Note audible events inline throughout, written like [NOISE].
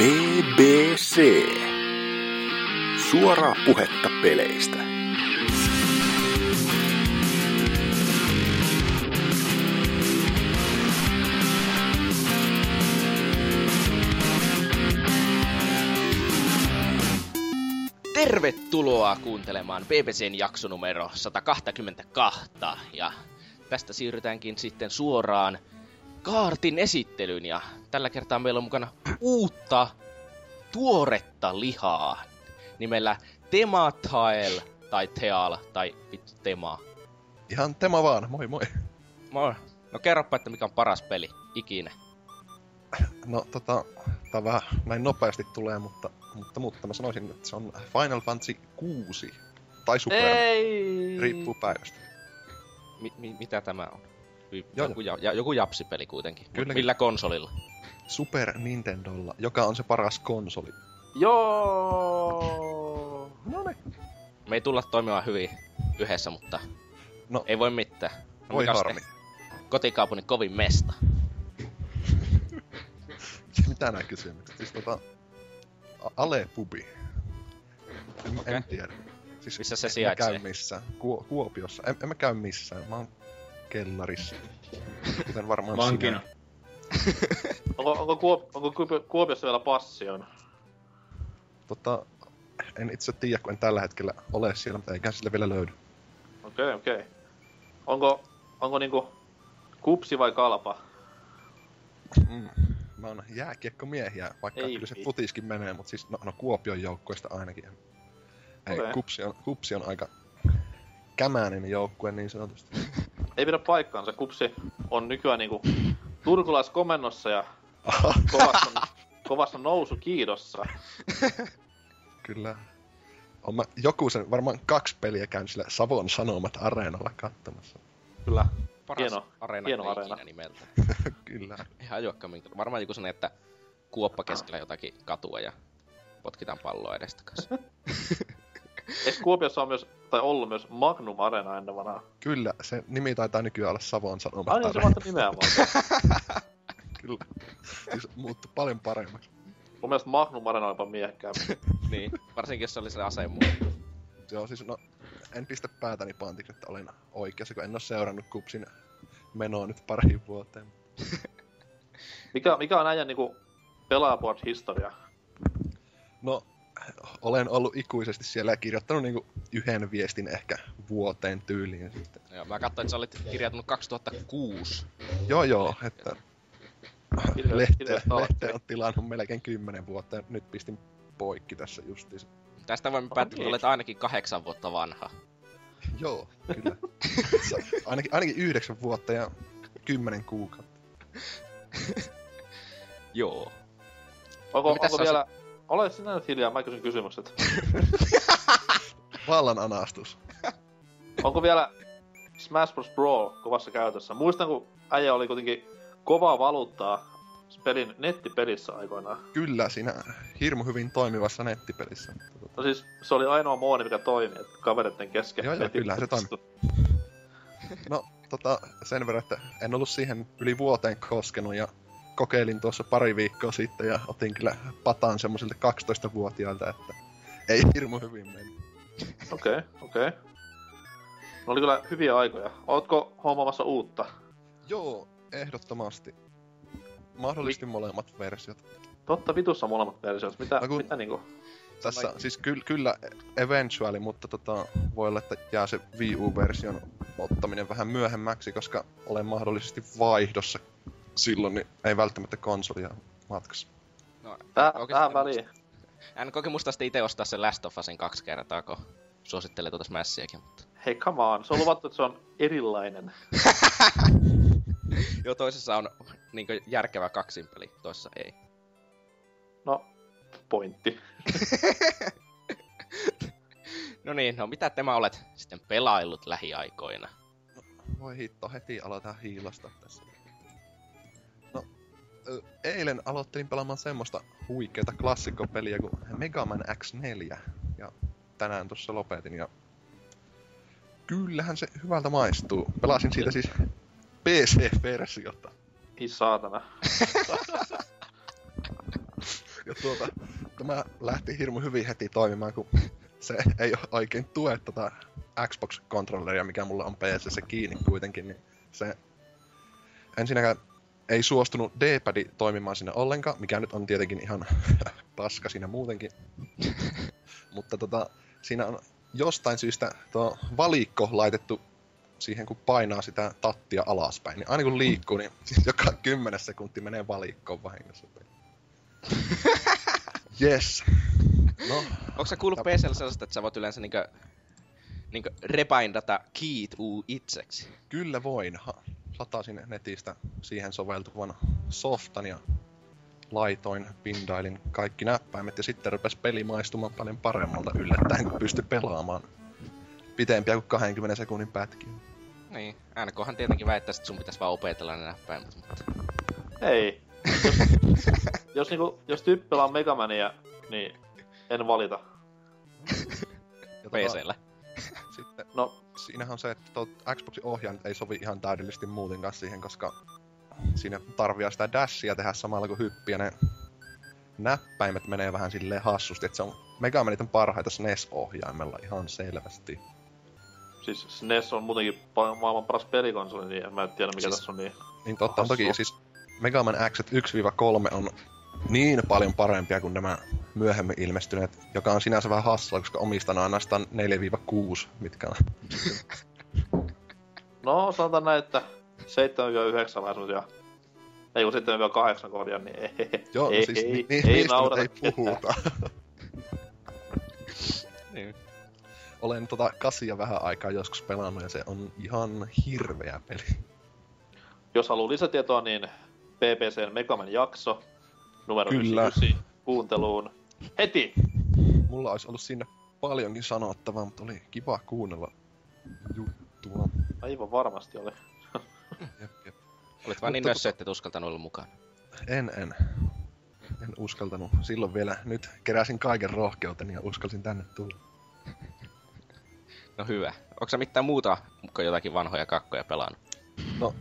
BBC. Suoraa puhetta peleistä. Tervetuloa kuuntelemaan BBCn jaksonumero 122. Ja tästä siirrytäänkin sitten suoraan kaartin esittelyyn. Ja tällä kertaa meillä on mukana uutta, tuoretta lihaa nimellä Tematael tai Teal tai vittu Tema. Ihan tema vaan, moi moi. Moi. No kerropa, että mikä on paras peli ikinä. No tota, tää vähän näin nopeasti tulee, mutta, mutta, mutta mä sanoisin, että se on Final Fantasy 6. Tai Super, Ei! riippuu päivästä. Mi- mi- mitä tämä on? Joo. Joku, ja- ja- joku japsipeli kuitenkin. Kyllä. Millä konsolilla? Super Nintendolla, joka on se paras konsoli. Joo! No niin. Me ei tulla toimimaan hyvin yhdessä, mutta No, ei voi mitään. No, voi harmi. te? Kotikaupungin kovin mesta. [LAUGHS] Mitä nää kysymykset? Siis tota... Ale Pubi. En, Okei. en tiedä. Siis Missä se mä sijaitsee? käy missään. Kuo- Kuopiossa. En, en mä käy missään. Mä oon kellarissa. [LAUGHS] Kuten varmaan Vankina. sinä. [LAUGHS] Onko, onko, Kuop, onko Kuopio- Kuopiossa vielä passion? Tota, en itse tiedä, kun en tällä hetkellä ole siellä, mutta eikä sille vielä löydy. Okei, okei. Okay. Onko, onko niinku kupsi vai kalpa? Mm. Mä oon jääkiekkomiehiä, vaikka Ei kyllä se futiskin menee, mutta siis no, no Kuopion joukkoista ainakin. Ei, Okei. kupsi, on, kupsi on aika kämäinen joukkue niin sanotusti. [LAUGHS] Ei pidä paikkaansa. Kupsi on nykyään niinku turkulaiskomennossa ja [LAUGHS] kovassa, kovassa nousu kiidossa. [LAUGHS] kyllä. On mä joku sen, varmaan kaksi peliä käynyt sillä Savon Sanomat areenalla katsomassa. Kyllä. Paras Hieno- areena hieno areena. nimeltä. [LAUGHS] kyllä. Ihan minkä- varmaan joku sellainen, että kuoppa keskellä jotakin katua ja potkitaan palloa edestakas. Eikö Kuopiossa on myös, tai ollut myös Magnum Arena ennen vanhaa? Kyllä, se nimi taitaa nykyään olla Savon Sanomat Ai niin, se areena. vasta nimeä vaan. [LAUGHS] Kyllä. Siis muuttui paljon paremmaksi. Mun mielestä Magnum Arena on jopa miehekkäämpi. [LAUGHS] niin, varsinkin jos se oli se aseen Joo, siis no, en pistä päätäni pantiksi, että olen oikeassa, kun en ole seurannut kupsin menoa nyt pariin vuoteen. Mikä, mikä on äijän niinku pelaajaboard-historia? No, olen ollut ikuisesti siellä ja kirjoittanut niinku yhden viestin ehkä vuoteen tyyliin sitten. Joo, mä katsoin, että sä olit kirjautunut 2006. Joo joo, että tahti. lehteen on tilannut melkein kymmenen vuotta ja nyt pistin poikki tässä justiinsa. Tästä voimme päättää, että niin. olet ainakin kahdeksan vuotta vanha. [LAUGHS] Joo, kyllä. Se- ainakin, ainakin yhdeksän vuotta ja kymmenen kuukautta. [LAUGHS] Joo. Onko, Mitäs onko vielä... Ole sinä nyt hiljaa, mä kysyn kysymykset. [LAUGHS] Vallan anastus. [LAUGHS] onko vielä Smash Bros. Brawl kovassa käytössä? Muistan, kun äijä oli kuitenkin kovaa valuuttaa pelin nettipelissä aikoinaan. Kyllä, siinä hirmu hyvin toimivassa nettipelissä. No siis se oli ainoa mooni, mikä toimi, että kavereiden kesken. Joo, joo, kyllähän se toimi. No, tota, sen verran, että en ollut siihen yli vuoteen koskenut ja kokeilin tuossa pari viikkoa sitten ja otin kyllä pataan semmoisilta 12-vuotiailta, että ei hirmu hyvin mennyt. Okei, okay, okei. Okay. No oli kyllä hyviä aikoja. Ootko hommaamassa uutta? Joo, ehdottomasti. Mahdollisesti molemmat versiot. Totta vitussa molemmat versiot. Mitä, No kun- mitä niinku? Tässä siis ky- kyllä eventually, mutta tota, voi olla, että jää se Wii U-version ottaminen vähän myöhemmäksi, koska olen mahdollisesti vaihdossa silloin, niin ei välttämättä konsolia matkassa. No, Tää, oikeesti tähän en väliin. muista- En koke muista sitten itse ostaa sen Last of Usin kaksi kertaa, kun suosittelee tuota Smashiakin, mutta... Hei, come on. Se on luvattu, että se on erilainen. [LAUGHS] Joo, toisessa on niinkö järkevä kaksinpeli, toisessa ei. No, pointti. [LAUGHS] No niin, no mitä tämä olet sitten pelaillut lähiaikoina? Voi hitto, heti aloitetaan hiilasta tässä. Eilen aloittelin pelaamaan semmoista huikeeta klassikkopeliä kuin Mega Man X4. Ja tänään tuossa lopetin ja... Kyllähän se hyvältä maistuu. Pelasin siitä siis PC-versiota. Ei saatana. [LAUGHS] Ja tuota, tämä lähti hirmu hyvin heti toimimaan, kun se ei oikein tue tota Xbox-kontrolleria, mikä mulla on PCssä kiinni kuitenkin, niin se ensinnäkään ei suostunut D-padi toimimaan sinne ollenkaan, mikä nyt on tietenkin ihan [LAUGHS] paska siinä muutenkin. [LAUGHS] Mutta tota, siinä on jostain syystä tuo valikko laitettu siihen, kun painaa sitä tattia alaspäin. Niin aina kun liikkuu, niin [LAUGHS] joka kymmenes sekunti menee valikkoon vahingossa. Yes. No, Onko sä kuullut PCllä sellaista, että sä voit yleensä niinkö, niinkö repaindata kiit uu itseksi? kyllä voin. Ha- Latasin netistä siihen soveltuvan softan ja laitoin, pindailin kaikki näppäimet ja sitten rupesi peli maistumaan paljon paremmalta yllättäen, kun pystyi pelaamaan pitempiä kuin 20 sekunnin pätkiä. Niin, NKhan tietenkin väittäisi, että sun pitäisi vaan opetella ne näppäimet, mutta... Ei. [LAUGHS] Jos, jos, niinku, jos tyyppi pelaa Megamania, niin en valita. [LAUGHS] Ja PCllä. Sitten No, siinähän on se, että tuo Xboxin ohjaan ei sovi ihan täydellisesti muutenkaan siihen, koska siinä tarvii sitä dashia tehdä samalla kuin hyppiä. Ne näppäimet menee vähän silleen hassusti, että se on Mega Manit on parhaita SNES-ohjaimella ihan selvästi. siis SNES on muutenkin maailman paras pelikonsoli, niin en mä tiedä mikä Siis- tässä on niin. Niin totta on toki, siis Mega Man X 1-3 on niin paljon parempia kuin nämä myöhemmin ilmestyneet, joka on sinänsä vähän hassua, koska omistan ainoastaan 4-6, mitkä on. [LAUGHS] No, sanotaan näin, että 7-9 vähän semmosia... Ei kun 7-8 kohdia, niin ei, Joo, ei, siis ei, ni, ni, ei, ei puhuta. [LAUGHS] Niin. Olen tota kasia vähän aikaa joskus pelannut ja se on ihan hirveä peli. Jos haluaa lisätietoa, niin PPCn Megaman jakso numero Kyllä. 99 kuunteluun heti. Mulla olisi ollut sinne paljonkin sanottavaa, mutta oli kiva kuunnella juttua. Aivan varmasti oli. [LAUGHS] Jep, jep. Olit vaan niin nössö, että et uskaltanut olla mukana. En, en. En uskaltanut. Silloin vielä nyt keräsin kaiken rohkeuteni ja uskalsin tänne tulla. No hyvä. Onko mitään muuta kuin jotakin vanhoja kakkoja pelannut? No,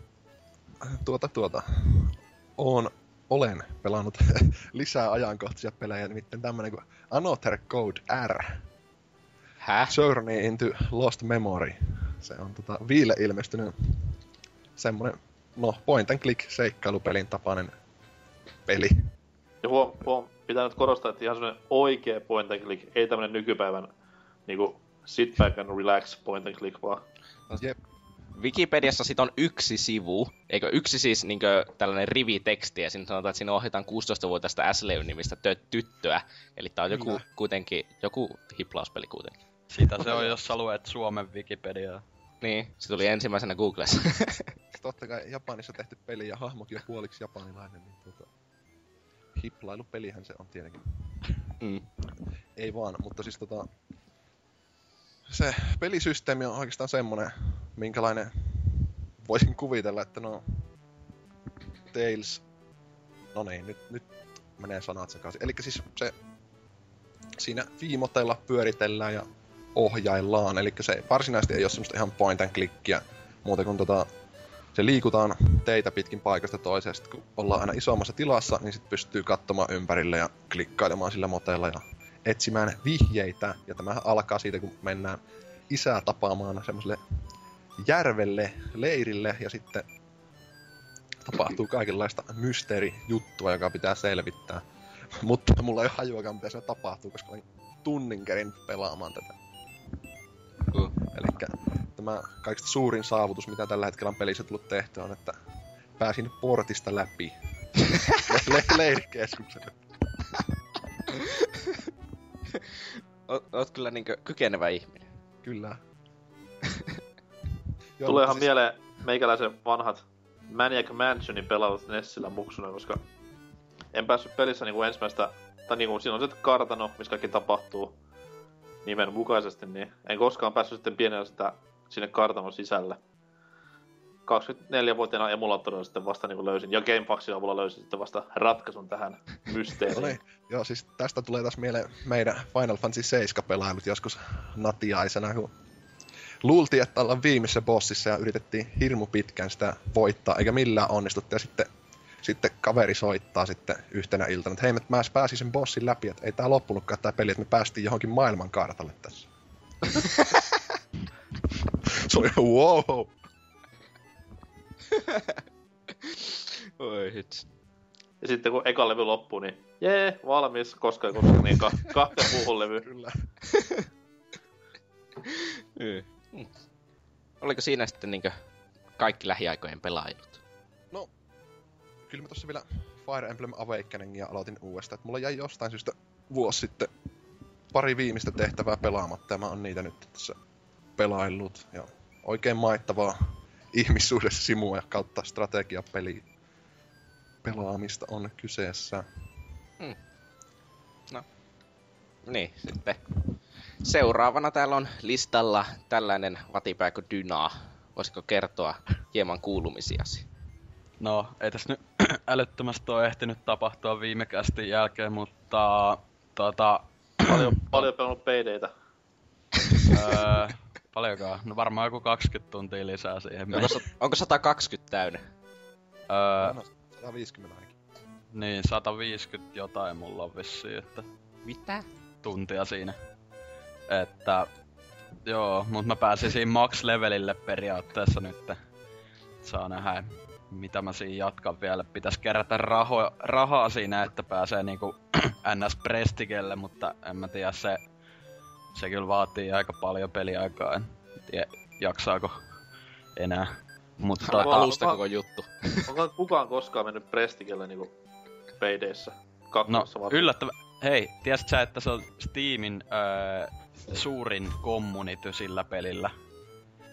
tuota tuota. Oon, olen pelannut [LAUGHS] lisää ajankohtaisia pelejä, nimittäin tämmönen kuin Another Code R. Häh? Journey into Lost Memory. Se on tota viile ilmestynyt semmonen, no point and click seikkailupelin tapainen peli. Ja huom, huom, pitää nyt korostaa, että ihan semmonen oikea point and click, ei tämmönen nykypäivän niinku sit back and relax point and click vaan. Jep, Wikipediassa sit on yksi sivu, eikö yksi siis niinkö tällainen rivi tekstiä, siinä sanotaan, että siinä ohjataan 16-vuotiaista Ashley-nimistä tö- tyttöä, eli tää on joku Kyllä. kuitenkin, joku hiplauspeli kuitenkin. Sitä se on, jos sä luet Suomen Wikipediaa. Niin, se tuli ensimmäisenä Googlessa. [LAUGHS] Siis totta kai Japanissa tehty peli ja hahmokin on puoliksi japanilainen, niin tota... Hiplailupelihän se on tietenkin. mm. Ei vaan, mutta siis tota... Se pelisysteemi on oikeastaan semmonen, minkälainen voisin kuvitella, että no... Tales... No niin, nyt, nyt menee sanat sekaisin. Eli siis se... Siinä viimotella pyöritellään ja ohjaillaan, eli se varsinaisesti ei ole semmoista ihan point and clickia, muuta kuin tota, se liikutaan teitä pitkin paikasta toiseen. Sitten kun ollaan aina isommassa tilassa, niin sitten pystyy katsomaan ympärille ja klikkailemaan sillä moteella ja etsimään vihjeitä. Ja tämähän alkaa siitä, kun mennään isää tapaamaan semmoiselle järvelle, leirille ja sitten tapahtuu kaikenlaista mysteerijuttua, joka pitää selvittää. Mutta mulla ei ole hajuakaan, mitä se tapahtuu, koska olin tunnin kerin pelaamaan tätä. Uh. Eli tämä kaikista suurin saavutus, mitä tällä hetkellä on pelissä tullut tehtyä, on, että pääsin portista läpi. [LAUGHS] Le- leirikeskukselle. [LAUGHS] Oot, oot kyllä niinkö kykenevä ihminen. Kyllä. [LAUGHS] Tuleehan mutta mieleen meikäläisen vanhat Maniac Mansionin pelaavat Nessillä muksuna, koska en päässyt pelissä niinku ensimmäistä, tai niinku siinä on se kartano, missä kaikki tapahtuu nimen mukaisesti, niin en koskaan päässyt sitten pienellä sitä sinne kartanon sisälle. 24-vuotiaana emulaattorilla sitten vasta niinku löysin, ja Gamefaxin avulla löysin sitten vasta ratkaisun tähän No mysteeriin. niin, joo, siis tästä tulee taas mieleen meidän Final Fantasy 7 pelailut joskus natiaisena, kun luultiin, että ollaan viimeisessä bossissa ja yritettiin hirmu pitkään sitä voittaa, eikä millään onnistuttu. Ja sitten sitten kaveri soittaa sitten yhtenä iltana, että hei, mä pääsin sen bossin läpi, että ei tää loppunutkaan tää peli, että me päästiin johonkin maailmankartalle tässä. [LAUGHS] Se oli wow. [LAUGHS] Oi hitsi. Ja sitten kun eka levy loppuu, niin jee, valmis, koska ei koska niin ka- [LAUGHS] kahteen muuhun levy. Kyllä. [LAUGHS] Mm. Oliko siinä sitten niinkö kaikki lähiaikojen pelailut? Kyllä mä tossa vielä Fire Emblem Awakeningia aloitin uudestaan. että mulla jäi jostain syystä vuosi sitten pari viimeistä tehtävää pelaamatta ja mä oon niitä nyt tässä pelaillut. Ja oikein maittavaa ihmissuhdessa simua ja kautta strategiapeli pelaamista on kyseessä. Niin, sitten seuraavana täällä on listalla tällainen vatipää kuin Dynaa. Voisiko kertoa hieman kuulumisiasi? No, ei tässä nyt [CLEARS THROAT] älyttömästi ole ehtinyt tapahtua viime kästin jälkeen, mutta tota, [CLEARS THROAT] Paljon, paljon pelannut peideitä. öö, paljonkaan? No varmaan joku 20 tuntia lisää siihen. Onko, onko 120 täynnä? Öö, No, 150 ainakin. niin, 150 jotain mulla on vissiin, että Mitä? tuntia siinä. Että, joo, mut mä pääsin siinä max-levelille periaatteessa nyt. Saa nähdä, mitä mä siinä jatkan vielä. Pitäis kerätä raho, rahaa siinä, että pääsee niinku [CLEARS THROAT] ns prestigelle, mutta en mä tiedä, se, se kyllä vaatii aika paljon peliaikaa. En tiedä, jaksaako enää. Mutta on tota, alusta koko juttu. Onko kukaan koskaan mennyt Prestigelle niinku peideissä? No, yllättävä. Hei, tiesitkö sä, että se on Steamin öö, suurin community sillä pelillä?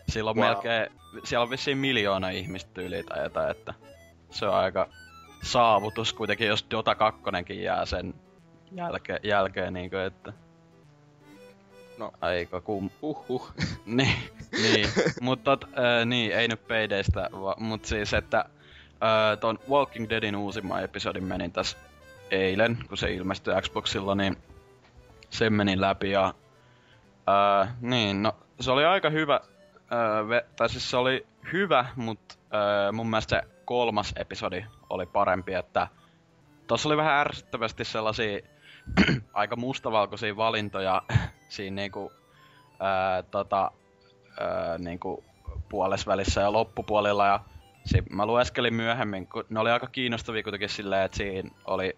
Sillä on Wow. melkein, siellä on vissiin miljoona ihmistä yli tai jotain, että se on aika saavutus kuitenkin, jos Dota 2 jää sen jälke, jälkeen niinkö, että... No. Aika kum... Huhhuh. [LAUGHS] niin, niin. mutta äh, niin, ei nyt peideistä, va, mut siis, että äh, ton Walking Deadin uusimman episodin menin tässä eilen, kun se ilmestyi Xboxilla, niin sen menin läpi ja äh, niin, no se oli aika hyvä, äh, ve, tai siis se oli hyvä, mutta äh, mun mielestä se kolmas episodi oli parempi, että tossa oli vähän ärsyttävästi sellaisia [CLEARS THROAT] aika mustavalkoisia valintoja [CLEARS THROAT] siinä niinku ää, tota, ää, niinku puolesvälissä ja loppupuolella ja si- mä lueskelin myöhemmin, kun ne oli aika kiinnostavia kuitenkin silleen, että siinä oli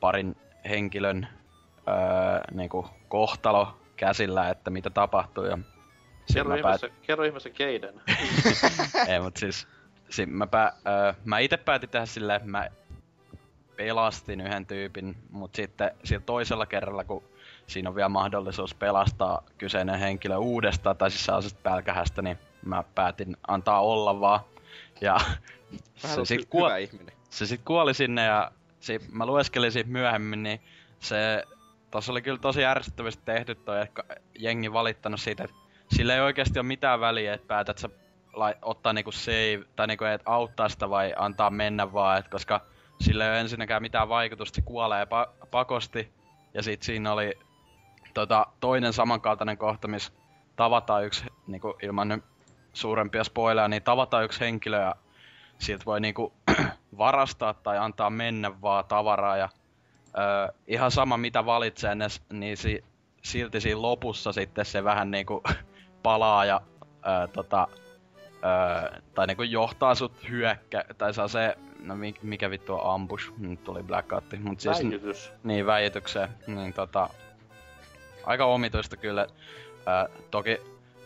parin henkilön ää, niinku kohtalo käsillä, että mitä tapahtuu ja Kerro mä ihmeessä, kerro ihmeessä keiden. [LAUGHS] ei, mut siis, si, mä, pää, öö, mä ite päätin tehdä silleen, että mä pelastin yhden tyypin, mut sitten sillä toisella kerralla, kun siinä on vielä mahdollisuus pelastaa kyseinen henkilö uudestaan, tai siis sellaisesta pälkähästä, niin mä päätin antaa olla vaan. Ja [LAUGHS] se on sit, hy- kuo- se sit kuoli sinne ja si- mä lueskelin siitä myöhemmin, niin se... Tossa oli kyllä tosi ärsyttävästi tehty toi, että jengi valittanut siitä, että sillä ei oikeasti ole mitään väliä, että päätät sä lai, ottaa niinku save, tai niinku, että auttaa sitä vai antaa mennä vaan, et koska sillä ei ole ensinnäkään mitään vaikutusta, se kuolee pa- pakosti. Ja sit siinä oli tota, toinen samankaltainen kohta, missä tavataan yksi, niinku, ilman nyt suurempia spoileja, niin tavataan yksi henkilö ja siltä voi niinku [CLEARS THROAT] varastaa tai antaa mennä vaan tavaraa ja öö, ihan sama mitä valitsee, niin si, silti siinä lopussa sitten se vähän niinku [LAUGHS] palaa ja öö, tota, öö, tai niinku johtaa sut hyökkä, tai saa se, no mi- mikä vittu on ambush, nyt tuli blackoutti, mut siis Väijytys. niin väitykseen, niin tota, aika omituista kyllä. Ää, toki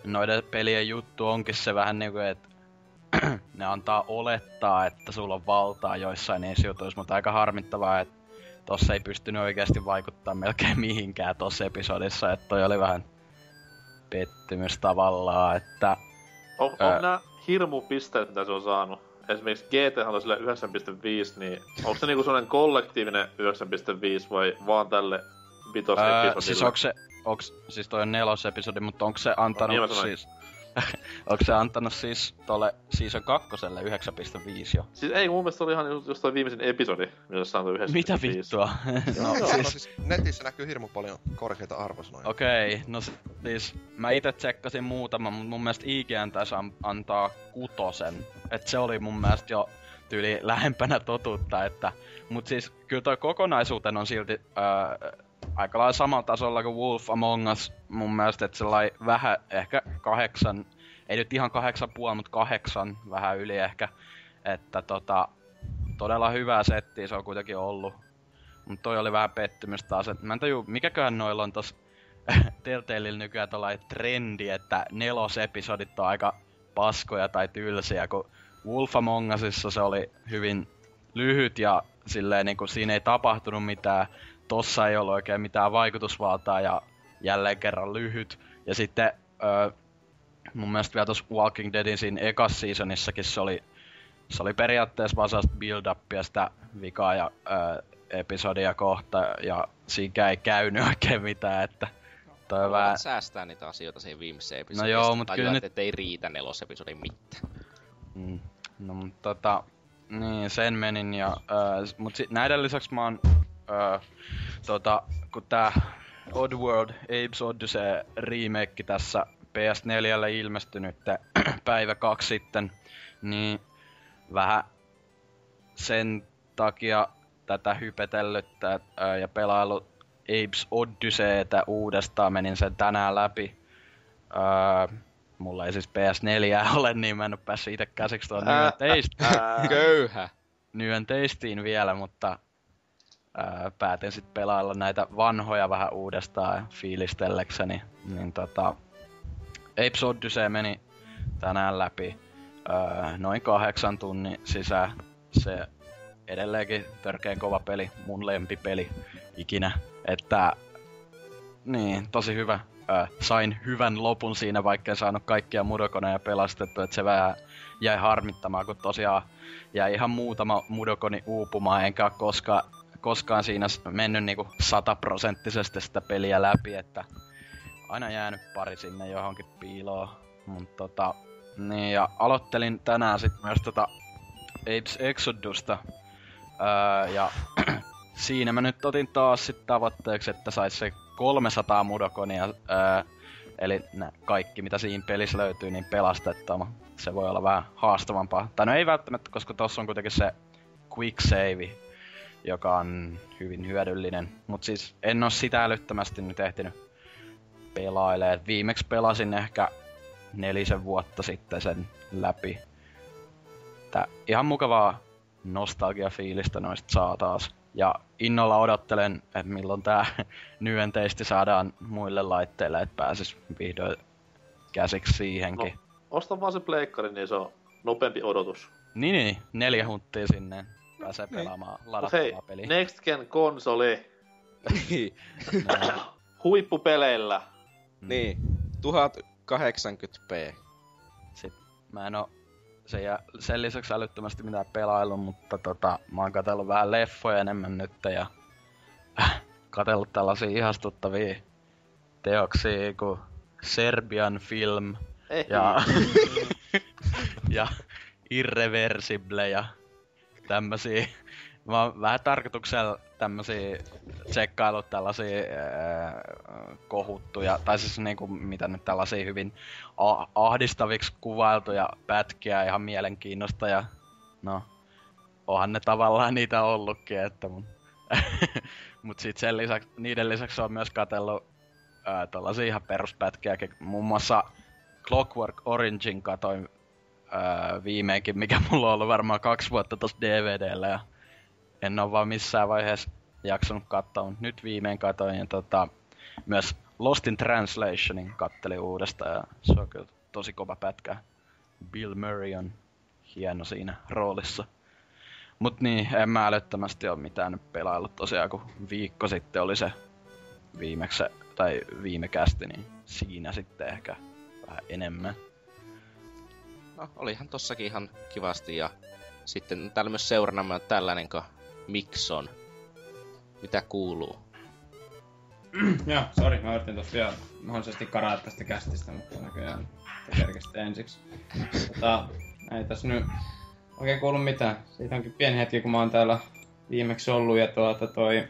noiden pelien juttu onkin se vähän niinku, että [CLEARS THROAT] ne antaa olettaa, että sulla on valtaa joissain niissä jutuissa, mutta aika harmittavaa, että tossa ei pystynyt oikeasti vaikuttaa melkein mihinkään tossa episodissa, että toi oli vähän pettymys tavallaan, että On, on Ää. nää hirmupisteet, mitä se on saanut? Esimerkiksi GT oli sille 9.5, niin onko se niinku sellainen kollektiivinen 9.5 vai vaan tälle vitos ää, episodille? siis onko se, onks, siis toi on nelos episodi, mutta onko se antanut niin mä sanoin. siis, [LAUGHS] Onko se antanut siis tolle season kakkoselle 9.5 jo? Siis ei, mun mielestä oli ihan just, just toi viimeisin episodi, missä se antoi yhdessä. Mitä vittua? No, no, siis... no siis netissä näkyy hirmu paljon korkeita arvosanoja. Okei, okay, no siis mä itse tsekkasin muutaman, mutta mun mielestä IGN an- antaa kutosen. Et se oli mun mielestä jo tyyli lähempänä totuutta, että... Mut siis kyllä toi kokonaisuuten on silti äh, aika lailla samalla tasolla kuin Wolf Among Us mun mielestä, että sellainen vähän ehkä kahdeksan, ei nyt ihan kahdeksan puoli, mutta kahdeksan vähän yli ehkä. Että tota, todella hyvää settiä se on kuitenkin ollut. Mutta toi oli vähän pettymys taas, että mä en tajua, mikäköhän noilla on tos [LAUGHS] Telltaleilla nykyään tollainen trendi, että nelosepisodit on aika paskoja tai tylsiä, kun Wolf Among Usissa se oli hyvin lyhyt ja silleen niin kuin siinä ei tapahtunut mitään. Tossa ei ollut oikein mitään vaikutusvaltaa ja jälleen kerran lyhyt. Ja sitten öö, mun mielestä vielä tuossa Walking Deadin siinä ekas seasonissakin se oli, se oli periaatteessa vaan sellaista build-upia sitä vikaa ja öö, episodia kohta ja siinä ei käynyt [LAUGHS] oikein mitään, että toi vähän... säästää niitä asioita siihen viimeiseen episodiin. No joo, mutta kyllä nyt... ei riitä nelosepisodin mitään. Mm. No, mutta tota, niin, sen menin ja, äh, mut sit näiden lisäksi mä oon, äh, tota, kun tää Oddworld Abe's Odyssey remake tässä PS4 ilmestynyt [CLEARS THROAT] päivä kaksi sitten, niin vähän sen takia tätä hypetellyttä ää, ja pelailu Abe's Odysseytä uudestaan, menin sen tänään läpi. Ää, mulla ei siis PS4 [LAUGHS] ole, niin mä en oo päässyt itse käsiksi tuon Nyen teistiin. Köyhä. Nyen teistiin vielä, mutta ää, päätin sitten pelailla näitä vanhoja vähän uudestaan fiilistellekseni. Niin tota, Apes Odyssey meni tänään läpi ää, noin kahdeksan tunnin sisään. Se edelleenkin törkeen kova peli, mun lempipeli ikinä. Että niin, tosi hyvä. Ää, sain hyvän lopun siinä, vaikka en saanut kaikkia mudokoneja pelastettu, että se vähän jäi harmittamaan, kun tosiaan jäi ihan muutama mudokoni uupumaan, enkä koskaan koskaan siinä mennyt niinku sataprosenttisesti sitä peliä läpi, että aina jäänyt pari sinne johonkin piiloon. Mut tota, niin ja aloittelin tänään sit myös tota Apes Exodusta. Öö, ja [CLEARS THROAT] siinä mä nyt otin taas sit tavoitteeksi, että sais se 300 mudokonia, öö, eli nä, kaikki mitä siinä pelissä löytyy, niin pelastettua. Se voi olla vähän haastavampaa. Tai no ei välttämättä, koska tossa on kuitenkin se quick save, joka on hyvin hyödyllinen. Mutta siis en oo sitä älyttömästi nyt ehtinyt pelailee. Viimeksi pelasin ehkä nelisen vuotta sitten sen läpi. Tää ihan mukavaa nostalgia-fiilistä noista saa taas. Ja innolla odottelen, että milloin tää [LAUGHS] Nyen teisti saadaan muille laitteille, että pääsis vihdoin käsiksi siihenkin. No, osta vaan se pleikkari, niin se on nopeampi odotus. Niin, niin neljä hunttia sinne pääsee niin. pelaamaan ladattavaa hei, peliä. Next Gen konsoli. Niin. [LAUGHS] Huippupeleillä. Mm. Niin, 1080p. Sitten mä en oo sen, ja sen lisäksi älyttömästi mitään pelailu, mutta tota, mä oon katsellut vähän leffoja enemmän nyt ja äh, [LAUGHS] katsellut tällaisia ihastuttavia teoksia kuin Serbian Film Ei. ja, [LAUGHS] ja Irreversible ja tämmösiä. [LAUGHS] Mä oon vähän tarkoituksella tämmösiä tsekkailut tällaisia ää, kohuttuja, tai siis niinku, mitä nyt tällaisia hyvin a- ahdistaviksi kuvailtuja pätkiä ihan mielenkiinnosta ja no, onhan ne tavallaan niitä ollutkin, että mun... [LAUGHS] Mut sit sen lisäksi, niiden lisäksi on myös katsellut ää, tällaisia ihan peruspätkiä, muun muassa Clockwork Orangein katoin ää, viimeinkin, mikä [LAUGHS] mulla on ollut varmaan kaksi vuotta tossa DVDllä ja en ole vaan missään vaiheessa jaksanut katsoa, mutta nyt viimein katoin ja tota, myös Lost in Translationin kattelin uudestaan ja se on kyllä tosi kova pätkä. Bill Murray on hieno siinä roolissa. Mut niin, en mä älyttömästi ole mitään pelaillut tosiaan, kun viikko sitten oli se viimeksi, tai viime kästi, niin siinä sitten ehkä vähän enemmän. No, olihan tossakin ihan kivasti ja sitten täällä myös seurana tällainen kuin Mikson. Mitä kuuluu? [CLEARS THROAT] Joo, sori, mä yritin tossa vielä mahdollisesti karaa tästä kästistä, mutta näköjään te kerkesitte ensiksi. Tota, ei tässä nyt oikein kuulu mitään. Siitä onkin pieni hetki, kun mä oon täällä viimeksi ollut ja tuota toi...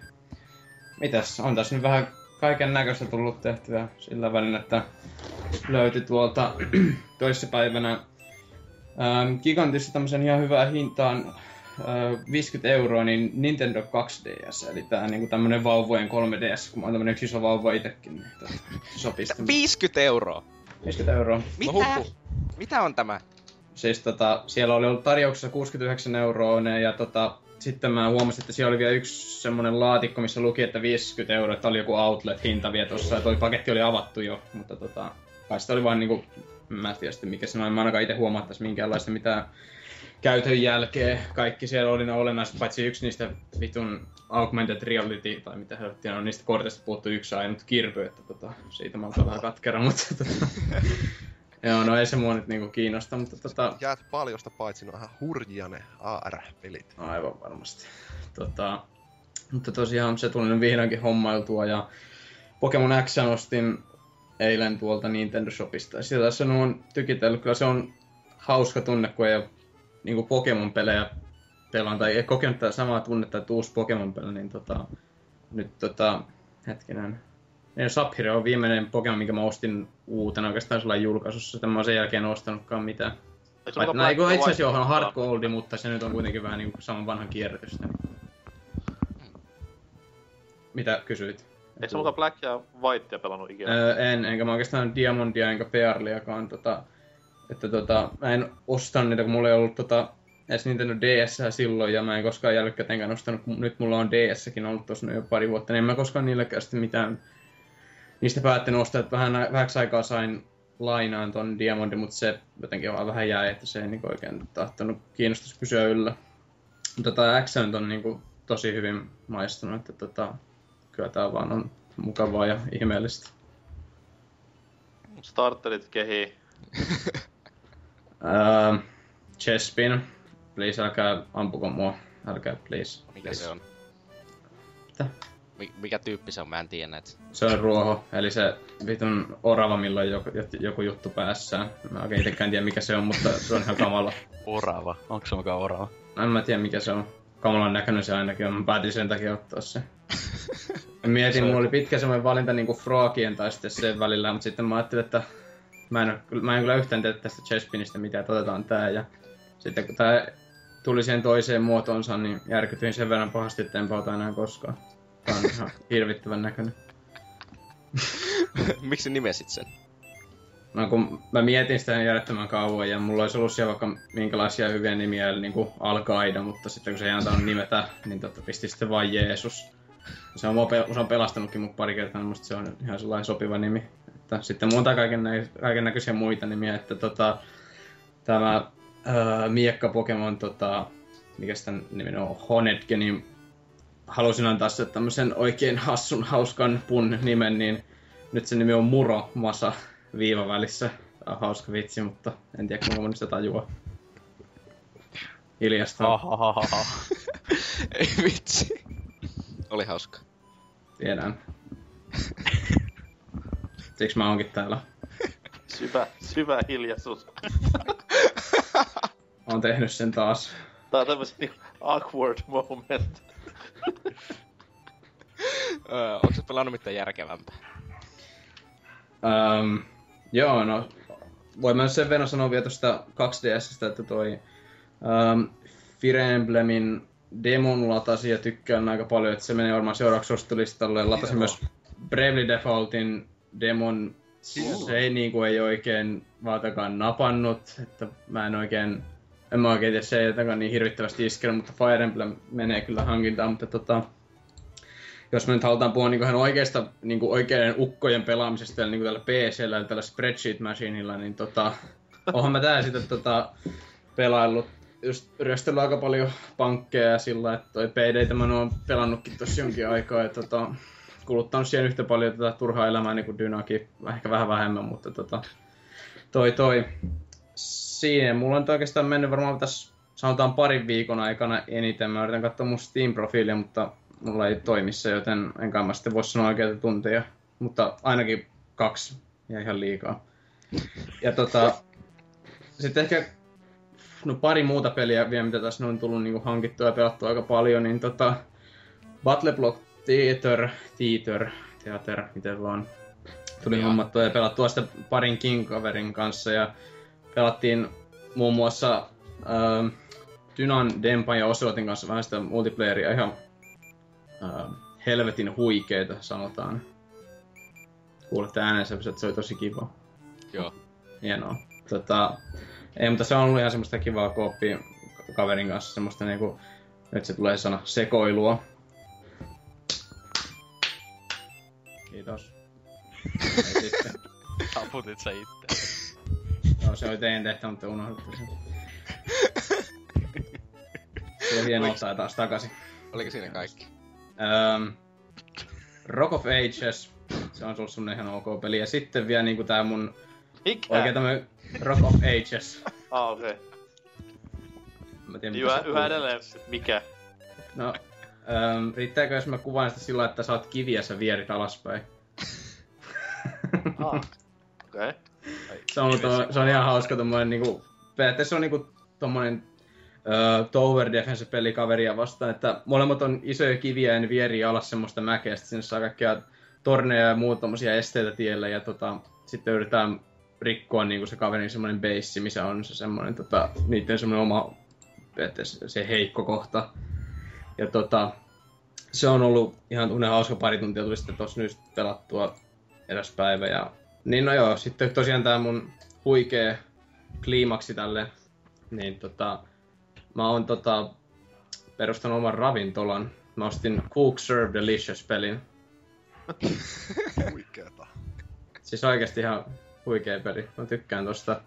Mitäs, on tässä nyt vähän kaiken näköistä tullut tehtyä sillä välin, että löytyi tuolta [CLEARS THROAT] toissapäivänä ähm, Gigantissa tämmösen ihan hyvää hintaan äh, 50 euroa, niin Nintendo 2DS, eli tää niinku tämmönen vauvojen 3DS, kun mä oon tämmönen yksi iso vauva itekin, niin tota, sopii sitten 50 euroa! 50 euroa. Mitä? Mitä on tämä? Siis tota, siellä oli ollut tarjouksessa 69 euroa ne, ja tota, sitten mä huomasin, että siellä oli vielä yksi semmonen laatikko, missä luki, että 50 euroa, että oli joku outlet-hinta vielä tossa, ja toi paketti oli avattu jo, mutta tota, kai sitä oli vaan niinku, mä en tiedä sitten mikä se noin, mä ainakaan itse huomattais minkäänlaista mitään käytön jälkeen. Kaikki siellä oli ne olennaiset, paitsi yksi niistä vitun augmented reality, tai mitä helvettiä on, niistä korteista puuttu yksi ainut kirpy, että tota, siitä mä oon vähän katkera, [LAUGHS] mutta tota, [LAUGHS] Joo, no ei se mua nyt niinku kiinnosta, mutta tota, Jäät paljosta paitsi, ne on ihan hurjia ne AR-pelit. Aivan varmasti. Tota, mutta tosiaan se tuli nyt vihdoinkin hommailtua ja Pokemon X ostin eilen tuolta Nintendo Shopista. Sitä tässä on tykitellyt. Kyllä se on hauska tunne, kun ei ole niin Pokemon-pelejä pelaan, tai ei kokenut tätä samaa tunnetta, että uusi Pokemon-peli, niin tota, nyt tota, hetkinen. Niin Sapphire on viimeinen Pokemon, minkä mä ostin uutena oikeastaan sellainen julkaisussa. Sitä mä oon sen jälkeen ostanutkaan mitään. Eikö se Vai, muka no, ja itse asiassa joo, on hard goldi, mutta se nyt on kuitenkin vähän niin saman vanhan kierrätystä. Mitä kysyit? Eikö se muka Black ja Whitea pelannut ikinä? Öö, en, enkä mä oikeastaan Diamondia enkä Pearliakaan. Tota, että tota, mä en ostanut niitä, kun mulla ei ollut tota, edes Nintendo DS silloin, ja mä en koskaan jälkikäteenkään ostanut, kun nyt mulla on DS-kin ollut tossa jo pari vuotta, niin en mä koskaan niilläkään sitten mitään niistä päättänyt ostaa, että vähän, vähäksi aikaa sain lainaan ton Diamondin, mutta se jotenkin vaan vähän jäi, että se ei niinku oikein tahtonut kiinnostus pysyä yllä. Mutta tää X on niinku tosi hyvin maistunut, että tota, kyllä tää vaan on mukavaa ja ihmeellistä. Starterit kehii. Uh, [LAUGHS] Chespin, please älkää ampuko mua, älkää please. Mikä se on? Mitä? Mi- mikä tyyppi se on? Mä en tiedä näitä. Se on ruoho, eli se vitun orava, millä on joku, joku juttu päässään. Mä oikein itekään tiedä mikä se on, mutta se on ihan kamala. [LAUGHS] Orava. Onko se mukaan orava? En mä tiedä mikä se on. Kamalan näköinen se ainakin on. Mä päätin sen takia ottaa se. [LAUGHS] Mietin, mulla oli pitkä semmoinen valinta niinku Frogien tai sitten sen välillä, mutta sitten mä ajattelin, että mä en, mä en kyllä yhtään tiedä tästä Chespinistä mitä, että otetaan tää. Ja sitten kun tää tuli siihen toiseen muotoonsa, niin järkytyin sen verran pahasti, että enpä ota enää koskaan. Tää on ihan [LAUGHS] hirvittävän näköinen. Miksi nimesit sen? No kun mä mietin sitä järjettömän kauan ja mulla olisi ollut siellä vaikka minkälaisia hyviä nimiä, eli niinku Al-Qaida, mutta sitten kun se ei antanut nimetä, niin totta pisti sitten vain Jeesus. Se on, mua pe- se on pelastanutkin mut pari kertaa, niin musta se on ihan sellainen sopiva nimi. Että sitten monta kaiken, nä- kaiken näköisiä muita nimiä, että tota, tämä ää, miekka Pokemon, tota, mikä sitä nimi on, Honedge, niin halusin antaa se tämmöisen oikein hassun, hauskan pun nimen, niin nyt se nimi on Muro Masa viiva välissä. Tää on hauska vitsi, mutta en tiedä kuinka moni sitä tajuaa. Hiljasta. [LAUGHS] Ei vitsi. Oli hauska. tiedän. Siksi mä oonkin täällä. Syvä, syvä hiljaisuus. [LAUGHS] Oon tehnyt sen taas. Tää on tämmösen niinku awkward moment. Öö, onko se pelannut mitään järkevämpää? Um, joo, no voin mä sen verran sanoa vielä tuosta 2DSstä, että toi um, Fire Emblemin demon latasin ja tykkään aika paljon, että se menee varmaan seuraavaksi suosittulistalle. Latasin myös Bravely Defaultin demon, se ei niinku ei oikein vaatakaan napannut, että mä en oikein, en mä oikein tiedä, se ei jotenkaan niin hirvittävästi iskenyt, mutta Fire Emblem menee kyllä hankintaan, mutta tota, jos me nyt halutaan puhua niinku ihan oikeasta niinku oikeiden ukkojen pelaamisesta niinku tällä PCllä eli tällä spreadsheet machineilla, niin tota, onhan mä tää sitten tota, pelaillut just ryöstellyt aika paljon pankkeja ja sillä, että toi PD mä oon pelannutkin tossa jonkin aikaa ja tota, kuluttanut siihen yhtä paljon tätä turhaa elämää niin kuin Dynakin, ehkä vähän vähemmän, mutta tota, toi toi. Siinä mulla on oikeastaan mennyt varmaan tässä sanotaan parin viikon aikana eniten. Mä yritän katsoa mun Steam-profiilia, mutta mulla ei toimi se, joten enkä mä sitten voi sanoa oikeita tunteja. Mutta ainakin kaksi ja ihan liikaa. Ja tota, sitten ehkä no pari muuta peliä vielä, mitä tässä on tullut niin hankittua ja pelattua aika paljon, niin tota, Battle Block Theater, Theater, Theater, miten vaan, tuli Joo. hommattua ja pelattua sitä parin King-kaverin kanssa ja pelattiin muun muassa ähm, Dynan, Dempan ja Oselotin kanssa vähän sitä multiplayeria ihan äh, helvetin huikeeta, sanotaan. Kuulette äänensä, että se oli tosi kiva. Joo. Hienoa. Tota, ei, mutta se on ollut ihan semmoista kivaa kooppia kaverin kanssa, semmoista niinku, nyt se tulee sana sekoilua. Kiitos. Ei [LAUGHS] sitten. Taputit sä itse. Joo, se oli teidän tehtävä, mutta unohditte sen. Se on hienoa ottaa taas takaisin. Oliko siinä kaikki? Um, Rock of Ages, se on ollut semmonen ihan ok peli. Ja sitten vielä niinku tää mun Mikä? oikein tämmönen Rock of Ages. [LAUGHS] Ah, okei. Okay. Mä tiedän, Yhä, yhä edelleen, mikä? No, um, riittääkö jos mä kuvaan sitä sillä, että oot kiviä sä vierit alaspäin? Ah. [LAUGHS] Okei. Okay. se, on, to, se on ihan hauska tommonen niinku, periaatteessa se on niinku tommonen tower defense peli kaveria vastaan, että molemmat on isoja kiviä ja ne vierii alas semmoista mäkeä, sitten sinne saa kaikkea torneja ja muut tommosia esteitä tielle ja tota, sitten yritetään rikkoa niinku se kaverin semmoinen base, missä on se semmoinen tota, niiden semmoinen oma periaatteessa se heikko kohta. Ja tota, se on ollut ihan tunnen hauska pari tuntia, tuli sitten tossa nyt pelattua eräs päivä. Ja, niin no joo, sitten tosiaan tää mun huikee kliimaksi tälle, niin tota, mä oon tota, perustanut oman ravintolan. Mä ostin Cook Serve Delicious-pelin. Huikeeta. Siis oikeesti ihan huikea peli. Mä tykkään tosta.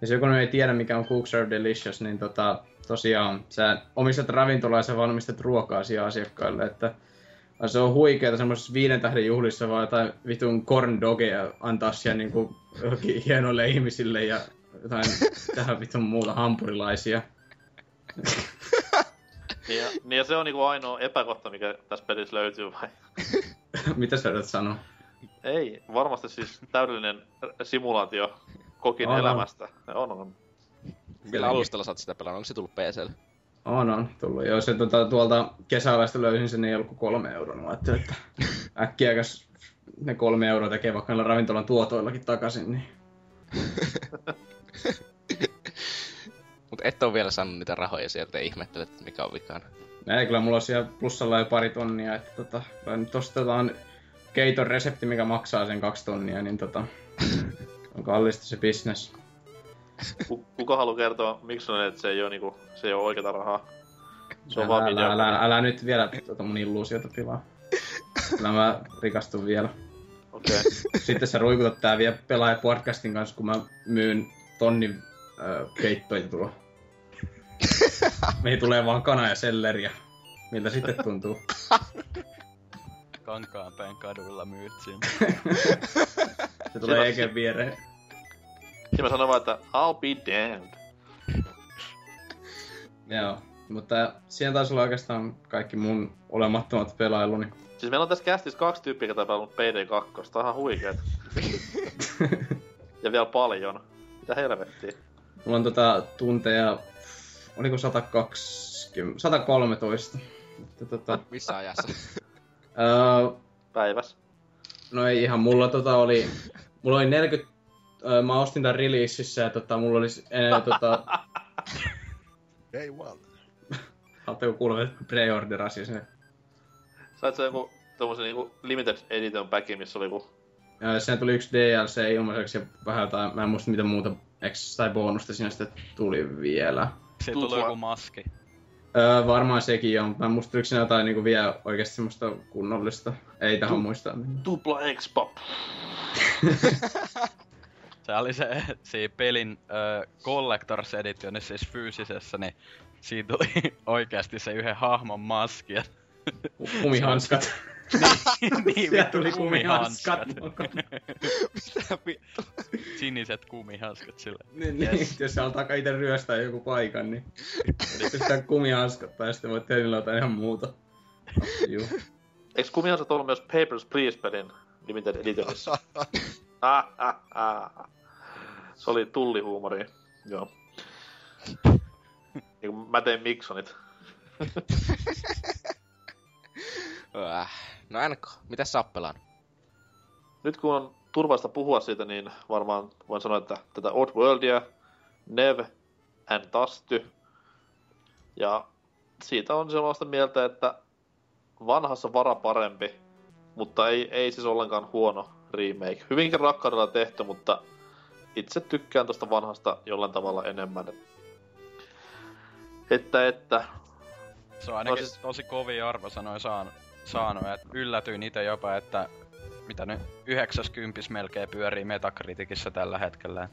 Jos joku ei tiedä mikä on Cook Serve Delicious, niin tota, tosiaan sä omistat ravintolaa ja sä valmistat ruokaa siihen asiakkaille, että se on huikeeta semmoisessa viiden tähden juhlissa vaan jotain vitun corn dogeja antaa siellä niinku hienoille ihmisille ja jotain tähän vitun muuta hampurilaisia. [LAUGHS] Niin ja, niin ja se on niinku ainoa epäkohta, mikä tässä pelissä löytyy vai? [LAUGHS] Mitä sä yrität sanoa? Ei, varmasti siis täydellinen simulaatio kokin On, elämästä. On, on. Millä alustalla sä oot sitä pelannut? Onko se tullut PClle? On, on tullut. Joo, se tuota, tuolta kesäalasta löysin sen, niin ei ollut kuin kolme euroa. Mä ajattelin, että [LAUGHS] äkkiäkäs ne kolme euroa tekee vaikka ravintolan tuotoillakin takaisin, niin Mut et oo vielä saanut niitä rahoja sieltä ja ihmettelet, että mikä on vikana. ei kyllä mulla on siellä plussalla jo pari tonnia, että tota, nyt ostetaan keiton resepti, mikä maksaa sen kaksi tonnia, niin tota, on kallista se business. Ku- Kuka haluaa kertoa, miksi on, että se ei ole, niinku, se ei ole oikeata rahaa? Se on älä, vaan älä, älä, älä, nyt vielä tuota mun illuusiota pilaa. Kyllä mä rikastun vielä. Okei. Sitten sä ruikutat tää vielä pelaaja podcastin kanssa, kun mä myyn tonnin äh, keittoja tuolla. [LAUGHS] Meihin tulee vaan kana ja selleriä. Miltä sitten tuntuu? Kankaanpäin kaduilla myyt siinä. [LAUGHS] Se tulee Siinä- Eken viereen. Ja mä sanon vaan, että I'll be damned. Joo. Mutta siihen taisi olla oikeastaan kaikki mun olemattomat pelailuni. Siis meillä on tässä kästissä kaksi tyyppiä, jotka on pelannut PD2. Tää on ihan huikeet. [LAUGHS] ja vielä paljon. Mitä helvettiä? Mulla on tota tunteja, oliko 120, 113. Mutta tota, Missä ajassa? [LAUGHS] öö, Päivässä. No ei ihan, mulla tota oli, mulla oli 40, öö, mä ostin tän releasissä ja tota, mulla oli, ee, tota, [LAUGHS] Day one. [LAUGHS] Haluatteko kuulla, että pre-orderasi sen? Sait sä joku tommosen niinku limited edition packin, missä oli joku... Öö, Siinä tuli yksi DLC ilmaiseksi ja vähän jotain, mä en muista mitä muuta ex- tai bonusta siinä sitten tuli vielä. Tupla- tuli joku maski. Öö, varmaan sekin on. Mä en muista, oliko siinä jotain niinku vielä oikeasti semmoista kunnollista. Ei tähän muista. Tupla X-pop. [LAUGHS] Se oli se, siinä pelin ö, Collectors Editionissa, siis fyysisessä, niin siinä tuli [LAUGHS] oikeasti se yhden hahmon maski. ja- Kumihanskat. [LAUGHS] niin, [LAUGHS] Sieltä vittu, tuli kumihanskat. [LAUGHS] Mitä vittu? Siniset kumihanskat sille. niin, Yes. niin, jos sä alkaa itse ryöstää joku paikan, niin pistää kumihanskat tai sitten voit tehdä jotain ihan muuta. Juu. Eiks kumihansa ollut myös Papers, Please-pelin Limited Editionissa? [LAUGHS] ah, ah, ah. Se oli tullihuumori. Joo. Niin mä tein Miksonit. Äh. No NK, mitä sappelaan? Nyt kun on turvallista puhua siitä, niin varmaan voin sanoa, että tätä Oddworldia, Nev, and Tasty. Ja siitä on sellaista mieltä, että vanhassa vara parempi, mutta ei, ei siis ollenkaan huono remake. Hyvinkin rakkaudella tehty, mutta itse tykkään tosta vanhasta jollain tavalla enemmän. Että, että, Se on ainakin No siis- tosi kovia arvosanoja saanut, saanut että yllätyin itse jopa, että mitä nyt 90 melkein pyörii Metacriticissa tällä hetkellä.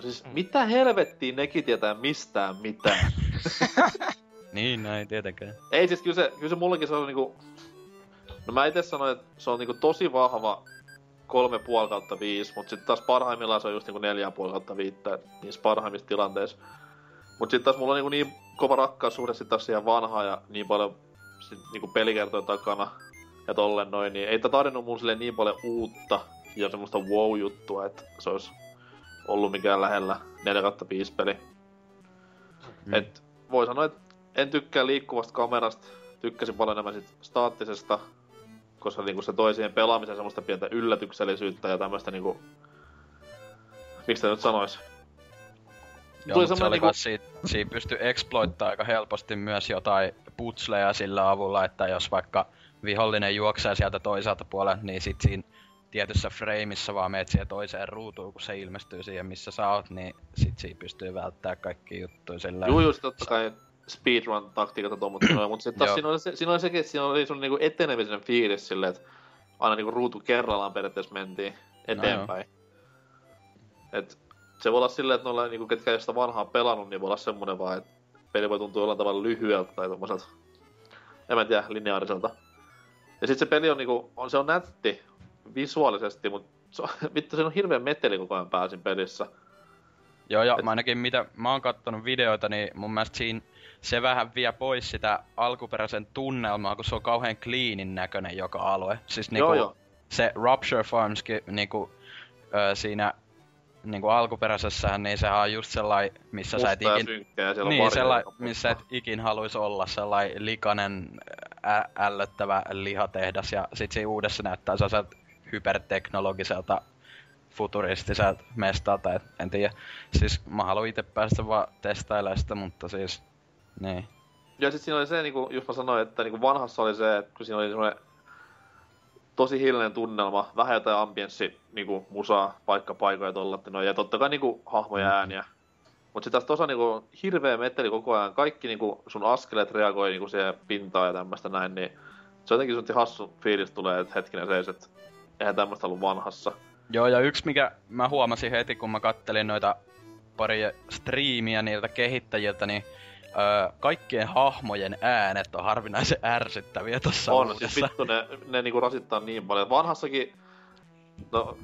siis mitä helvettiä nekin tietää mistään mitään. [LAUGHS] Niin, no ei tietenkään. Ei siis kyllä se, kyllä se mullekin se on niinku... No mä itse sanoin, että se on niinku tosi vahva 3,5 kautta 5, mutta sitten taas parhaimmillaan se on just niinku 4,5 kautta 5 niissä parhaimmissa tilanteissa. Mut sitten taas mulla on niinku niin kova rakkaussuhde sit taas siihen vanhaan ja niin paljon sit niinku pelikertoja takana ja tolleen noin, niin ei tää tarjonnut mun silleen niin paljon uutta ja semmoista wow-juttua, että se olisi ollut mikään lähellä 4 kautta 5 peli. Mm. Et voi sanoa, että en tykkää liikkuvasta kamerasta, tykkäsin paljon enemmän sit staattisesta, koska niinku se toi siihen pelaamiseen semmoista pientä yllätyksellisyyttä ja tämmöistä niinku... Miksi nyt sanois? Joo, Tuli se oli niinku- siitä, [LAUGHS] siinä pystyi exploittaa aika helposti myös jotain putsleja sillä avulla, että jos vaikka vihollinen juoksee sieltä toiselta puolelta, niin sit siinä tietyssä frameissa vaan meet siihen toiseen ruutuun, kun se ilmestyy siihen, missä sä oot, niin sit siinä pystyy välttämään kaikki juttuja sillä Juu, just totta kai speedrun-taktiikat tuommoista noin, mutta sitten taas Joo. siinä oli, se, siinä oli sekin, että siinä oli sun niinku etenemisen fiilis silleen, että aina niinku ruutu kerrallaan periaatteessa mentiin eteenpäin. Et se voi olla silleen, että noilla niinku, ketkä ei sitä vanhaa pelannut, niin voi olla semmonen vaan, että peli voi tuntua jollain tavalla lyhyeltä tai tommoselta, en mä tiedä, lineaariselta. Ja sit se peli on niinku, on, se on nätti visuaalisesti, mutta se on, [LAUGHS] vittu, siinä on hirveän meteli koko ajan pääsin pelissä. Joo, ja Et- mä ainakin mitä mä oon kattonut videoita, niin mun mielestä siinä se vähän vie pois sitä alkuperäisen tunnelmaa, kun se on kauhean cleanin näköinen joka alue. Siis niinku, Joo, joo. se Rupture Farmskin niinku, ö, siinä niinku alkuperäisessähän, niin sehän on just sellainen, missä sä et Musta ikin... synkkä ja siellä on Niin, sellai, missä et ikin haluaisi olla, sellainen likainen, ä- ällöttävä lihatehdas, ja sit siinä uudessa näyttää sellaiselta hyperteknologiselta futuristiselta mestalta, et en tiedä. Siis mä haluan itse päästä vaan testailemaan sitä, mutta siis, niin. Ja sit siinä oli se, niinku, just mä sanoin, että niinku vanhassa oli se, että kun siinä oli semmoinen tosi hiljainen tunnelma, vähän jotain ambienssi, niinku musaa, paikkapaikoja tolla, että no, ja totta kai niinku hahmoja ääniä. Mut sit taas tossa niinku hirveä meteli koko ajan, kaikki niinku sun askeleet reagoi niinku siihen pintaan ja tämmöstä näin, niin se on jotenkin hassu fiilis tulee, että hetkinen seis, että eihän tämmöstä ollut vanhassa. Joo, ja yksi mikä mä huomasin heti, kun mä kattelin noita pari striimiä niiltä kehittäjiltä, niin öö, kaikkien hahmojen äänet on harvinaisen ärsyttäviä tossa on, uudessa. siis vittu ne, ne niinku rasittaa niin paljon. Vanhassakin, no,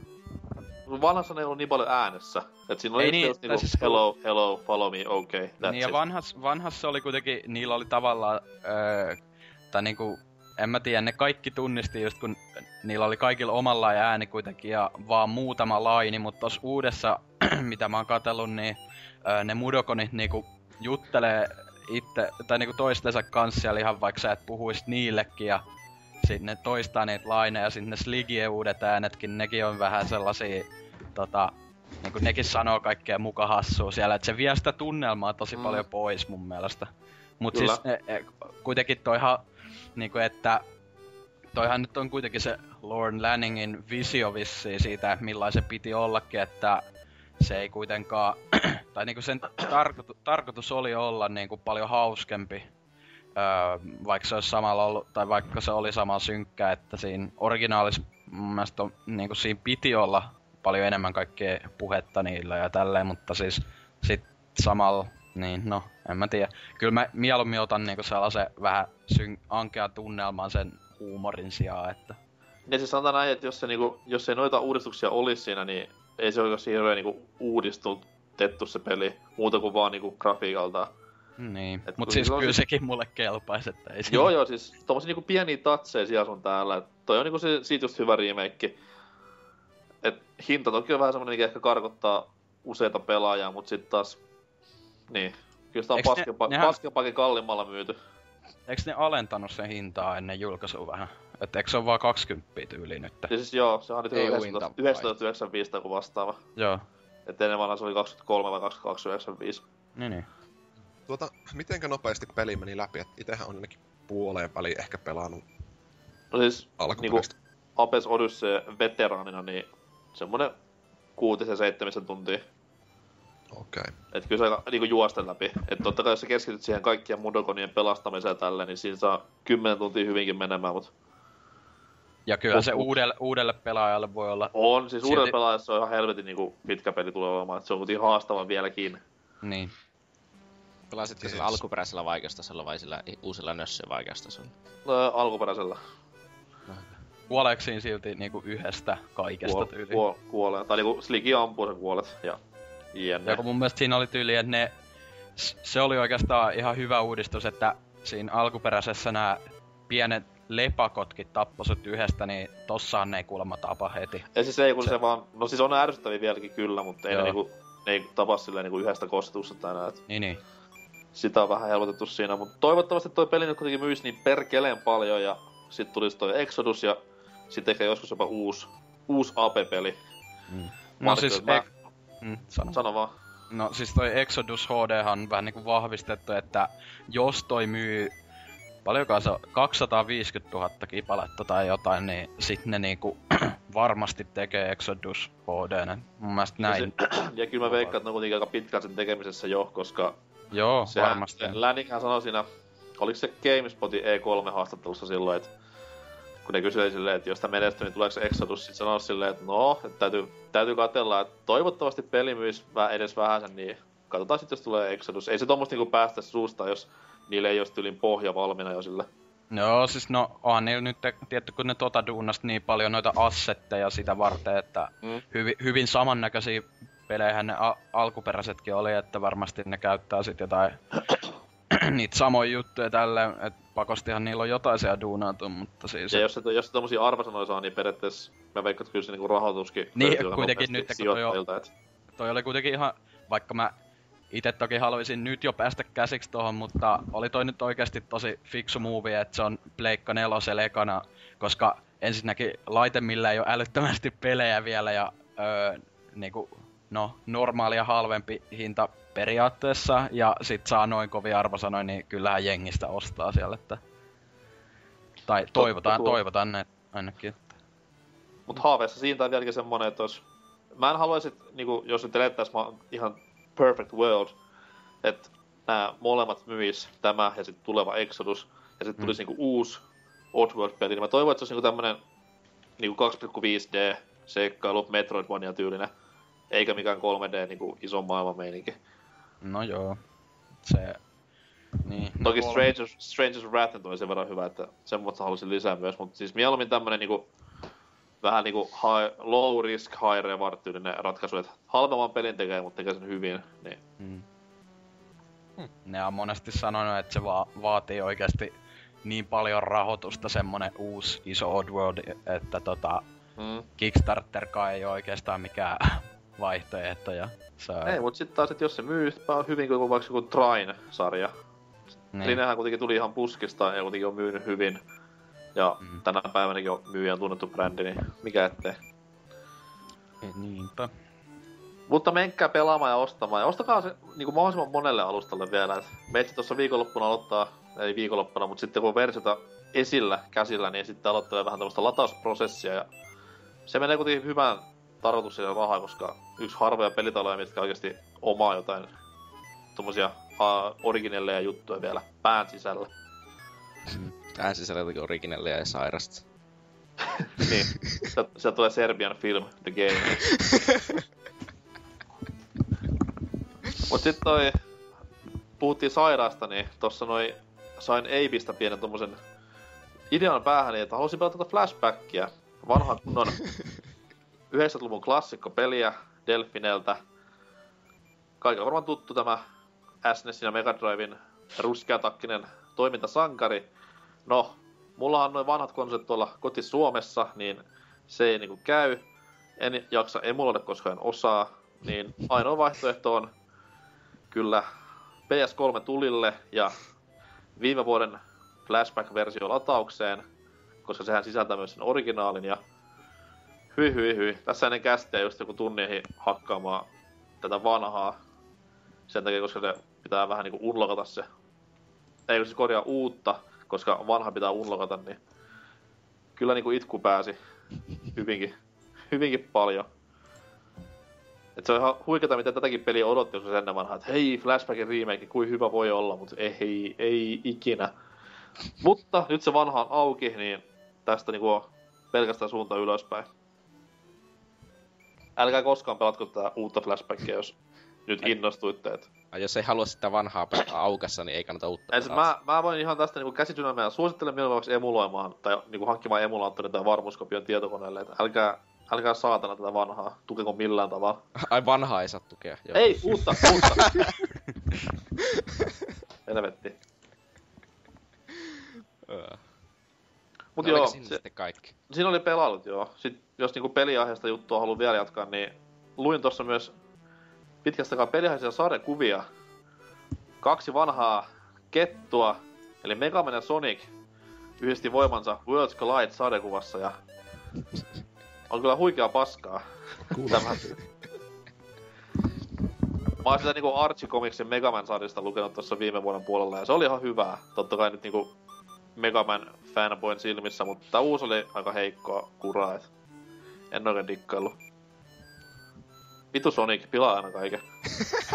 vanhassa ne ei ollut niin paljon äänessä. Et siinä oli Ei niin, just niinku, siis- hello, hello, follow me, okay, that's Niin ja vanhas, vanhassa oli kuitenkin, niillä oli tavallaan, öö, tai niinku, en mä tiedä, ne kaikki tunnisti just kun niillä oli kaikilla omalla ääni kuitenkin ja vaan muutama laini, mutta tossa uudessa, [CLEARS THROAT] mitä mä oon katsellut, niin öö, ne mudokonit niinku juttelee itse, tai niinku toistensa kanssa siellä ihan vaikka sä et puhuis niillekin ja sitten ne toistaa niitä laineja, sitten ne Sligien uudet äänetkin, nekin on vähän sellaisia, tota, niinku nekin sanoo kaikkea muka hassua siellä, että se vie sitä tunnelmaa tosi Mm. paljon pois mun mielestä. Mut Kyllä. siis e, e, kuitenkin toihan, niinku että toihan nyt on kuitenkin se Lorne Lanningin visio vissiin siitä, millainen se piti ollakin, että se ei kuitenkaan, tai niinku sen tarkoitu, tarkoitus oli olla niinku paljon hauskempi, öö, vaikka se olisi samalla ollut, tai vaikka se oli sama synkkä, että siinä originaalissa mun mielestä niinku siinä piti olla paljon enemmän kaikkea puhetta niillä ja tälleen, mutta siis sit samalla, niin no, en mä tiedä. Kyllä mä mieluummin otan niinku sellaisen vähän syn- ankean tunnelman sen huumorin sijaan, että Ja siis sanotaan näin, että jos, se, niinku, jos ei noita uudistuksia olisi siinä, niin ei se olisi hirveän niinku, uudistutettu se peli, muuta kuin vaan niinku, grafiikalta. Niin, Et mut kun siis kyllä se- sekin mulle kelpaisi, että ei Joo, joo, siis tommosia niinku pieniä tatseja siellä sun täällä. Et toi on niinku se, siitä just hyvä remake. Et hinta toki on vähän semmonen, mikä ehkä karkottaa useita pelaajaa, mut sit taas... Niin. Kyllä sitä on paskepa, nehän- paskempaakin kalliimmalla myyty. Eikö ne alentanut sen hintaa ennen julkaisua vähän? Että eikö se ole vaan 20 tyyli nyt? Ja siis joo, se on nyt Ei 19, uinta 1995 tai vastaava. Joo, Et ennen vanha se oli 23 vai 22,95. niin niin. Tuota, mitenkä nopeasti peli meni läpi? Et itehän on ainakin puoleen väliin ehkä pelannut No siis niinku. Apes Odyssey veteraanina, niin semmonen kuutisen seitsemisen tuntia. Okei. Okay. Et kyllä se aika niinku juosten läpi. Et totta kai jos sä keskityt siihen kaikkien mudokonien pelastamiseen ja tälleen, niin siinä saa 10 tuntia hyvinkin menemään, mutta Ja kyllä se uudelle, uudelle pelaajalle voi olla, on. Siis Silti- uudella pelaajassa on ihan helvetin niinku pitkä peli tulee olemaan, et se on kuitenkin haastava vieläkin. niin. Pelasitko sillä Jees. alkuperäisellä vaikeustasolla vai sillä uusilla nössön vaikeustasolla? No, alkuperäisellä Kuoleeko siinä silti niinku yhdestä kaikesta kuol, tyyliin? kuol, kuolee. Tai niinku sligi ampuu sen kuolet ja jne. Ja kun mun mielestä siinä oli tyyli, että ne, se oli oikeastaan ihan hyvä uudistus, että siinä alkuperäisessä nämä pienet lepakotkin tappoi sut yhdestä, niin tossahan ne ei kuulemma tapa heti. Ja siis ei kun se, Se- vaan, no siis on ärsyttäviä vieläkin kyllä, mutta ei ne niinku, ne ei tapa silleen niinku yhdestä kostetusta tai näin. et Niin niin. Sitä on vähän helpotettu siinä, mutta toivottavasti toi peli nyt kuitenkin myisi niin perkeleen paljon ja sit tulisi toi Exodus ja sitten ehkä joskus jopa uusi, uusi AP-peli. No Markkinoilla. siis, Mä- ek, mm, sano. Sano vaan. No siis toi Exodus HD on vähän niinku vahvistettu, että jos toi myy paljonkaan se on, 250 000 kipaletta tai jotain, niin sit ne niinku [CLEARS THROAT] varmasti tekee Exodus HD. Mun mielestä näin. Ja, se, [CLEARS THROAT] ja kyllä mä veikkaan, että ne on kuitenkin aika pitkään sen tekemisessä jo, koska Joo, sehän, varmasti. Lännikhän sanoi siinä, oliko se GameSpotin E3-haastattelussa silloin, että kun ne kyseli silleen, että jos tämä menestyy, niin tuleeko Exodus, sit sanoi silleen, että no, että täytyy, täytyy katella, että toivottavasti peli vä- edes vähän sen, niin katsotaan sitten, jos tulee Exodus. Ei se tommoista niinku päästä suusta, jos niille ei olisi tyylin pohja valmiina jo sille. Joo, siis no onhan niillä nyt tietty, kun ne tota duunasta niin paljon noita assetteja sitä varten, että Mm. mm. hyvin, samannäköisiä pelejä ne a- alkuperäisetkin oli, että varmasti ne käyttää sit jotain [CLEARS THROAT] niitä samoja juttuja tälle, että pakostihan niillä on jotain siellä duunaatu, mutta siis... Ja jos se, jos tommosia arvosanoja saa, niin periaatteessa mä veikkaan, että kyllä se niinku rahoituskin Niin, kuitenkin nyt, kun toi on- et- toi oli kuitenkin ihan, vaikka mä itse toki haluaisin nyt jo päästä käsiksi tohon, mutta oli toi nyt oikeasti tosi fiksu movie, että se on Pleikka nelosella ekana, koska ensinnäkin laite, millä ei ole älyttömästi pelejä vielä ja öö, niinku, no, normaali ja halvempi hinta periaatteessa, ja sit saa noin kovia arvosanoja, niin kyllähän jengistä ostaa siellä, että... Tai toivotaan, toivotaan ne ainakin. Mut haaveissa siitä on vieläkin semmonen, että jos... Mä en haluaisi, niinku, jos nyt elettäis ma- ihan perfect world, että nämä molemmat myis, tämä ja sitten tuleva Exodus, ja sitten tulisi niinku uusi Oddworld-peli, niin mä toivon, että se olisi niinku tämmönen niinku 2,5D seikkailu, Metroidvania tyylinen, eikä mikään 3D niinku ison maailman meininki. No joo. Se... Niin. Toki no, Strangers, Strangers Wrath on sen verran hyvä, että semmoista halusin lisää myös, mutta siis mieluummin tämmönen niinku vähän niinku high, low risk, high reward tyylinen ratkaisu, että halvemman pelin tekee, mutta tekee sen hyvin, niin Mm. Ne on monesti sanonut, että se va- vaatii oikeasti niin paljon rahoitusta semmonen uusi iso Oddworld, että tota, mm. Kickstarterkaan ei ole oikeastaan mikään [LAUGHS] vaihtoehto. Ja se on, Ei, mutta sitten taas, että jos se myy yhtä hyvin kuin vaikka joku Trine-sarja. Niin. niin. Trinehän kuitenkin tuli ihan puskista ja kuitenkin on myynyt hyvin. Ja Mm. tänä päivänäkin on myyjän tunnettu brändi, niin mikä ettei. Niinpä. Mutta menkää pelaamaan ja ostamaan. Ja ostakaa se niin kuin mahdollisimman monelle alustalle vielä. Et Meitsi tuossa viikonloppuna aloittaa, ei viikonloppuna, mutta sitten kun versiota esillä käsillä, niin sitten aloittelee vähän tämmöistä latausprosessia. Ja se menee kuitenkin hyvään tarkoitus siihen rahaa, koska yksi harvoja pelitaloja, mitkä oikeasti omaa jotain tommosia uh, originelleja juttuja vielä pään sisällä. Tähän sisällä jotakin originellia ja sairasta. [LAUGHS] niin, sieltä tulee Serbian film, The Game. [LAUGHS] Mut sit toi, puhuttiin sairaasta, niin tossa noi sain Eipistä pienen tommosen idean päähän, että halusin pelata tota flashbackia. Vanha kunnon [LAUGHS] 90-luvun klassikkopeliä Delfineltä. Kaikilla varmaan tuttu tämä SNESin ja Mega Driven ruskeatakkinen toimintasankari. No, mulla on noin vanhat konsolit tuolla koti Suomessa, niin se ei niinku käy. En jaksa emuloida, koska en osaa. Niin ainoa vaihtoehto on kyllä PS3 tulille ja viime vuoden flashback-versio lataukseen, koska sehän sisältää myös sen originaalin ja hyi hyi hyi. Tässä ennen kästiä just joku tunniin hakkaamaan tätä vanhaa. Sen takia, koska se pitää vähän niinku unlokata se. Ei siis korjaa uutta, koska vanha pitää unlokata, niin kyllä niinku itku pääsi hyvinkin, hyvinkin paljon. Et se on ihan huikeeta, miten tätäkin peliä odotti joskus ennen vanhaa, että hei, Flashbackin remake, kuin hyvä voi olla, mutta ei, ei ikinä. Mutta nyt se vanha on auki, niin tästä niinku on pelkästään suunta ylöspäin. Älkää koskaan pelatko tätä uutta Flashbackia, jos nyt innostuitte. Et. Jos ei halua sitä vanhaa pelata aukassa, niin ei kannata uutta Et mä, mä voin ihan tästä niinku käsitynämään suosittelen mieluummin emuloimaan tai niinku hankkimaan emulaattorin tai varmuuskopion tietokoneelle. Et älkää, älkää saatana tätä vanhaa, tukeko millään tavalla. Ai vanhaa ei saa tukea. Joo. Ei, uutta, uutta. [LAUGHS] Helvetti. Öö. Mut No, joo, siinä se, sitten kaikki. siinä oli pelailut joo. Sitten jos niinku peliaiheesta juttua haluan vielä jatkaa, niin luin tuossa myös pitkästäkaan peliaiheisia sarjakuvia. Kaksi vanhaa kettua, eli Mega Man ja Sonic, yhdisti voimansa Worlds Collide sarjakuvassa ja on kyllä huikea paskaa. Tämä. Mä oon sitä niinku Archie Comicsin Mega Man sarjasta lukenut tuossa viime vuoden puolella ja se oli ihan hyvää. Totta kai nyt niinku Mega Man fanboyn silmissä, mutta tää uusi oli aika heikkoa kuraa, et en oikein dikkaillu. Vitu Sonic pilaa aina kaiken.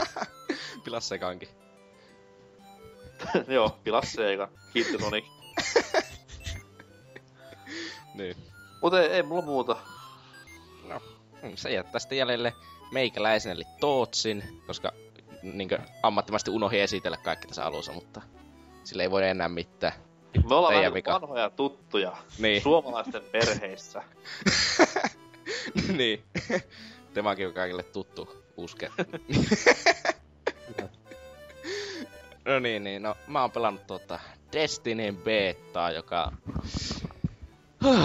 [LAUGHS] Pilas sekankin. [LAUGHS] Joo, pilas se eikä. Kiitti Sonic. [LAUGHS] Niin. Mut ei, ei mulla muuta. Mm, Se jättää sitten jäljelle meikäläisen eli Tootsin, koska niinkö ammattimasti unohdin esitellä kaikki tässä alussa, mutta sillä ei voi enää mitään. Me ollaan vähän vika. vanhoja tuttuja. Niin. Suomalaisten perheissä. niin. Tämäkin on kaikille tuttu uske. [LAUGHS] no niin, niin, no mä oon pelannut tuota Destinyn betaa, joka... [SIGHS]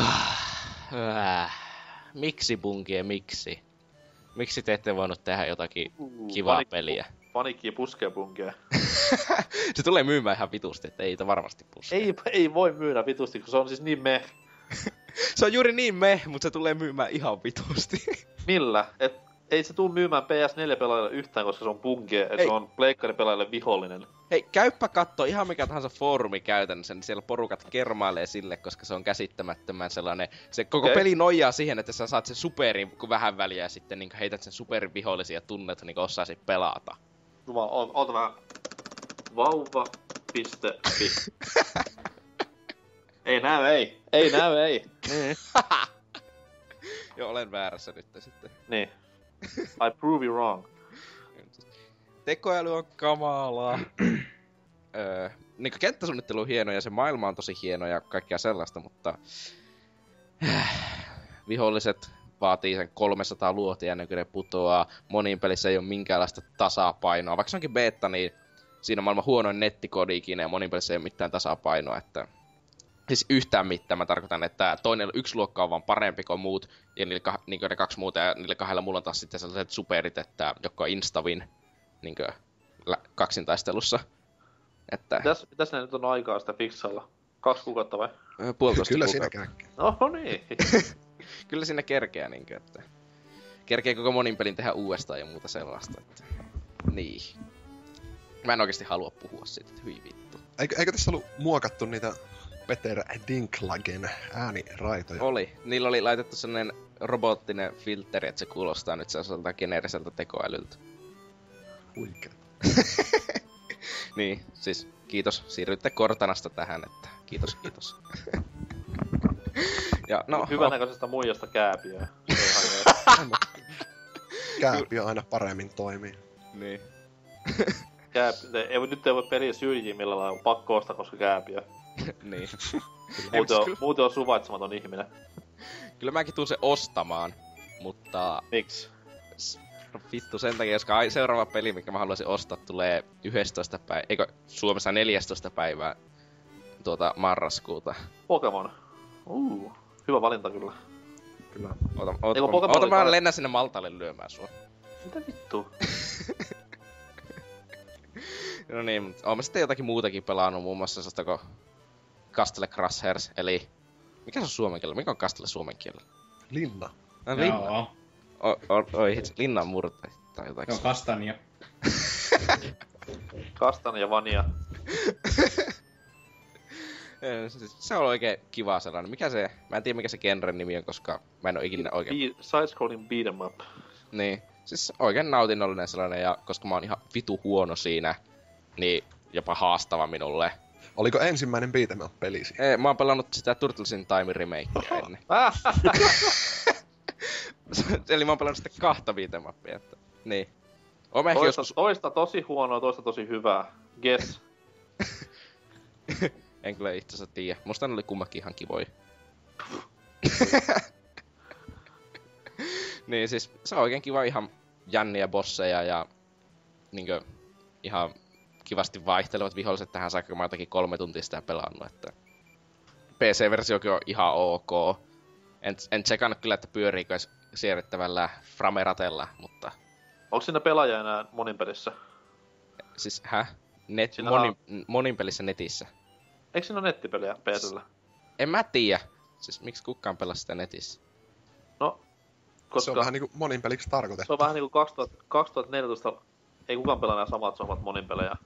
miksi bunkie, miksi? Miksi te ette voinut tehdä jotakin kivaa Panik- peliä? Panikki puskee punkia. [LAUGHS] Se tulee myymään ihan vitusti, että ei sitä varmasti puskea. Ei, ei voi myydä vitusti, kun se on siis niin me. [LAUGHS] Se on juuri niin me, mutta se tulee myymään ihan vitusti. [LAUGHS] Millä? Et ei se tuu myymään PS4-pelaajille yhtään, koska se on punkie, että se on pleikkaripelaajille vihollinen. Hei, käyppä katto ihan mikä tahansa foorumi käytännössä, niin siellä porukat kermailee sille, koska se on käsittämättömän sellainen... Se koko Okei. peli nojaa siihen, että sä saat sen superin, kun vähän väliä ja sitten niin heität sen superin vihollisia tunnet, niin osaisit pelata. Jumala, oota vähän. Vauva.fi [LAUGHS] Ei näy, ei. Ei näy, ei. [LAUGHS] Niin. [LAUGHS] Joo, olen väärässä nyt sitten. niin. I prove you wrong. Tekoäly on kamalaa. [CLEARS THROAT] öö, niin kenttäsuunnittelu on hieno ja se maailma on tosi hieno ja kaikkea sellaista, mutta viholliset vaatii sen 300 luotia ennen kuin ne putoaa. Moniin pelissä ei ole minkäänlaista tasapainoa. Vaikka se onkin beta, niin siinä on maailman huonoin nettikodi ikinä ja monin pelissä ei ole mitään tasapainoa. Että... Siis yhtään mitään. Mä tarkoitan, että toinen yksi luokka on vaan parempi kuin muut, ja niillä kah- niin ne kaksi muuta, ja niillä kahdella mulla on taas sitten sellaiset superit, että joko instavin niin lä- kaksintaistelussa. Että Mitäs, mitäs ne nyt on aikaa sitä fiksailla? Kaksi kuukautta vai? puolitoista Kyllä siinä kuukautta. käy. No niin. [LAUGHS] Kyllä siinä kerkeää niinkö, että... Kerkeä koko monin pelin tehdä uudestaan ja muuta sellaista, että... Niin. Mä en oikeesti halua puhua siitä, että hyi vittu. Eikö, eikö tässä ollut muokattu niitä Peter Dinklagen ääniraitoja? Oli. Niillä oli laitettu sellainen robottinen filteri, että se kuulostaa nyt sellaiselta geneeriseltä tekoälyltä. Huikea. [LAUGHS] Niin, siis kiitos. Siirrytte Kortanasta tähän, että kiitos, kiitos. [LAUGHS] ja no, Hyvänäköisestä muijasta kääpiöä. Ei [LAUGHS] ihan Kääpiö aina paremmin toimii. niin. Kääp... ei, nyt ei voi peliä syrjiä millä lailla, on pakko ostaa, koska kääpiö. [LAUGHS] niin. Muuten on, muuten on suvaitsematon ihminen. Kyllä mäkin tuun se ostamaan, mutta Miksi? No vittu, sen takia, koska ai- seuraava peli, mikä mä haluaisin ostaa, tulee 11 päivää, eikö Suomessa 14 päivää tuota marraskuuta. Pokemon. Uh, hyvä valinta kyllä. Kyllä. Oota, oota, Eikö Pokemon oota oli mä lennän sinne Maltalle lyömään sua. Mitä vittu? [LAUGHS] No niin, mutta oon mä sitten jotakin muutakin pelannut, muun muassa sellaista kuin Castle Crashers, eli... Mikä se on suomen kielellä? Mikä on Castle suomen kielellä? Linna. No, linna. Joo, O, o, oi, hitsi, linnan murte tai jotakin. joo, kastania. [LAUGHS] Kastan ja Vania. [LAUGHS] Se on oikein kiva sellainen. Mikä se... Mä en tiedä mikä se genren nimi on, koska mä en oo ikinä oikein... Be- Side-scrolling beat'em up. Niin. Siis oikein nautinnollinen sellainen, ja koska mä oon ihan vitu huono siinä, niin jopa haastava minulle. Oliko ensimmäinen beat'em up pelisi? Ei, mä oon pelannut sitä Turtlesin Time remakea ennen. Ah! [LAUGHS] Eli mä oon pelannut sitten kahta viitemappia, että... Niin. Oon Toista, joskus... toista tosi huonoa, toista tosi hyvää. Guess. [LAUGHS] En kyllä itse asiassa tiedä. Musta ne oli kummakin ihan kivoja. [LAUGHS] niin siis se on oikein kiva ihan jänniä bosseja ja niinkö ihan kivasti vaihtelevat viholliset tähän saakka, kun mä jotakin kolme tuntia sitä pelannut, että PC-versiokin on ihan ok. En, en tsekannut kyllä, että pyöriikö edes siirrettävällä frameratella, mutta Onko siinä pelaaja enää monin pelissä? siis hä? Net, Siinä monin, monin pelissä netissä. Eikö siinä ole nettipeliä PSllä? En mä tiedä. Siis miksi kukaan pelaa sitä netissä? No, koska Se on vähän niinku monin peliksi tarkoitettu. se on vähän niinku 2000, 2014, ei kukaan pelaa enää samat sohvat monin pelejä.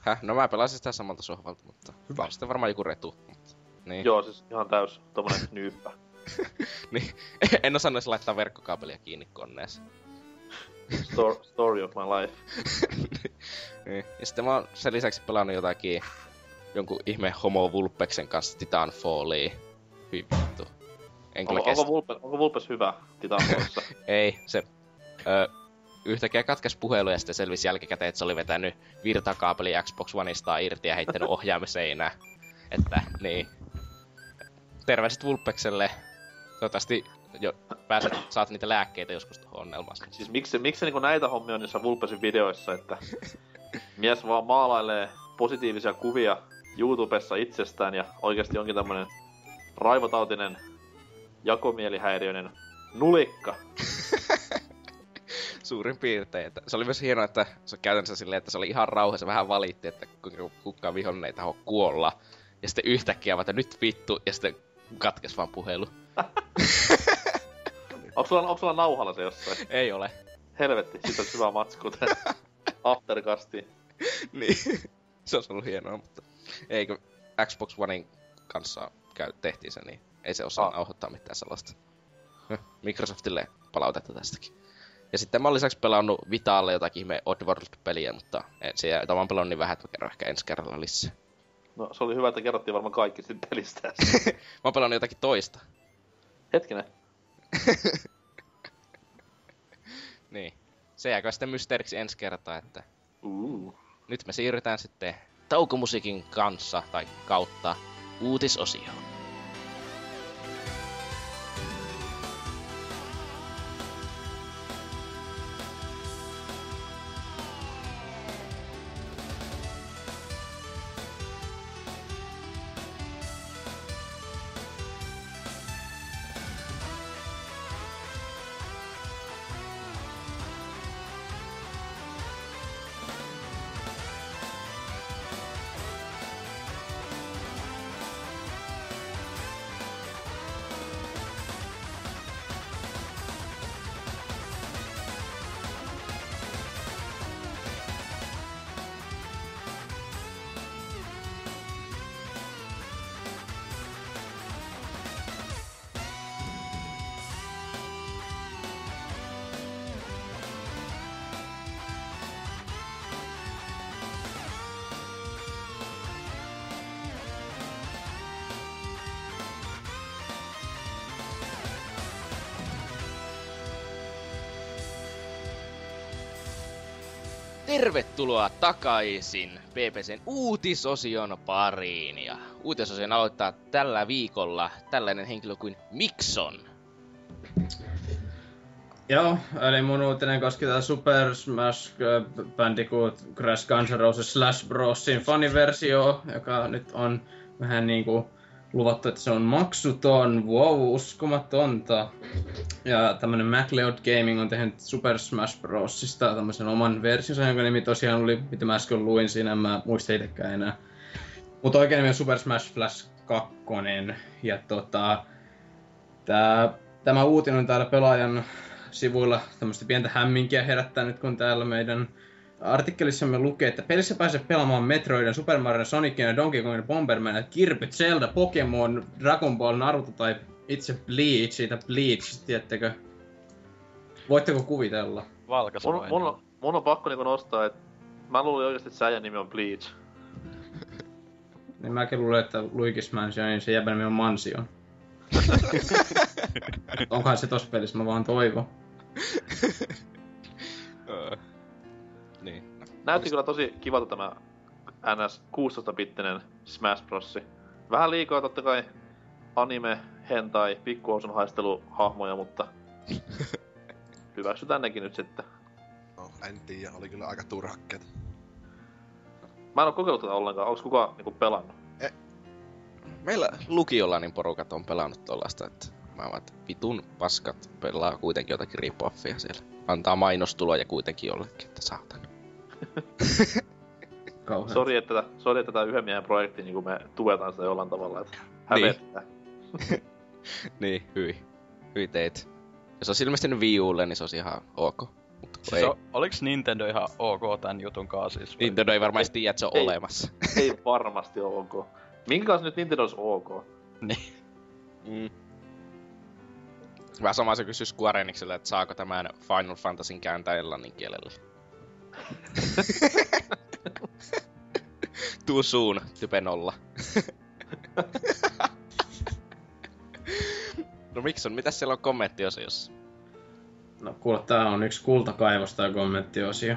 Häh? No mä pelasin sitä samalta sohvalta, mutta... Hyvä. Sitten varmaan joku retu. Mutta... Niin. Joo, siis ihan täys tommonen [LAUGHS] nyyppä. [LAUGHS] niin. en osannut edes laittaa verkkokaapelia kiinni koneessa. Stor- story of my life. [LAUGHS] niin. Ja sitten mä oon sen lisäksi pelannut jotakin... Jonkun ihme Homo Vulpeksen kanssa Titanfallia. Hyi vittu. En kyllä Onko, kestä. onko, Vulpes, onko Vulpes hyvä Titanfallissa? Ei, se... Ö, yhtäkkiä katkes puhelu ja sitten selvisi jälkikäteen, että se oli vetänyt virtakaapeli Xbox Oneista irti ja heittänyt ohjaamiseinään. Että, niin. Terveiset Vulpekselle. Toivottavasti jo pääset, saat niitä lääkkeitä joskus tuohon onnelmaan. siis miksi, miksi niinku näitä hommia on niissä Vulpesin videoissa, että mies vaan maalailee positiivisia kuvia YouTubessa itsestään ja oikeasti onkin tämmönen raivotautinen jakomielihäiriöinen nulikka. [LAUGHS] Suurin piirtein. Että se oli myös hienoa, että se on käytännössä silleen, että se oli ihan rauhassa vähän valitti, että kuinka kukaan vihollinen ei taho kuolla. Ja sitten yhtäkkiä vaan, että nyt vittu, ja sitten katkes vaan puhelu. [LAUGHS] Onko sulla, onko sulla nauhalla se jossain? Ei ole. Helvetti, sit olisi hyvä matsku tähän [LAUGHS] aftercastiin. niin. se olisi ollut hienoa, mutta eikö Xbox Onein kanssa käy, tehtiin se, niin ei se osaa Ah. nauhoittaa mitään sellaista. Microsoftille palautetta tästäkin. Ja sitten mä oon lisäksi pelannut Vitaalle jotakin ihme Oddworld-peliä, mutta en, se oon pelannut niin vähän, että mä kerron ehkä ensi kerralla lisää. No se oli hyvä, että kerrottiin varmaan kaikki siitä pelistä. [LAUGHS] mä oon pelannut jotakin toista. Hetkinen. [LAUGHS] Niin. Se jääkö sitten mysteeriksi ensi kertaa, että Uh. nyt me siirrytään sitten taukomusiikin kanssa tai kautta uutisosioon. Tervetuloa takaisin PPCn uutisosion pariin. Ja uutisosion aloittaa tällä viikolla tällainen henkilö kuin Mikson. Joo, eli mun uutinen koski tätä Super Smash äh, Bandicoot Crash Guns N' Roses Slash Brosin faniversio, joka nyt on vähän niinku luvattu, että se on maksuton, wow, uskomatonta. Ja tämmönen MacLeod Gaming on tehnyt Super Smash Brosista tämmöisen oman versionsa, jonka nimi tosiaan oli, mitä mä äsken luin siinä, en mä muista itsekään enää. Mutta oikein nimi on Super Smash Flash 2. Ja tota, tää, tämä uutinen on täällä pelaajan sivuilla tämmöistä pientä hämminkiä herättänyt, kun täällä meidän artikkelissamme lukee, että pelissä pääsee pelaamaan Metroidin, Super Mario, Sonicin ja Donkey Kongin Bomberman, Kirby, Zelda, Pokemon, Dragon Ball, Naruto tai itse Bleach, siitä Bleach, tiettekö? Voitteko kuvitella? Valkas Mun, mun, on, mun on pakko niinku nostaa, että mä luulin oikeesti, että säijän nimi on Bleach. [LAUGHS] Niin mäkin luulen, että Luigi's Mansion, niin se jäbän nimi on Mansion. [LAUGHS] Onkohan se tossa pelissä, mä vaan toivon. [LAUGHS] Öö. niin. Näytti kyllä tosi kivalta tämä NS 16-bittinen Smash Bros. Vähän liikaa totta kai anime, hentai, pikkuhousun haisteluhahmoja, mutta [LAUGHS] hyväksytään nekin nyt sitten. No, en tiedä, oli kyllä aika turhakkeet. Mä en oo kokeillut tätä ollenkaan, onks kukaan niinku pelannut? Meillä lukiolla niin porukat on pelannut tuollaista, että mä että vitun paskat pelaa kuitenkin jotakin ripoffia siellä. Antaa mainostuloja kuitenkin jollekin, että saatana. [LAUGHS] Kauhean. Sori, että, tätä- sori, että tämä yhden miehen projekti, niin me tuetaan sitä jollain tavalla, että hävettää. Niin, [LAUGHS] [LAUGHS] hyi. Hyi teit. Jos olisi ilmestynyt Wii Ulle, niin se olisi ihan ok. Mutta Siis ei. o, oliks Nintendo ihan ok tän jutun kanssa siis? Nintendo ei varmaan edes tiedä, että se on Ei. olemassa. Ei varmasti ole ok. Minkä kanssa nyt Nintendo olisi ok? Niin. Mm. Vähän sama se kysyi Square Enixille, että saako tämän Final Fantasyn kääntää englannin kielelle. [LAUGHS] Too soon, type nolla. [LAUGHS] no Mikson, mitäs siellä on kommenttiosiossa? No kuule, tää on yksi kultakaivos tää kommenttiosio.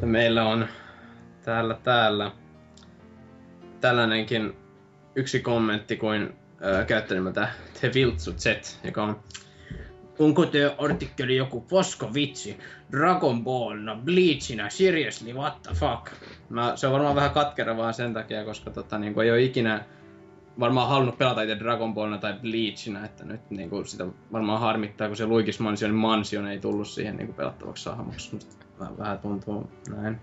Ja meillä on täällä täällä tällainenkin yksi kommentti kuin äh, käyttänimeltä The Viltsu Z, joka on Onko te artikkeli joku posko vitsi? Dragon Ballna, Bleachina, seriously, what the fuck? Mä, se on varmaan vähän katkera vaan sen takia, koska tota, niin ei ole ikinä varmaan halunnut pelata itse Dragon Ballina tai Bleachina, että nyt niin kuin, sitä varmaan harmittaa, kun se Luigi's Mansion Mansion ei tullut siihen niin kuin, pelattavaksi hahmoksi. Musta vähän, vähän tuntuu näin.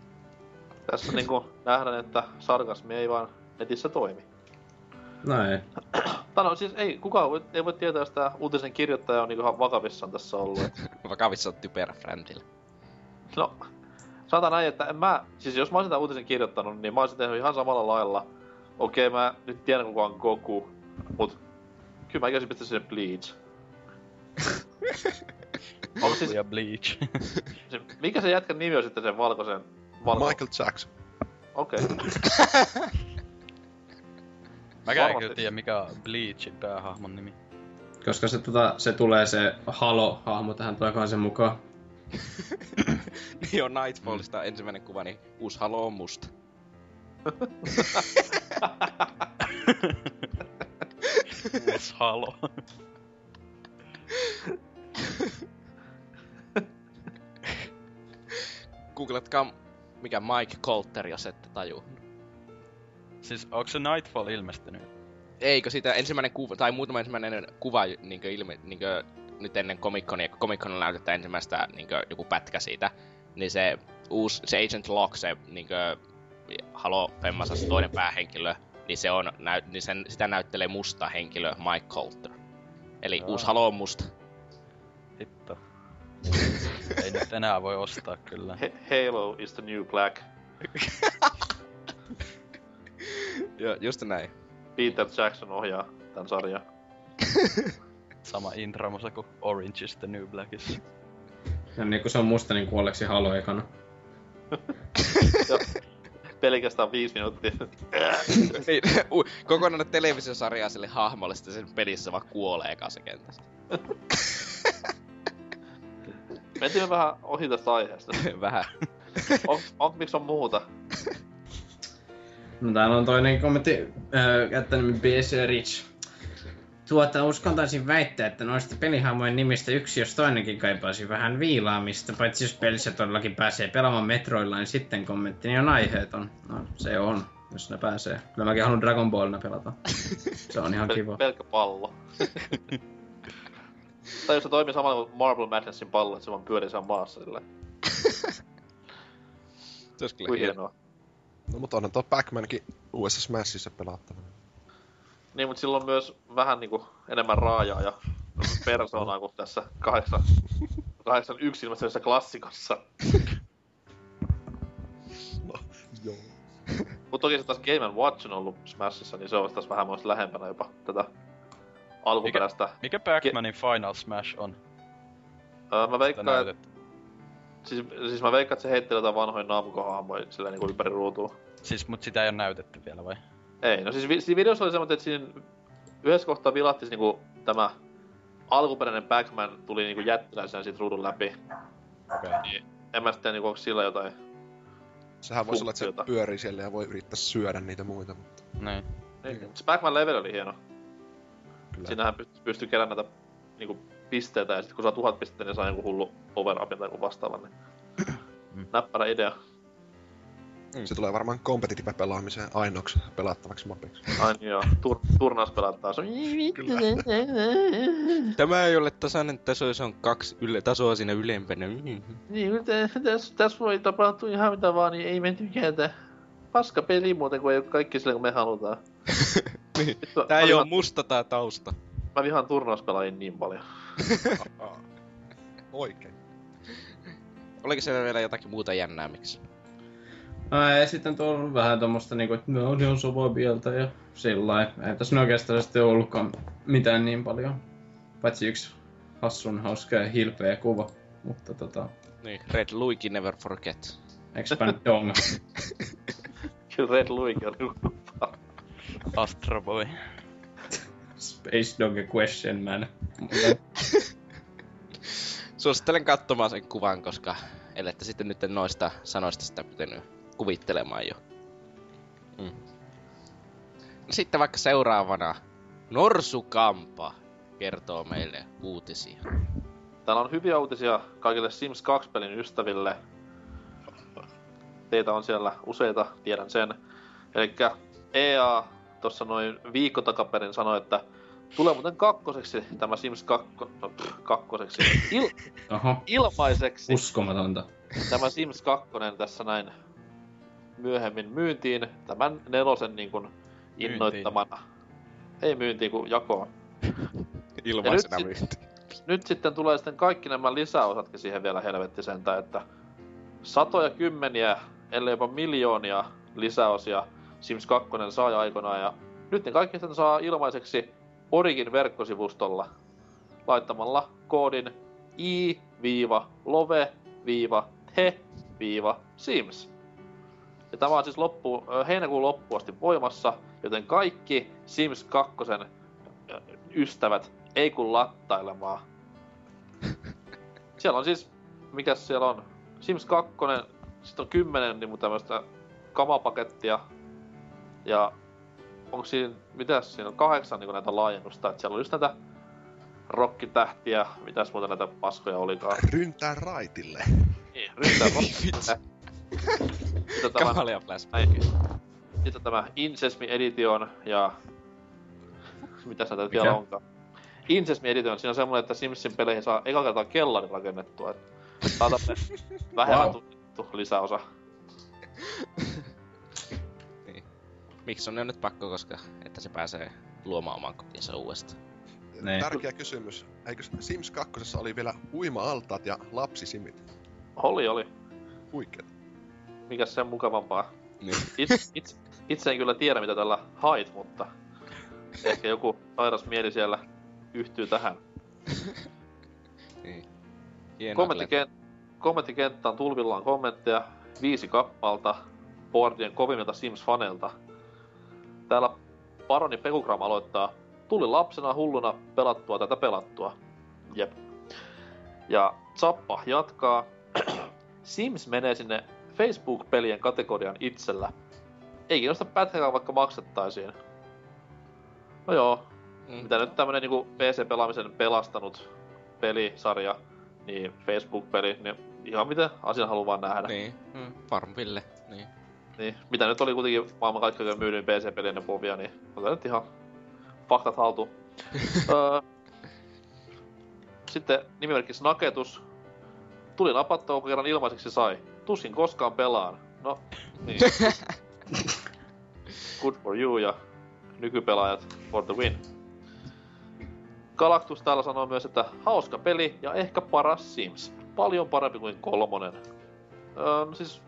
Tässä niinku nähdään, että sarkasmi ei vaan netissä toimi. Näin. Tai no siis ei, kukaan voi, ei voi tietää, jos tää uutisen kirjoittaja on niinku ihan vakavissaan tässä ollut. Et, [LAUGHS] Vakavissa on typerä friendillä. no, sanotaan näin, että en mä, siis jos mä olisin tämän uutisen kirjoittanut, niin mä olisin tehnyt ihan samalla lailla. Okei, mä nyt tiedän kuka on Goku, mut kyllä mä olisin pistänyt sinne Bleach. [LAUGHS] Onko siis, ja Bleach. [LAUGHS] se, mikä se jätkän nimi on sitten sen valkoisen? Valko... Michael Jackson. Okei. [LAUGHS] Mäkään en kyllä tiedä mikä on Bleachin päähahmon nimi. Koska se, tota, se tulee se Halo-hahmo tähän sen mukaan. niin on Nightfallista ensimmäinen kuva, niin uusi Halo on musta. Uusi Halo. Googletkaa mikä Mike Colter, jos ette taju. siis onko se Nightfall ilmestynyt? Eikö sitä ensimmäinen kuva, tai muutama ensimmäinen kuva niinkö ilme, niinkö nyt ennen Comic-Conia, kun Comic-Conilla näytetään ensimmäistä niinkö joku pätkä siitä, niin se uusi, se Agent Locke, se niinkö Halo Femmasassa toinen päähenkilö, niin se on, näy, niin sen, sitä näyttelee musta henkilö Mike Colter. Eli Aa. uusi Halo on musta. Hitto. [LAUGHS] Ei nyt enää voi ostaa kyllä. He- Halo is the new black. [LAUGHS] Joo, just näin. Peter Jackson ohjaa tän sarjan. [LAUGHS] Sama intramusa kuin Orange is the New Blackissa. Ja niin kun se on musta, niin kuolleeksi Halo ekana. Pelkästään viisi minuuttia. [LAUGHS] Niin, u- kokonainen televisiosarja sille hahmolle, sitten sen pelissä vaan kuolee eka se kentästä. [LAUGHS] Mentimme vähän ohi tästä aiheesta. [LAUGHS] Vähän. On, on, miksi on muuta? No täällä on toinen kommentti, äh, käyttänyt BC Rich. Tuota, uskaltaisin väittää, että noista pelihahmojen nimistä yksi jos toinenkin kaipaisi vähän viilaamista, paitsi jos pelissä todellakin pääsee pelaamaan Metroilla, niin sitten kommenttini on aiheeton. No, se on, jos ne pääsee. Kyllä mäkin haluan Dragon Ballina pelata. Se on ihan kiva. pelkkä pallo. [LAUGHS] tai jos se toimii samalla kuin Marble Madnessin pallo, että se vaan pyörii siellä maassa sillä. Se olisi kyllä hienoa. No mutta onhan tuo Pac-Mankin uudessa Smashissa pelattavana. Niin, mutta sillä on myös vähän niinku enemmän raajaa ja persoonaa kuin tässä kahdeksan, kahdeksan yksi ilmestyneessä klassikossa. No, joo. Mutta toki se taas Game Watch on ollut Smashissa, niin se on taas vähän muista lähempänä jopa tätä alkuperäistä. Mikä Pac-Manin Final Smash on? Öö, mä veikkaan, että siis, siis mä veikkaan, että se heitteli jotain vanhoja Namco-hahmoja silleen niinku ympäri ruutua. Siis, mut sitä ei ole näytetty vielä vai? Ei, no siis vi- siinä videossa oli semmoinen, että siinä yhdessä kohtaa vilahti niinku tämä alkuperäinen Pac-Man tuli niinku jättiläisenä siitä ruudun läpi. Okei. Okay. Niin en mä sitten niinku onko sillä jotain... Sehän voisi olla, että se Funktiota. pyörii siellä ja voi yrittää syödä niitä muita, mutta Niin. Niin. Mm. Se Pac-Man level oli hieno. kyllä. Siinähän pystyy, pystyy keräämään näitä niinku pisteitä ja sitten kun saa tuhat pistettä, niin saa joku hullu power-upin tai joku vastaavan. Niin... Mm. Näppärä idea. Se tulee varmaan competitive pelaamiseen ainoaksi pelattavaksi mapiksi. Ai niin joo, tur- turnaus pelataan. Se on... [LAUGHS] Tämä ei ole tasainen taso, se on kaksi yle- tasoa siinä ylempänä. Mm. [LAUGHS] Niin, tässä täs voi tapahtua ihan mitä vaan, niin ei me tykätä. Paska peli muuten, kun ei ole kaikki sille, kun me halutaan. [LAUGHS] Niin. Tää ei oo musta tää tausta. Mä vihaan turnauspelaajia niin paljon. Oikein. Oliko siellä vielä jotakin muuta jännää, miksi? No, ja sitten tuolla on vähän tommosta niinku, että no, ne on samaa mieltä ja sillä lailla. Ei tässä oikeastaan sitten ollutkaan mitään niin paljon. Paitsi yksi hassun hauska ja hilpeä kuva. Mutta tota, Niin, Red Luigi Never Forget. Expand [LAUGHS] Dong. Kyllä Red Luigi on niinku- Astro Boy. Space Dog Question Man. Suosittelen katsomaan sen kuvan, koska ellette sitten nyt noista sanoista sitä pitänyt kuvittelemaan jo. Mm. No sitten vaikka seuraavana Norsukampa kertoo meille uutisia. Täällä on hyviä uutisia kaikille Sims 2-pelin ystäville. Teitä on siellä useita, tiedän sen. Eli EA tuossa noin viikko takaperin sanoi, että tulee muuten kakkoseksi tämä Sims 2, no, kakkoseksi, il, Oho, ilmaiseksi uskomatonta. tämä Sims 2 tässä näin myöhemmin myyntiin, tämän nelosen niin kuin innoittamana. Ei myyntiin, kuin jakoon. [LAUGHS] Ilmaisena Ja nyt myynti. nyt sitten tulee sitten kaikki nämä lisäosatkin siihen vielä helvetti sentään, että satoja kymmeniä, ellei jopa miljoonia lisäosia Sims 2 saa jo aikoinaan ja nyt ne kaikki sitten saa ilmaiseksi Origin verkkosivustolla laittamalla koodin i-love-te-sims. Ja tämä on siis loppu, heinäkuun loppuun asti voimassa, joten kaikki Sims 2 ö, ystävät ei kun lattailemaan. [LAUGHS] siellä on siis, mikäs siellä on? Sims 2, sitten on 10 niin tämmöistä kamapakettia. Ja onko siinä, mitäs siinä on kahdeksan niin näitä laajennusta, että siellä on just näitä rokkitähtiä, mitäs muuta näitä paskoja olikaan. Ryntää raitille. Niin, ryntää [LAUGHS] rokkitähtiä. Sitten tämä, Kamalia flashback. näin, sitten tämä Incesmi Edition ja... Mitäs näitä nyt Mikä? vielä onkaan? Incesmi Edition, siinä on semmonen, että Simsin peleihin saa eka kertaa kellari rakennettua. Et tää on tämmönen [LAUGHS] vähemmän Wow. tunnettu lisäosa. [LAUGHS] Miksi on ne nyt pakko, koska että se pääsee luomaan oman kotinsa uudestaan. Niin. Tärkeä kysymys. Eikö Sims 2 oli vielä uima-altaat ja lapsisimit? Oli, oli. Huikeet. Mikäs sen mukavampaa? Niin. Itse, itse, itse en kyllä tiedä, mitä tällä hait, mutta ehkä joku sairas mieli siellä yhtyy tähän. [LAUGHS] niin. Kommenttikent, kommenttikenttä on tulvillaan kommentteja, viisi kappalta boardien kovimmilta Sims-faneilta. Täällä Paroni Pekugram aloittaa, tuli lapsena hulluna pelattua tätä pelattua. Jep. Ja Zappa jatkaa, [CLEARS THROAT] Sims menee sinne Facebook-pelien kategorian itsellä. Ei kiinnosta pätkääkään vaikka maksettaisiin. No joo, Mm. Mitä nyt tämmönen niinku PC-pelaamisen pelastanut pelisarja, niin Facebook-peli, niin ihan miten asian haluaa vaan nähdä. Niin, mm, Farmville, niin. Niin, mitä nyt oli kuitenkin maailman kaikkein myydyin PC-peli ennen Bovia, niin otetaan nyt ihan faktat haltuun. [LAUGHS] Öö, Sitten nimimerkki Snaketus. Tuli napattua, kun kerran ilmaiseksi sai. Tuskin koskaan pelaan. No, niin. [LAUGHS] Good for you ja nykypelaajat for the win. Galactus täällä sanoo myös, että hauska peli ja ehkä paras Sims. Paljon parempi kuin kolmonen. Öö, no siis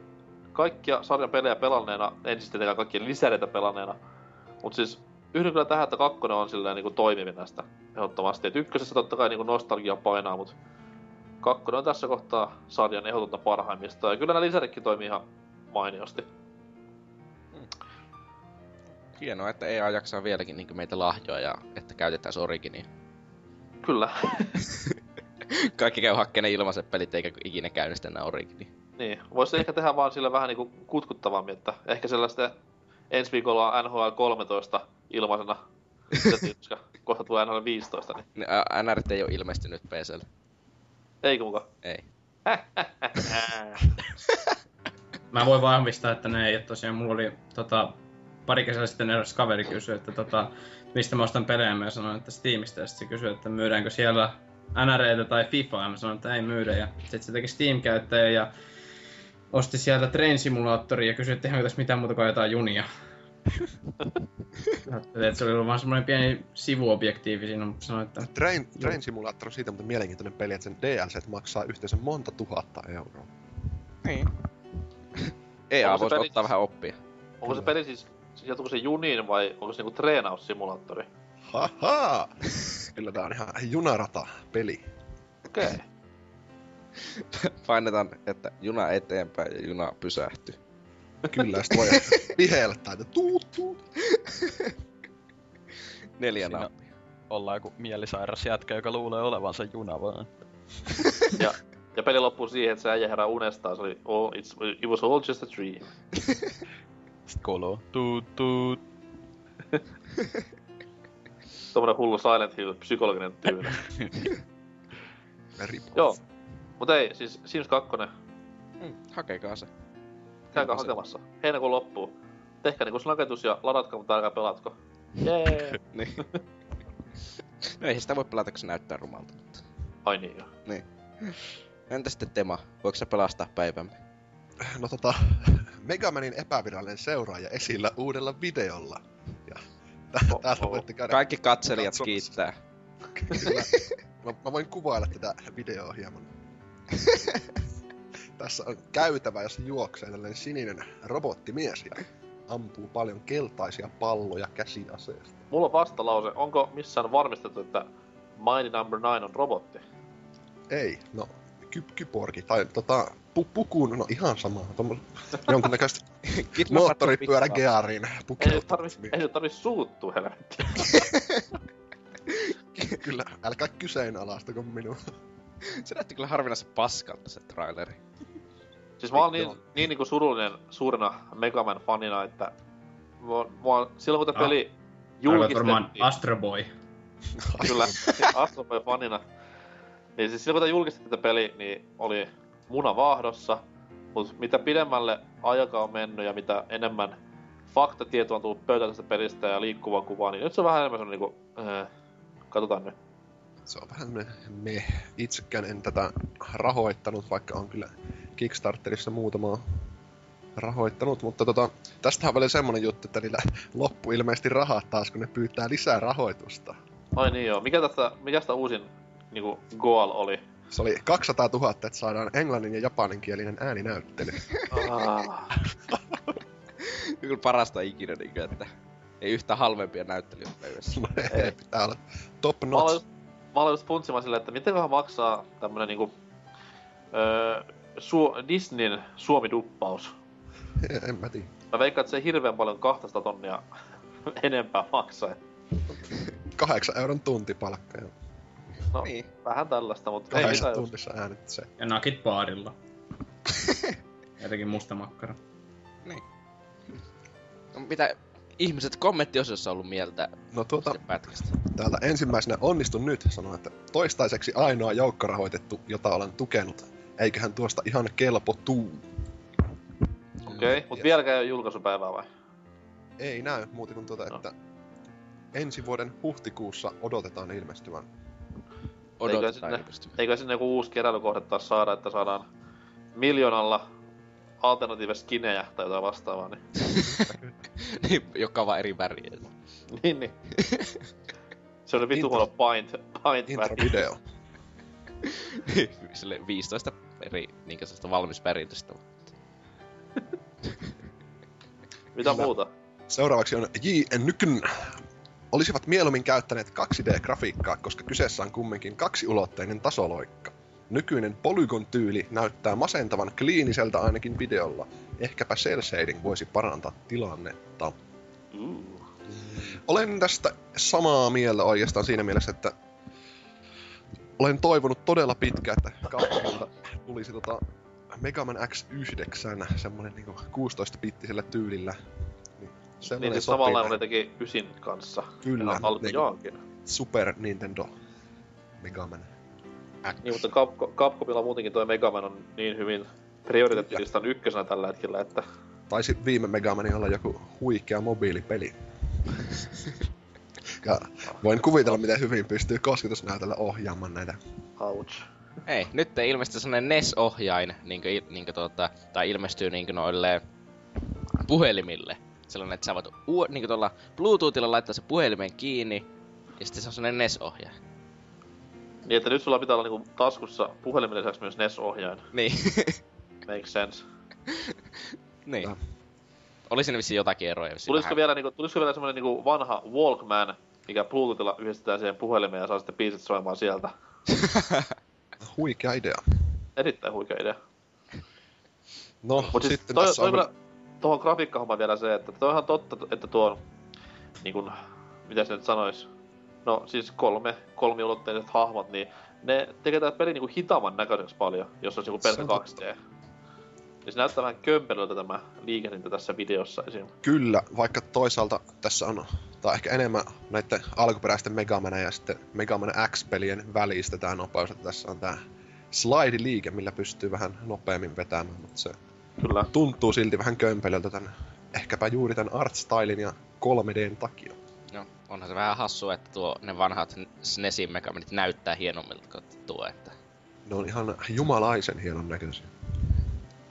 kaikkia sarjan pelejä pelanneena, en siis tietenkään kaikkien lisäreitä pelanneena, mutta siis yhdyn kyllä tähän, että kakkonen on silleen niinku toimivin näistä ehdottomasti. Et ykkösessä totta kai niinku nostalgia painaa, mutta kakkonen on tässä kohtaa sarjan ehdotonta parhaimmista. Ja kyllä nämä lisäritkin toimii ihan mainiosti. Hienoa, että EA jaksaa vieläkin niin meitä lahjoa ja että käytetään Originia. Kyllä. [LAUGHS] Kaikki käy hakkeen ilmaiset pelit eikä ikinä käynnistä enää Originia. niin. Voisi ehkä tehdä vaan sille vähän niinku kutkuttavammin, että ehkä sellaista ensi viikolla on NHL 13 ilmaisena. koska [LAUGHS] kohta tulee NHL 15, niin NRT ei ole ilmestynyt PClle. Eikö muka? Ei. [LAUGHS] Mä voin vahvistaa, että ne ei ole tosiaan, mulla oli tota, pari kesää sitten eräs kaveri kysyi, että tota, mistä mä ostan pelejä, mä sanoin, että Steamista, ja sitten se kysyi, että myydäänkö siellä NREitä tai FIFA, ja mä sanoin, että ei myydä, ja sitten se teki Steam-käyttäjä, ja osti sieltä Train Simulaattori ja kysyi, että eihän tässä mitään muuta kuin jotain junia. Ajattelin, että se oli ollut vaan semmoinen pieni sivuobjektiivi siinä, mutta sanoin, että Train, Train Simulator on siitä mutta mielenkiintoinen peli, että sen DLC maksaa yhteensä monta tuhatta euroa. Niin. [LAUGHS] EA voisi peli ottaa siis- vähän oppia. Onko se peli siis, siis jatkuuko se juniin vai onko se niinku treenaussimulaattori? Haha! Kyllä tää on ihan junarata peli. Okei. Okay. [LAUGHS] Painetaan, että juna eteenpäin ja juna pysähtyy. Kyllä, ja sit voi [LAUGHS] viheltää, että tuut tuut. Neljä Siinä- nappia. Ollaan joku mielisairas jätkä, joka luulee olevansa juna vaan. [LAUGHS] Ja, ja peli loppuu siihen, että se äijä herää unestaan. Se oli, oh, it's, it was all just a dream. [LAUGHS] Sitten kuuluu tuut tuut. Tommonen hullu Silent Hill, psykologinen tyyli. Joo. Mut ei, siis Sims 2, Mm, hakekaa se. Käykää hakemassa. Heinäkuun loppuu. Tehkää niinku snaketus ja ladatkaa, mutta älkää pelatko. [LAUGHS] Jee! Niin. [LAUGHS] no ei sitä voi pelata, kun se näyttää rumalta. Mutta... Ai niin joo. Entä sitten Tema? Voiko se pelastaa päivämme? No tota, [LAUGHS] Megamanin epävirallinen seuraaja esillä uudella videolla. Ja tä- Oh, täältä oh. voitte käydä Kaikki katselijat katsomassa. kiittää. Kyllä. Mä, mä voin kuvailla tätä videoa hieman. Tässä on käytävä, jossa juoksee tällainen sininen robottimies ja ampuu paljon keltaisia palloja käsiaseesta. Mulla on vastalause. Onko missään varmistettu, että Mighty Number 9 on robotti? Ei, no ky- kyborgi tai tota, pu- pukuun, no ihan sama. Tommos, jonkunnäköistä [LAUGHS] Kidnappattu moottoripyörä pikku- Geariin Ei tarvi, ei tarvi suuttua helvetti. [LAUGHS] Kyllä, älkää kyseenalaistako minua. Se näytti kyllä harvinaisen paskalta se traileri. Siis mä oon niin, Joo. niin niinku surullinen suurena Megaman fanina, että mua, silloin kun tämä Ah. peli Tarkoitat varmaan julkistettiin, Astro Boy. [LAUGHS] kyllä, Astro Boy fanina, niin siis silloin kun tämä julkistettiin tätä peli, niin oli muna vaahdossa, mutta mitä pidemmälle aika on mennyt ja mitä enemmän faktatietoa on tullut pöytään tästä pelistä ja liikkuvaa kuvaa, niin nyt se on vähän enemmän niinku, äh, katsotaan nyt. Se on vähän semmonen me. Itsekään en tätä rahoittanut, vaikka on kyllä Kickstarterissa muutamaa rahoittanut, mutta tota, tästähän on vielä semmonen juttu, että niillä loppu ilmeisesti rahat taas, kun ne pyytää lisää rahoitusta. Ai niin joo, mikä tästä, mikä sitä uusin niinku goal oli? Se oli 200 000, että saadaan englannin ja japaninkielinen ääninäyttely. Ah. [LAUGHS] Kyllä parasta ikinä, niin kuin, että ei yhtä halvempia näyttelijöitä päivässä. No ei, pitää olla top Mä notch. just- mä aloin just funtsimaan silleen, että mitenköhän maksaa tämmönen niinku... Öö, Su- Disneyn Suomi-duppaus. [LAUGHS] En mä tiedä. Mä veikkaan, että se ei hirveän paljon 200 tonnia [LAUGHS] enempää maksaa. [LAUGHS] Kahdeksan euron tuntipalkka ja No, Niin. vähän tällaista, mutta ei mitään. jos- tunnissa äänet se. Ja nakit baarilla. Jotenkin musta makkara. No, mitä ihmiset kommenttiosiossa ollut mieltä No tuota, täältä ensimmäisenä onnistun nyt, sanon, että toistaiseksi ainoa joukkorahoitettu, jota olen tukenut. Eiköhän tuosta ihan kelpo tuu. Okei, okay. mut Yes. vieläkään ei ole julkaisupäivää vai? Ei näy muuta kuin tuota, No. että ensi vuoden huhtikuussa odotetaan ilmestyvän. Odotetaan sinne- ilmestymään. Eikö sinne joku uusi keräilykohde taas saada, että saadaan miljoonalla alternatiivista skinejä tai jotain vastaavaa, niin... niin, [LAUGHS] joka on vaan eri väriä. niin, niin. Se oli vittu huono paint, paint väri. Intro-video. [LAUGHS] Sille 15 eri niin sellaista valmis väritystä. [LAUGHS] Mitä Kyllä. muuta? Seuraavaksi on J. Nykyn. Olisivat mieluummin käyttäneet 2D-grafiikkaa, koska kyseessä on kumminkin kaksiulotteinen tasoloikka. Nykyinen Polygon-tyyli näyttää masentavan kliiniseltä ainakin videolla. Ehkäpä cel shading voisi parantaa tilannetta. Mm. Olen tästä samaa mieltä oikeastaan siinä mielessä, että olen toivonut todella pitkään, että Capcomilta tulisi tota Mega Man X9, semmonen niinku 16-bittisellä tyylillä. Niin, Niin siis näin. ne teki Ysin kanssa. Kyllä, alkujaankin. Super Nintendo Mega Man. Niin, mutta Capco, Capcomilla muutenkin toi Mega Man on niin hyvin prioriteettilistan ykkösenä tällä hetkellä, että Taisi viime Mega Manin olla joku huikea mobiilipeli. [LAUGHS] ja voin kuvitella, miten hyvin pystyy kosketusnäytöllä ohjaamaan näitä. ouch. Ei, nyt ei ilmestyy sellainen NES-ohjain, niinkö, niinkö tuota, tai ilmestyy niinkö noille puhelimille. Sellainen, että sä voit uu, niinkö tuolla Bluetoothilla laittaa se puhelimen kiinni, ja sitten se on sellainen NES-ohjain. Niin, että nyt sulla pitää olla niinku taskussa puhelimen lisäksi myös NES-ohjain. Niin. [LAUGHS] Makes sense. [LAUGHS] niin. Joo. Oli siinä vissiin jotakin eroja. Tulisiko vähän. vielä, niinku, tulisiko vielä semmonen niinku vanha Walkman, mikä Bluetoothilla yhdistetään siihen puhelimeen ja saa sitten biisit soimaan sieltä? [LAUGHS] Huikea idea. Erittäin huikea idea. No, Mut siis sitten toi, tässä toi on... kyllä, tuohon grafiikkahommaan vielä se, että toi on ihan totta, että tuo niin kun, mitä se nyt sanois, no siis kolme, kolmiulotteiset hahmot, niin ne tekee tää peli niinku hitaamman näköiseksi paljon, jos olisi joku pelkkä on 2D. Niin se näyttää vähän kömpelöltä tämä liikehdintä tässä videossa esim. Kyllä, vaikka toisaalta tässä on, tai ehkä enemmän näiden alkuperäisten Mega Man ja sitten Mega Man X-pelien välistä tää nopeus, että tässä on tää slide-liike, millä pystyy vähän nopeammin vetämään, mutta se Kyllä. tuntuu silti vähän kömpelöltä tän, ehkäpä juuri tän art-stylin ja 3Dn takia. No, onhan se vähän hassua, että tuo, ne vanhat SNESin Megamanit näyttää hienommilta kuin tuo, että... Ne on ihan jumalaisen hienon näköisiä.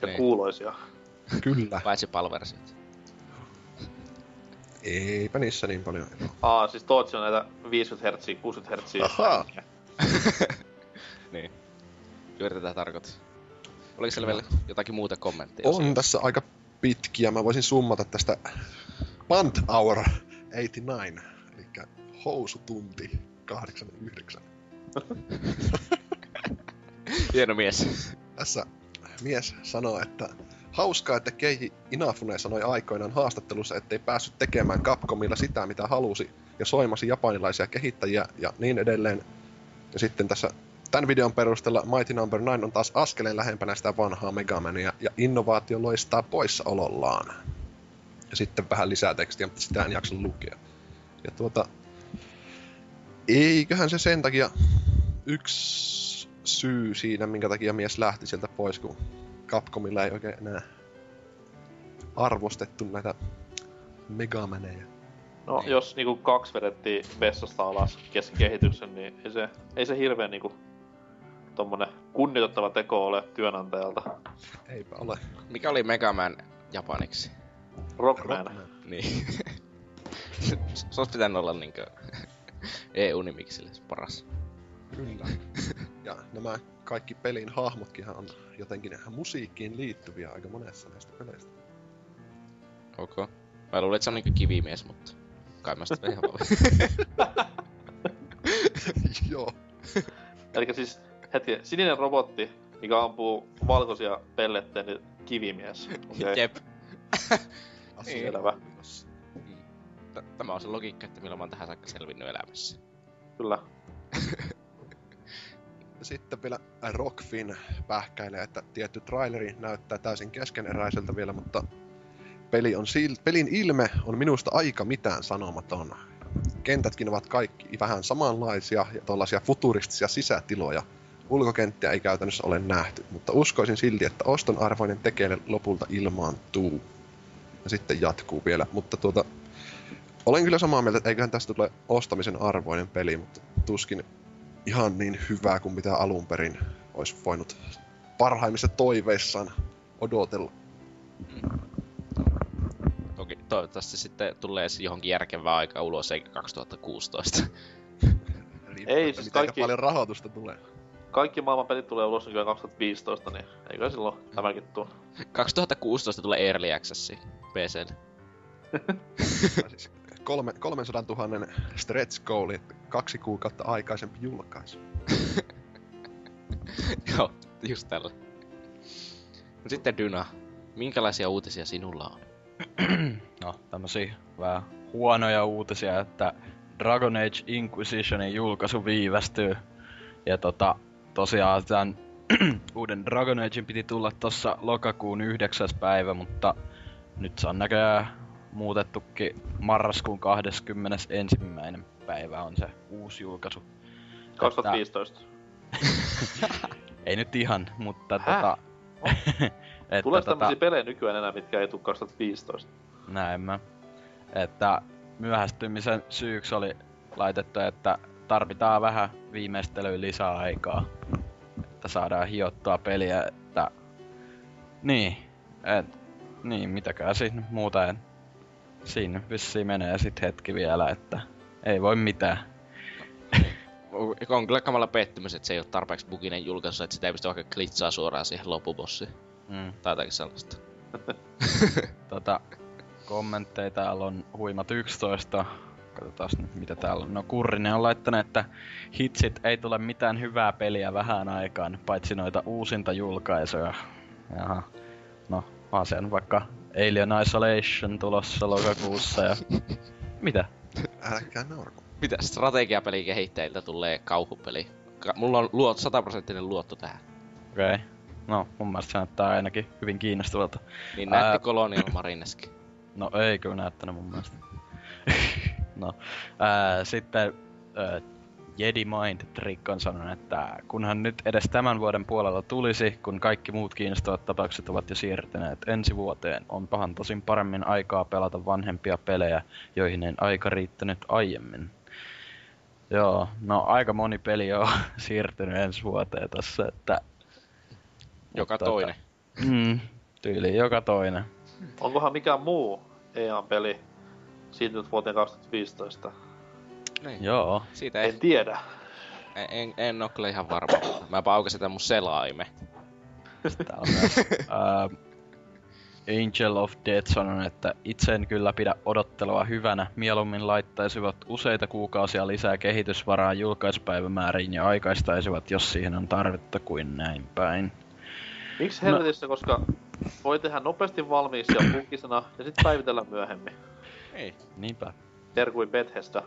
Ja Niin. kuuloisia. Kyllä. Paitsi palversiot. Eipä niissä niin paljon. Aa, siis Tootsi on näitä 50 Hz, 60 Hz. Ahaa. [LAUGHS] niin. Juuri tätä tarkoitus. Oliko siellä vielä jotakin muuta kommenttia? On tässä aika pitkiä. Mä voisin summata tästä Pant Hour 89, eli housutunti 89. [LAUGHS] Hieno mies. Tässä mies sanoo, että hauskaa, että Keiji Inafune sanoi aikoinaan haastattelussa, ettei päässyt tekemään Capcomilla sitä, mitä halusi, ja soimasi japanilaisia kehittäjiä ja niin edelleen. Ja sitten tässä tämän videon perusteella Mighty Number 9 on taas askeleen lähempänä sitä vanhaa Megamania, ja innovaatio loistaa poissaolollaan. Ja sitten vähän lisää tekstiä, mutta sitä en jaksa lukea. Ja tuota, eiköhän se sen takia yksi syy siinä, minkä takia mies lähti sieltä pois, kun Capcomilla ei oikein enää arvostettu näitä Megamaneja. No, Niin. jos niinku kaksi vedettiin vessasta alas kesken kehityksen, niin ei se, ei se hirveän niinku tommonen kunnioitettava teko ole työnantajalta. Eipä ole. Mikä oli Megaman japaniksi? Rockman. Niin. se, [LAUGHS] se olisi pitänyt olla [LAUGHS] niinkö EU-nimiksille se paras. Kyllä. [LAUGHS] Ja nämä kaikki pelin hahmotkin on jotenkin musiikkiin liittyviä aika monessa näistä peleistä. Ok. Mä luulin, että se on niinkö kivimies, mutta kai mä sitä ihan vaan. [LAUGHS] Joo. Eli siis, hetki, sininen robotti, mikä ampuu valkoisia pellettejä, niin kivimies. Okei, Jep. [LAUGHS] Asia Selvä. kunnossa. T- Tämä on se logiikka, että millä mä oon tähän saakka selvinnyt elämässä. kyllä. [LAUGHS] Sitten vielä Rockfin pähkäilee, että tietty traileri näyttää täysin keskeneräiseltä vielä, mutta peli on sil, pelin ilme on minusta aika mitään sanomaton. Kentätkin ovat kaikki vähän samanlaisia ja tuollaisia futuristisia sisätiloja. Ulkokenttiä ei käytännössä ole nähty, mutta uskoisin silti, että oston arvoinen tekeille lopulta ilmaantuu. Ja sitten jatkuu vielä, mutta tuota... Olen kyllä samaa mieltä, että eiköhän tästä tule ostamisen arvoinen peli, mutta tuskin ihan niin hyvää kuin mitä alun perin olisi voinut parhaimmissa toiveissaan odotella. Toki toivottavasti sitten tulee johonkin järkevää aika ulos, eikä 2016. Ei, siis miten kaikki- paljon rahoitusta tulee. Kaikki maailman pelit tulee ulos nykyään 2015, niin eikö silloin tämäkin tuo? 2016 tulee Early Access PClle. [LAUGHS] Tai siis kolme, 300 000 stretch goal, että kaksi kuukautta aikaisempi julkaisu. [LAUGHS] Joo, just tällä. Mut Sitten Dyna, minkälaisia uutisia sinulla on? [CLEARS THROAT] No, tämmösiä vähän huonoja uutisia, että Dragon Age Inquisitionin julkaisu viivästyy. Ja tota, tosiaan tämän [CLEARS THROAT] uuden Dragon Agein piti tulla tossa lokakuun 9. päivä, mutta nyt se on näköjään muutettukin marraskuun 21. päivä on se uusi julkaisu. 2015. [LAUGHS] Ei nyt ihan, mutta Häh? tota... [LAUGHS] että Tulee tota, tämmösiä pelejä nykyään enää, mitkä ei tuu 2015. näin mä. Että myöhästymisen syyksi oli laitettu, että tarvitaan vähän viimeistelyyn lisää aikaa. Että saadaan hiottua peliä, että... Niin, et, niin, mitäkään siinä muuta en... Siinä vissiin menee sit hetki vielä, että ei voi mitään. On kyllä kamala pettymys, että se ei ole tarpeeksi buginen julkaisu, että sitä ei pysty vaikka klitsaa suoraan siihen loppubossiin. Mm. Tai jotakin sellaista. [LAUGHS] tota, kommentteja täällä on huimat 11. Katsotaan nyt mitä täällä on. No Kurrinen on laittanut, että hitsit ei tule mitään hyvää peliä vähän aikaan, paitsi noita uusinta julkaisuja. Jaha. No, on sen vaikka Alien Isolation tulossa lokakuussa ja... [LAUGHS] Mitä? Älkää naurako. Mitä strategiapeli kehittäjiltä tulee kauhupeli? Ka- Mulla on luot, sataprosenttinen luotto tähän. Okei. Okay. No, mun mielestä se näyttää ainakin hyvin kiinnostavalta. Niin näytti Ää- Colonial Marineskin. No ei kyllä näyttänyt mun mielestä. [LAUGHS] no, ää, sitten ää, Jedi Mind Trick on sanonut, että kunhan nyt edes tämän vuoden puolella tulisi, kun kaikki muut kiinnostavat tapaukset ovat jo siirtyneet ensi vuoteen, on pahan tosin paremmin aikaa pelata vanhempia pelejä, joihin ei aika riittänyt aiemmin. Joo, no aika moni peli on [LAUGHS] siirtynyt ensi vuoteen tässä, että... Joka Mutta, toinen. Mm, tyyli joka toinen. Onkohan mikään muu EA-peli siirtynyt vuoteen 2015? Niin. Joo, Siitä ei, En tiedä. en, en, en oo kyllä ihan varma. Mä paukasin tän mun selaime. Täällä on myös, ää, Angel of Death sanon, että itse en kyllä pidä odottelua hyvänä. Mieluummin laittaisivat useita kuukausia lisää kehitysvaraa julkaisupäivämääriin ja aikaistaisivat, jos siihen on tarvetta kuin näin päin. Miksi No. helvetissä, koska voi tehdä nopeasti valmiiksi ja buggisena ja sitten päivitellä myöhemmin. Ei. Niinpä. Terkuin Bethesda.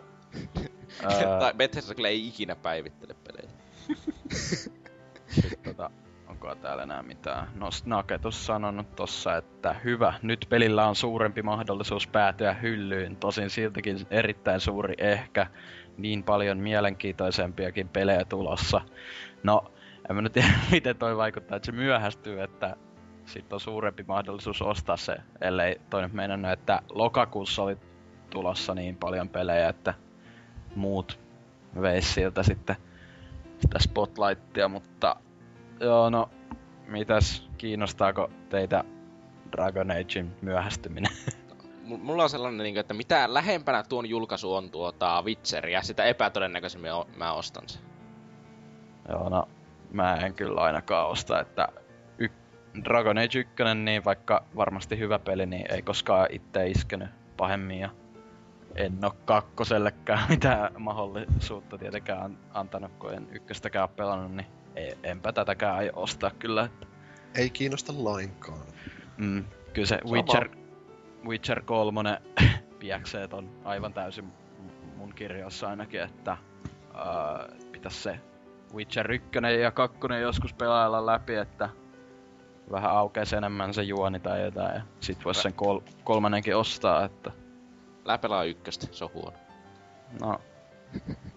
Ää, tai Bethesda kyllä ei ikinä päivittele pelejä. Sit tota, onko täällä enää mitään? No Snaketus sanonut tossa, että hyvä, nyt pelillä on suurempi mahdollisuus päätyä hyllyyn, tosin siltikin erittäin suuri ehkä, niin paljon mielenkiintoisempiakin pelejä tulossa. No, en mä nyt tiedä [LAUGHS] miten toi vaikuttaa, että se myöhästyy, että sit on suurempi mahdollisuus ostaa se, ellei toi nyt meinannut, että lokakuussa oli tulossa niin paljon pelejä, että muut veis siltä sitten sitä spotlightia, mutta joo, no, mitäs, kiinnostaako teitä Dragon Agein myöhästyminen? [LAUGHS] Mulla on sellainen, niin että mitä lähempänä tuon julkaisu on tuota Witcheria, sitä epätodennäköisemmin mä ostan sen. joo, no, mä en kyllä ainakaan osta, että y- Dragon Age 1, niin vaikka varmasti hyvä peli, niin ei koskaan itse iskenyt pahemmin ja en oo kakkosellekään [LAUGHS] mitään mahdollisuutta tietenkään an- antanut, kun en ykköstäkään pelannut, niin ei, enpä tätäkään aio ostaa kyllä, että Ei kiinnosta lainkaan. Mm, kyllä se Sama. Witcher, Witcher 3 [LAUGHS] piäkseet on aivan täysin mun kirjoissa ainakin, että uh, pitäisi se Witcher 1 ja 2 joskus pelailla läpi, että vähän aukeisi enemmän se juoni tai jotain ja sit vois sen kol- kolmannenkin ostaa, että Lää pelaa ykköstä, se on huono. no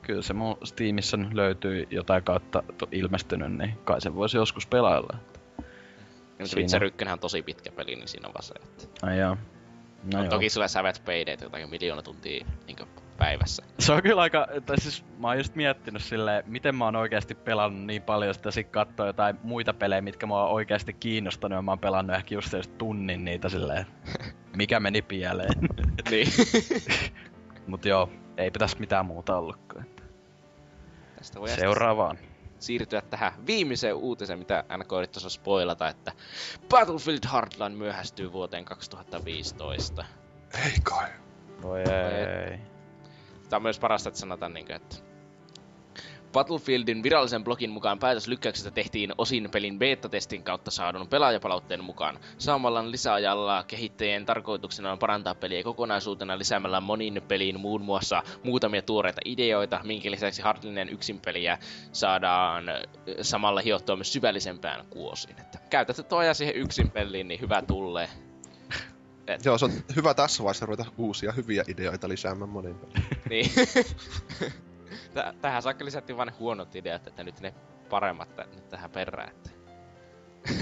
kyllä se mun Steamissa nyt löytyy jotain kautta ilmestynyt, niin kai se voisi joskus pelailla. Ja Siinä. Witcher 1 on tosi pitkä peli, niin siinä on vaan se, että... Ai joo. No, No joo. toki sulla sävät paydeet jotakin miljoona tuntia niin päivässä. Se on kyllä aika, tai siis mä oon just miettinyt silleen, miten mä oon oikeasti pelannut niin paljon, että sit katsoo jotain muita pelejä, mitkä mua on oikeasti kiinnostanut, ja mä oon pelannut ehkä just, just tunnin niitä silleen, [LAUGHS] mikä meni pieleen. [LAUGHS] niin. [LAUGHS] Mut joo, ei pitäisi mitään muuta ollutkaan. Tästä voi Seuraavaan. siirtyä tähän viimeiseen uutiseen, mitä NK yritti tuossa spoilata, että Battlefield Hardline myöhästyy vuoteen 2015. Ei kai. Voi ei. Tämä on myös parasta, että sanotaan, niin kuin, että Battlefieldin virallisen blogin mukaan päätös lykkäyksestä tehtiin osin pelin beta-testin kautta saadun pelaajapalautteen mukaan. Saamalla lisäajalla kehittäjien tarkoituksena on parantaa peliä kokonaisuutena lisäämällä monin peliin muun muassa muutamia tuoreita ideoita, minkä lisäksi hardlinen yksin peliä saadaan ö, samalla hiottua myös syvällisempään kuosiin. Että käytätte toja siihen yksin peliin, niin hyvä tulee. Joo, se on hyvä tässä vaiheessa ruveta uusia hyviä ideoita lisäämään monin. [LAUGHS] Niin. Tä- Tähän saakka lisättiin vain huonot ideat, että nyt ne paremmat tä- nyt tähän perään. Että.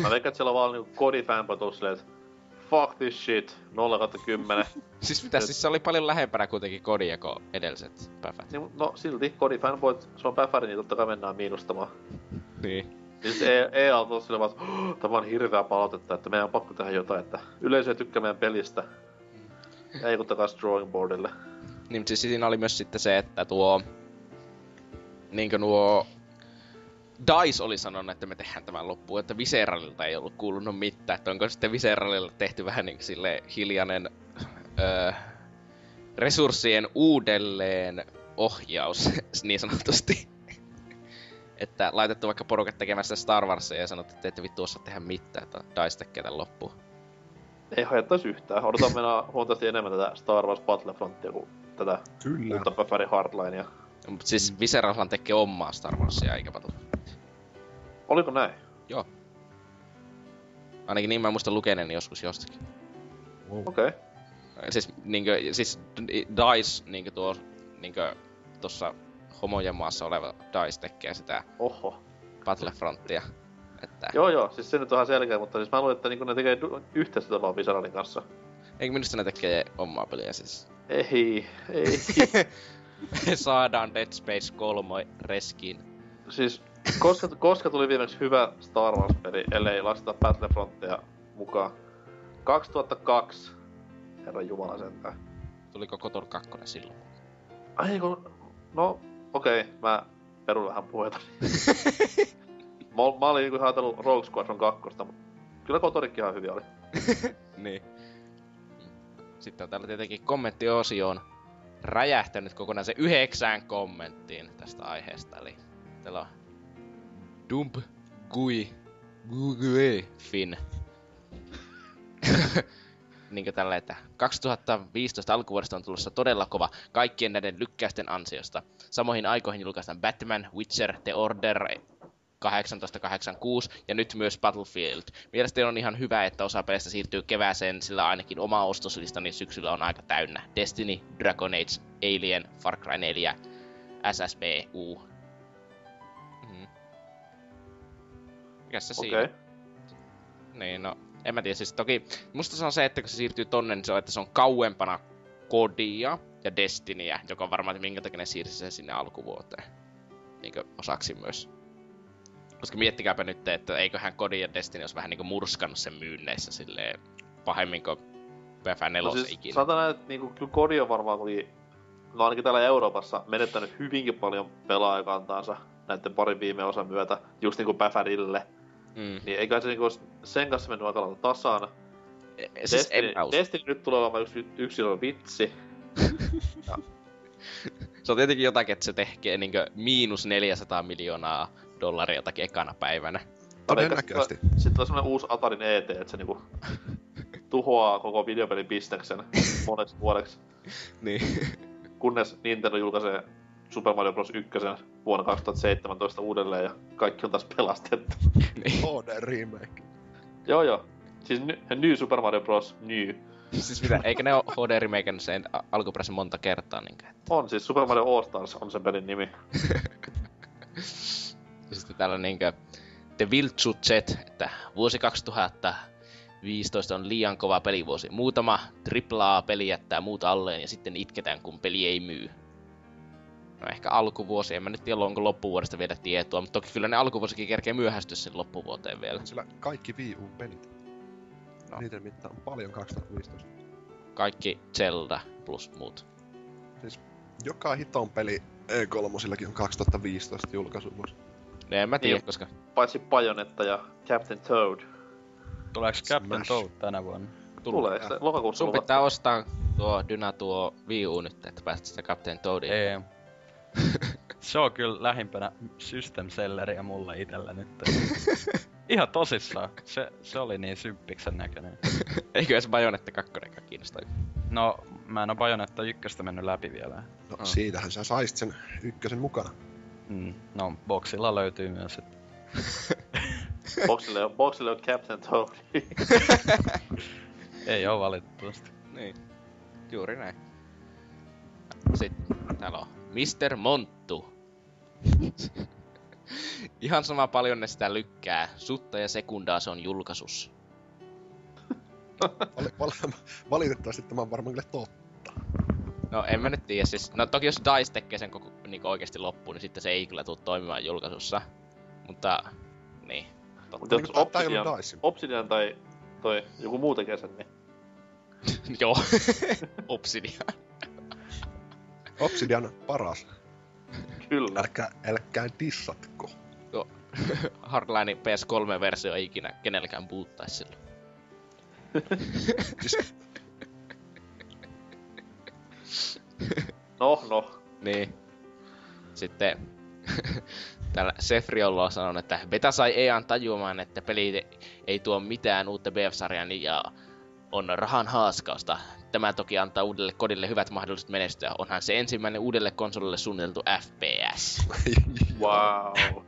Mä veikkaan, että siellä on vaan niinku tullut silleen, että fuck this shit, 0 10. [LAUGHS] Siis mitä, siis se oli paljon lähempänä kuitenkin kodia kuin edelliset päfät. niin, no silti kodifanboyt, se on päfäri, niin totta kai mennään miinustamaan. Niin. Niin siis E- EA on silleen vaan, että "Oh, tämä on hirveä palautetta, että meidän on pakko tehdä jotain, että yleisö ei tykkää meidän pelistä. Ei kun takas drawing boardille. Niin, mutta siis siinä oli myös sitten se, että tuo... Niinkö nuo... DICE oli sanonut, että me tehdään tämän loppuun, että Viseralilta ei ollut kuulunut mitään. Että onko sitten Viseralilla tehty vähän niin sille hiljainen öö, resurssien uudelleen ohjaus, [LAUGHS] niin sanotusti. Että laitettu vaikka porukat tekemässä Star Warsia ja sanottu, että ette vittu osaa tehdä mitään, että DICE tekee tämän loppuun. Ei haittaisi yhtään. Odotan mennä huomattavasti enemmän tätä Star Wars Battlefrontia kuin tätä Kyllä. uutta päfäri Hardlinea. Mutta siis Viseralhan tekee omaa Star Warsia eikä Battlefield. Oliko näin? Joo. Ainakin niin mä muistan lukeneeni joskus jostakin. Okei. Okay. Siis, niinkö, siis DICE, niinkö tuo, niinkö tossa homojen maassa oleva DICE tekee sitä Oho. Battlefrontia. Että, Joo joo, siis se nyt on ihan selkeä, mutta siis mä luulen, että niinku ne tekee du- yhteistyötä vaan Visaralin kanssa. eikö minusta ne tekee omaa peliä siis? Ei, ei. Me [LAUGHS] saadaan Dead Space 3 reskiin. siis koska, koska tuli viimeksi hyvä Star Wars-peli, ellei lasketa Battlefrontia mukaan? 2002. Herra Jumala sentään. Tuliko Kotor 2 silloin? Ai kun... No, okei, okay, mä perun vähän puheita. [LAUGHS] mä, mä olin niinku ajatellut Rogue Squadron 2, mutta kyllä Kotorikki ihan hyviä oli. [LAUGHS] Niin. Sitten on täällä tietenkin kommenttiosioon räjähtänyt kokonaan se yhdeksään kommenttiin tästä aiheesta. Eli täällä on Dump Gui Gui Fin. [LAUGHS] Niinkö tällä, että 2015 alkuvuodesta on tulossa todella kova kaikkien näiden lykkäysten ansiosta. Samoihin aikoihin julkaistaan Batman, Witcher, The Order 1886 ja nyt myös Battlefield. Mielestäni on ihan hyvä, että osa peleistä siirtyy kevääseen, sillä ainakin oma ostoslistani syksyllä on aika täynnä. Destiny, Dragon Age, Alien, Far Cry 4, SSBU. Mm. Mikäs se siinä? Okay. Niin, no, en mä tiedä, siis toki, musta se on se, että kun se siirtyy tonne, niin se on, että se on kauempana kodia ja Destinyä, joka on varmaan, että minkä takia ne siirsi sen sinne alkuvuoteen. Niinkö osaksi myös. Koska miettikääpä nyt, että eiköhän Kodi ja Destiny olisi vähän niinku murskannut sen myynneissä silleen pahemmin kuin PF4 No siis, siis ikinä. sanotaan että niinku, kyllä Kodi on varmaan tuli, no ainakin täällä Euroopassa, menettänyt hyvinkin paljon pelaajakantaansa näiden parin viime osan myötä, just niinku Päfärille. Mm. Niin eikä se niinku sen kanssa mennyt aika lailla tasaan. E- Siis en Destiny, mä usko. Destiny nyt tulee olemaan yksi yksilön vitsi. [LAUGHS] Se on tietenkin jotakin, että se tekee niinkö miinus 400 miljoonaa dollaria jotakin ekana päivänä. Todennäköisesti. Sitten on semmonen uusi Atarin ET, että se niinku tuhoaa koko videopelin bisneksen [LAUGHS] moneksi vuodeksi. Niin. Kunnes Nintendo julkaisee Super Mario Bros. 1 vuonna 2017 uudelleen ja kaikki on taas pelastettu. niin. [LAUGHS] HD remake. Joo joo. Siis ny, New Super Mario Bros. New. Siis mitä, eikö ne ole HD Remaken sen alkuperäisen monta kertaa niinkö? On siis Super Mario All Stars on sen pelin nimi. [LAUGHS] Ja sitten täällä niinkö The Viltsu Z, että vuosi 2015 on liian kova pelivuosi. Muutama AAA-peli jättää muut alleen ja sitten itketään, kun peli ei myy. No ehkä alkuvuosi, en mä nyt tiedä, onko loppuvuodesta vielä tietoa, mutta toki kyllä ne alkuvuosikin kerkee myöhästyä sen loppuvuoteen vielä. Sillä kaikki Wii U-pelit. No. No. Niiden mitta on paljon 2015. Kaikki Zelda plus muut. Joka hiton peli E3 on 2015 julkaisuvuosi. Ne en mä tiedä, Niin. koska Paitsi Bayonetta ja Captain Toad. Tuleeko Captain Smash. Toad tänä vuonna? Tulee se lokakuussa sun pitää ostaa tuo Dyna tuo Wii U nyt, että pääset sitä Captain Toadiin. Ei. [LAUGHS] Se on kyllä lähimpänä System Selleriä mulle itellä nyt. [LAUGHS] Ihan tosissaan. Se, se oli niin symppiksen näköinen. [LAUGHS] Eikö edes Bayonetta 2 kiinnosta? No, mä en oo Bajonetta ykköstä mennyt läpi vielä. No Ah. siitähän sä saisit sen ykkösen mukana. Mm. No, boksilla löytyy myös, että Boxille on, boxille on Captain Toad. ei oo valitettavasti. Niin. Juuri näin. Sitten täällä on Mr. Monttu. [LAUGHS] Ihan sama paljon ne sitä lykkää. Sutta ja sekundaa se on julkaisus. Val- val- valitettavasti tämä on varmaan kyllä totta. No en mä nyt tiedä, siis, no toki jos DICE tekee sen koko, niin oikeasti loppuun, niin sitten se ei kyllä tule toimimaan julkaisussa. Mutta, niin. Mutta jos Obsidian. Obsidian tai toi joku muu tekee sen, niin [LAUGHS] Joo. [LAUGHS] Obsidian. Obsidian paras. kyllä. Älkää, älkää dissatko. [LAUGHS] Hardline PS3-versio ei ikinä kenelläkään puuttaisi silloin. Siis, No, no. Niin. Sitten [LAUGHS] täällä Sefriolla on sanonut, että beta sai EAN tajuamaan, että peli ei tuo mitään uutta BF-sarjaa ja on rahan haaskausta. Tämä toki antaa uudelle kodille hyvät mahdollisuudet menestyä. Onhan se ensimmäinen uudelle konsolille suunniteltu FPS. [LAUGHS] Wow.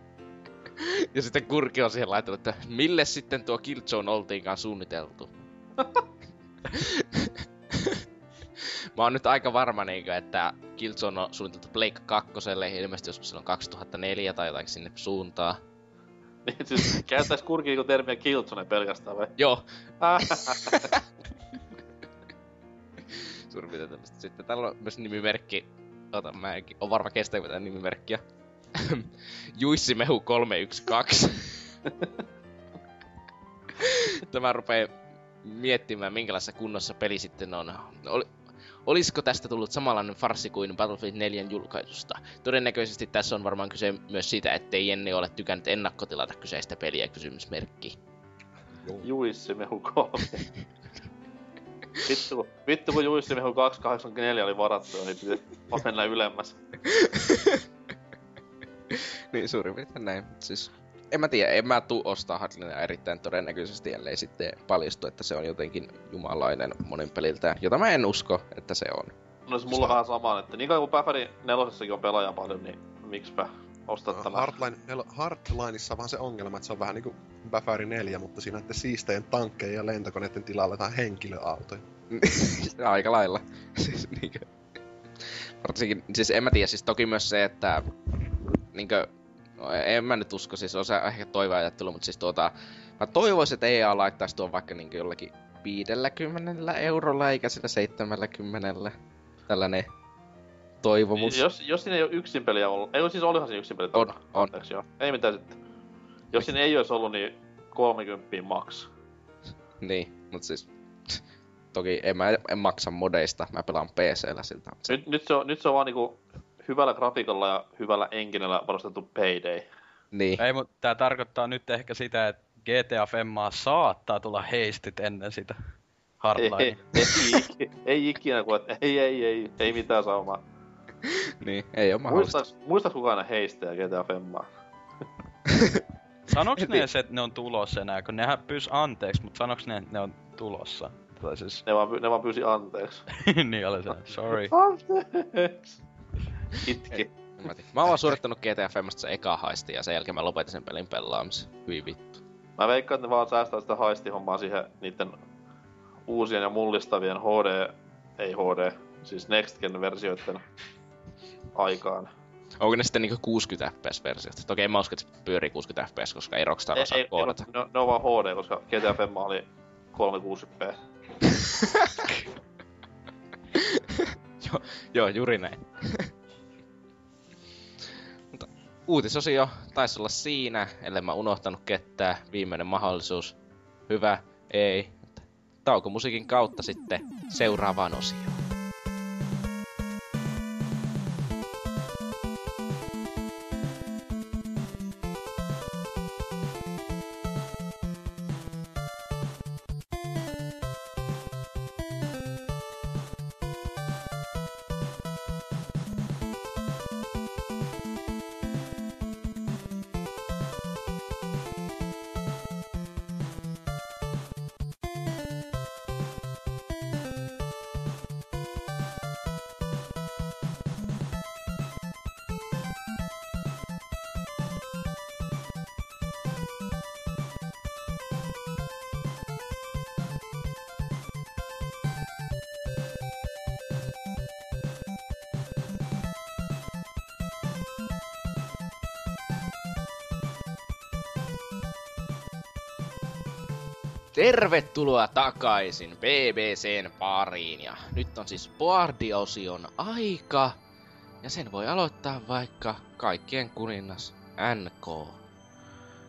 Ja sitten Kurki on siihen laittanut, että mille sitten tuo Killzone oltiinkaan suunniteltu. Mä oon nyt aika varma, niin että Killzone on suunniteltu Blake 2, ilmeisesti joskus silloin 2004 tai jotain sinne suuntaan. Niin siis käyttäis kurki niinku termiä Killzone pelkästään vai? Joo, [LAUGHS] Suurin piirtein tällaista. Sitten täällä on myös nimimerkki. Ota, mä en oo varma kestääkö tätä nimimerkkiä. [LAUGHS] Juissi Mehu 312. [LAUGHS] Tämä rupee miettimään, minkälaisessa kunnossa peli sitten on. Oli, olisiko tästä tullut samanlainen farssi kuin Battlefield 4 julkaisusta? Todennäköisesti tässä on varmaan kyse myös siitä, ettei Jenni ole tykännyt ennakkotilata kyseistä peliä kysymysmerkki. Juissi Mehu 3. [LAUGHS] vittu, kun- vittu kun Mehu 284 oli varattu, niin piti mennä ylemmäs. [LAUGHS] niin suurin piirtein näin. Siis, en mä tiedä, en mä tuu ostaa Hardlinea erittäin todennäköisesti, ellei sitten paljastu, että se on jotenkin jumalainen monin peliltään, jota mä en usko, että se on. No se mulla vähän sama, että niin kauan kuin Päfäri nelosessakin on pelaaja paljon, niin miksipä ostaa tämä. Hardline, Hardlineissa on vaan se ongelma, että se on vähän niinku Bafari 4, mutta siinä näiden siisteen tankkeja ja lentokoneiden tilalla jotain henkilöautoja. [LAUGHS] Aika lailla. [LAUGHS] siis niinkö... Varsinkin, siis en mä tiedä, siis toki myös se, että niinkö, no, en mä nyt usko, siis on se ehkä toiveajattelu, mutta siis tuota, mä toivoisin, että EA laittaisi tuon vaikka niinkö jollakin 50 eurolla eikä sillä 70 tällainen toivomus. Jos, jos siinä ei ole yksin peliä ollut, ei siis olihan siinä yksin peliä. On, on. Anteeksi, joo. Ei mitään sitten. Jos siinä ei olisi ollut, niin 30 max. Niin, mutta siis toki en mä en maksa modeista, mä pelaan PC-llä siltä. Nyt, nyt, se on, nyt se on vaan niinku hyvällä grafiikalla ja hyvällä enginellä varustettu Payday. niin, Ei, mutta tää tarkoittaa nyt ehkä sitä, että GTA Femmaa saattaa tulla heistit ennen sitä Ei, Hardline. ei, ei, ikinä, ei ikinä, kun ei, ei, ei, ei mitään saumaa. [LAUGHS] niin, ei oo mahdollista. Muistaaks, muistaaks kukaan ne heistä ja GTA Femmaa? [LAUGHS] Sanoks ne edes, että ne on tulossa enää, kun nehän pyys anteeksi, mutta sanoks ne, että ne on tulossa? Tai siis, Ne vaan, ne vaan pyysi anteeksi. [LAUGHS] niin oli se, sorry. Anteeksi! Itki. Mä, mä oon vaan suorittanut GTA Femmasta se eka haisti ja sen jälkeen mä lopetin sen pelin pelaamisen. Hyvin vittu. Mä veikkaan, että ne vaan säästää sitä haistihommaa siihen niiden uusien ja mullistavien HD, ei HD, siis Next Gen versioiden aikaan. Onko ne sitten niinku 60 fps-versiot? Toki en mä usko, että se pyörii 60 fps, koska ei Rockstar osaa ei, koodata. ei, ne, ne on vaan HD, koska GTA 5 oli 360p. joo, joo, juuri näin. [LAUGHS] Mutta uutisosio taisi olla siinä, ellei mä unohtanut ketään. Viimeinen mahdollisuus. Hyvä, ei. Taukomusiikin kautta sitten seuraavaan osioon. Tervetuloa takaisin BBCn pariin ja nyt on siis Boardiosion aika ja sen voi aloittaa vaikka kaikkien kuningas NK.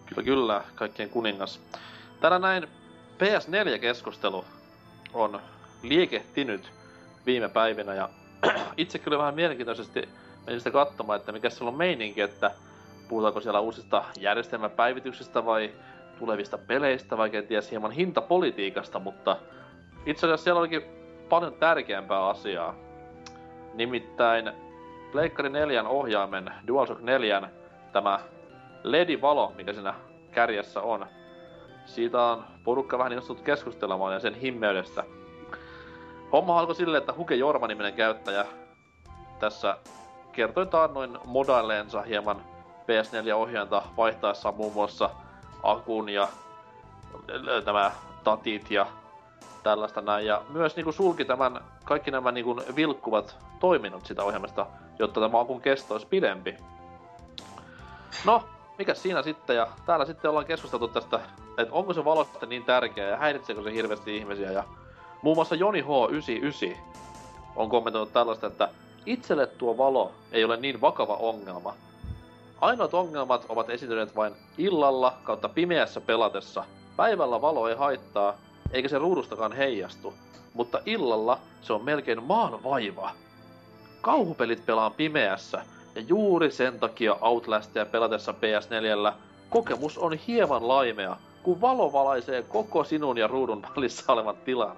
Kyllä, kyllä, kaikkien kuningas. Tänä näin PS4-keskustelu on liikehtinyt viime päivinä ja [CLEARS THROAT] itse kyllä vähän mielenkiintoisesti menin sitä katsomaan, että mikä siellä on meininki, että puhutaanko siellä uusista järjestelmäpäivityksistä vai tulevista peleistä vai kenties hieman hintapolitiikasta, mutta itse asiassa siellä olikin paljon tärkeämpää asiaa. Nimittäin Pleikkari 4 ohjaimen DualShock 4 tämä LED-valo, mikä siinä kärjessä on. Siitä on porukka vähän innostunut keskustelemaan ja sen himmeydestä. Homma alkoi silleen, että Huke Jorma-niminen käyttäjä tässä kertoi taannoin modailleensa hieman PS4-ohjainta vaihtaessaan muun muassa akun ja nämä tatit ja tällaista näin. Ja myös niinku sulki tämän, kaikki nämä niinku vilkkuvat toiminnot sitä ohjelmasta, jotta tämä akun kesto olisi pidempi. No, mikä siinä sitten? Ja täällä sitten ollaan keskusteltu tästä, että onko se valo sitten niin tärkeä ja häiritseekö se hirveästi ihmisiä. Ja muun muassa Joni H99 on kommentoinut tällaista, että itselle tuo valo ei ole niin vakava ongelma. Ainoat ongelmat ovat esiintyneet vain illalla kautta pimeässä pelatessa. Päivällä valo ei haittaa, eikä se ruudustakaan heijastu. Mutta illalla se on melkein maan vaiva. Kauhupelit pelaan pimeässä, ja juuri sen takia Outlastia pelatessa PS4 kokemus on hieman laimea, kun valo valaisee koko sinun ja ruudun välissä olevan tilan.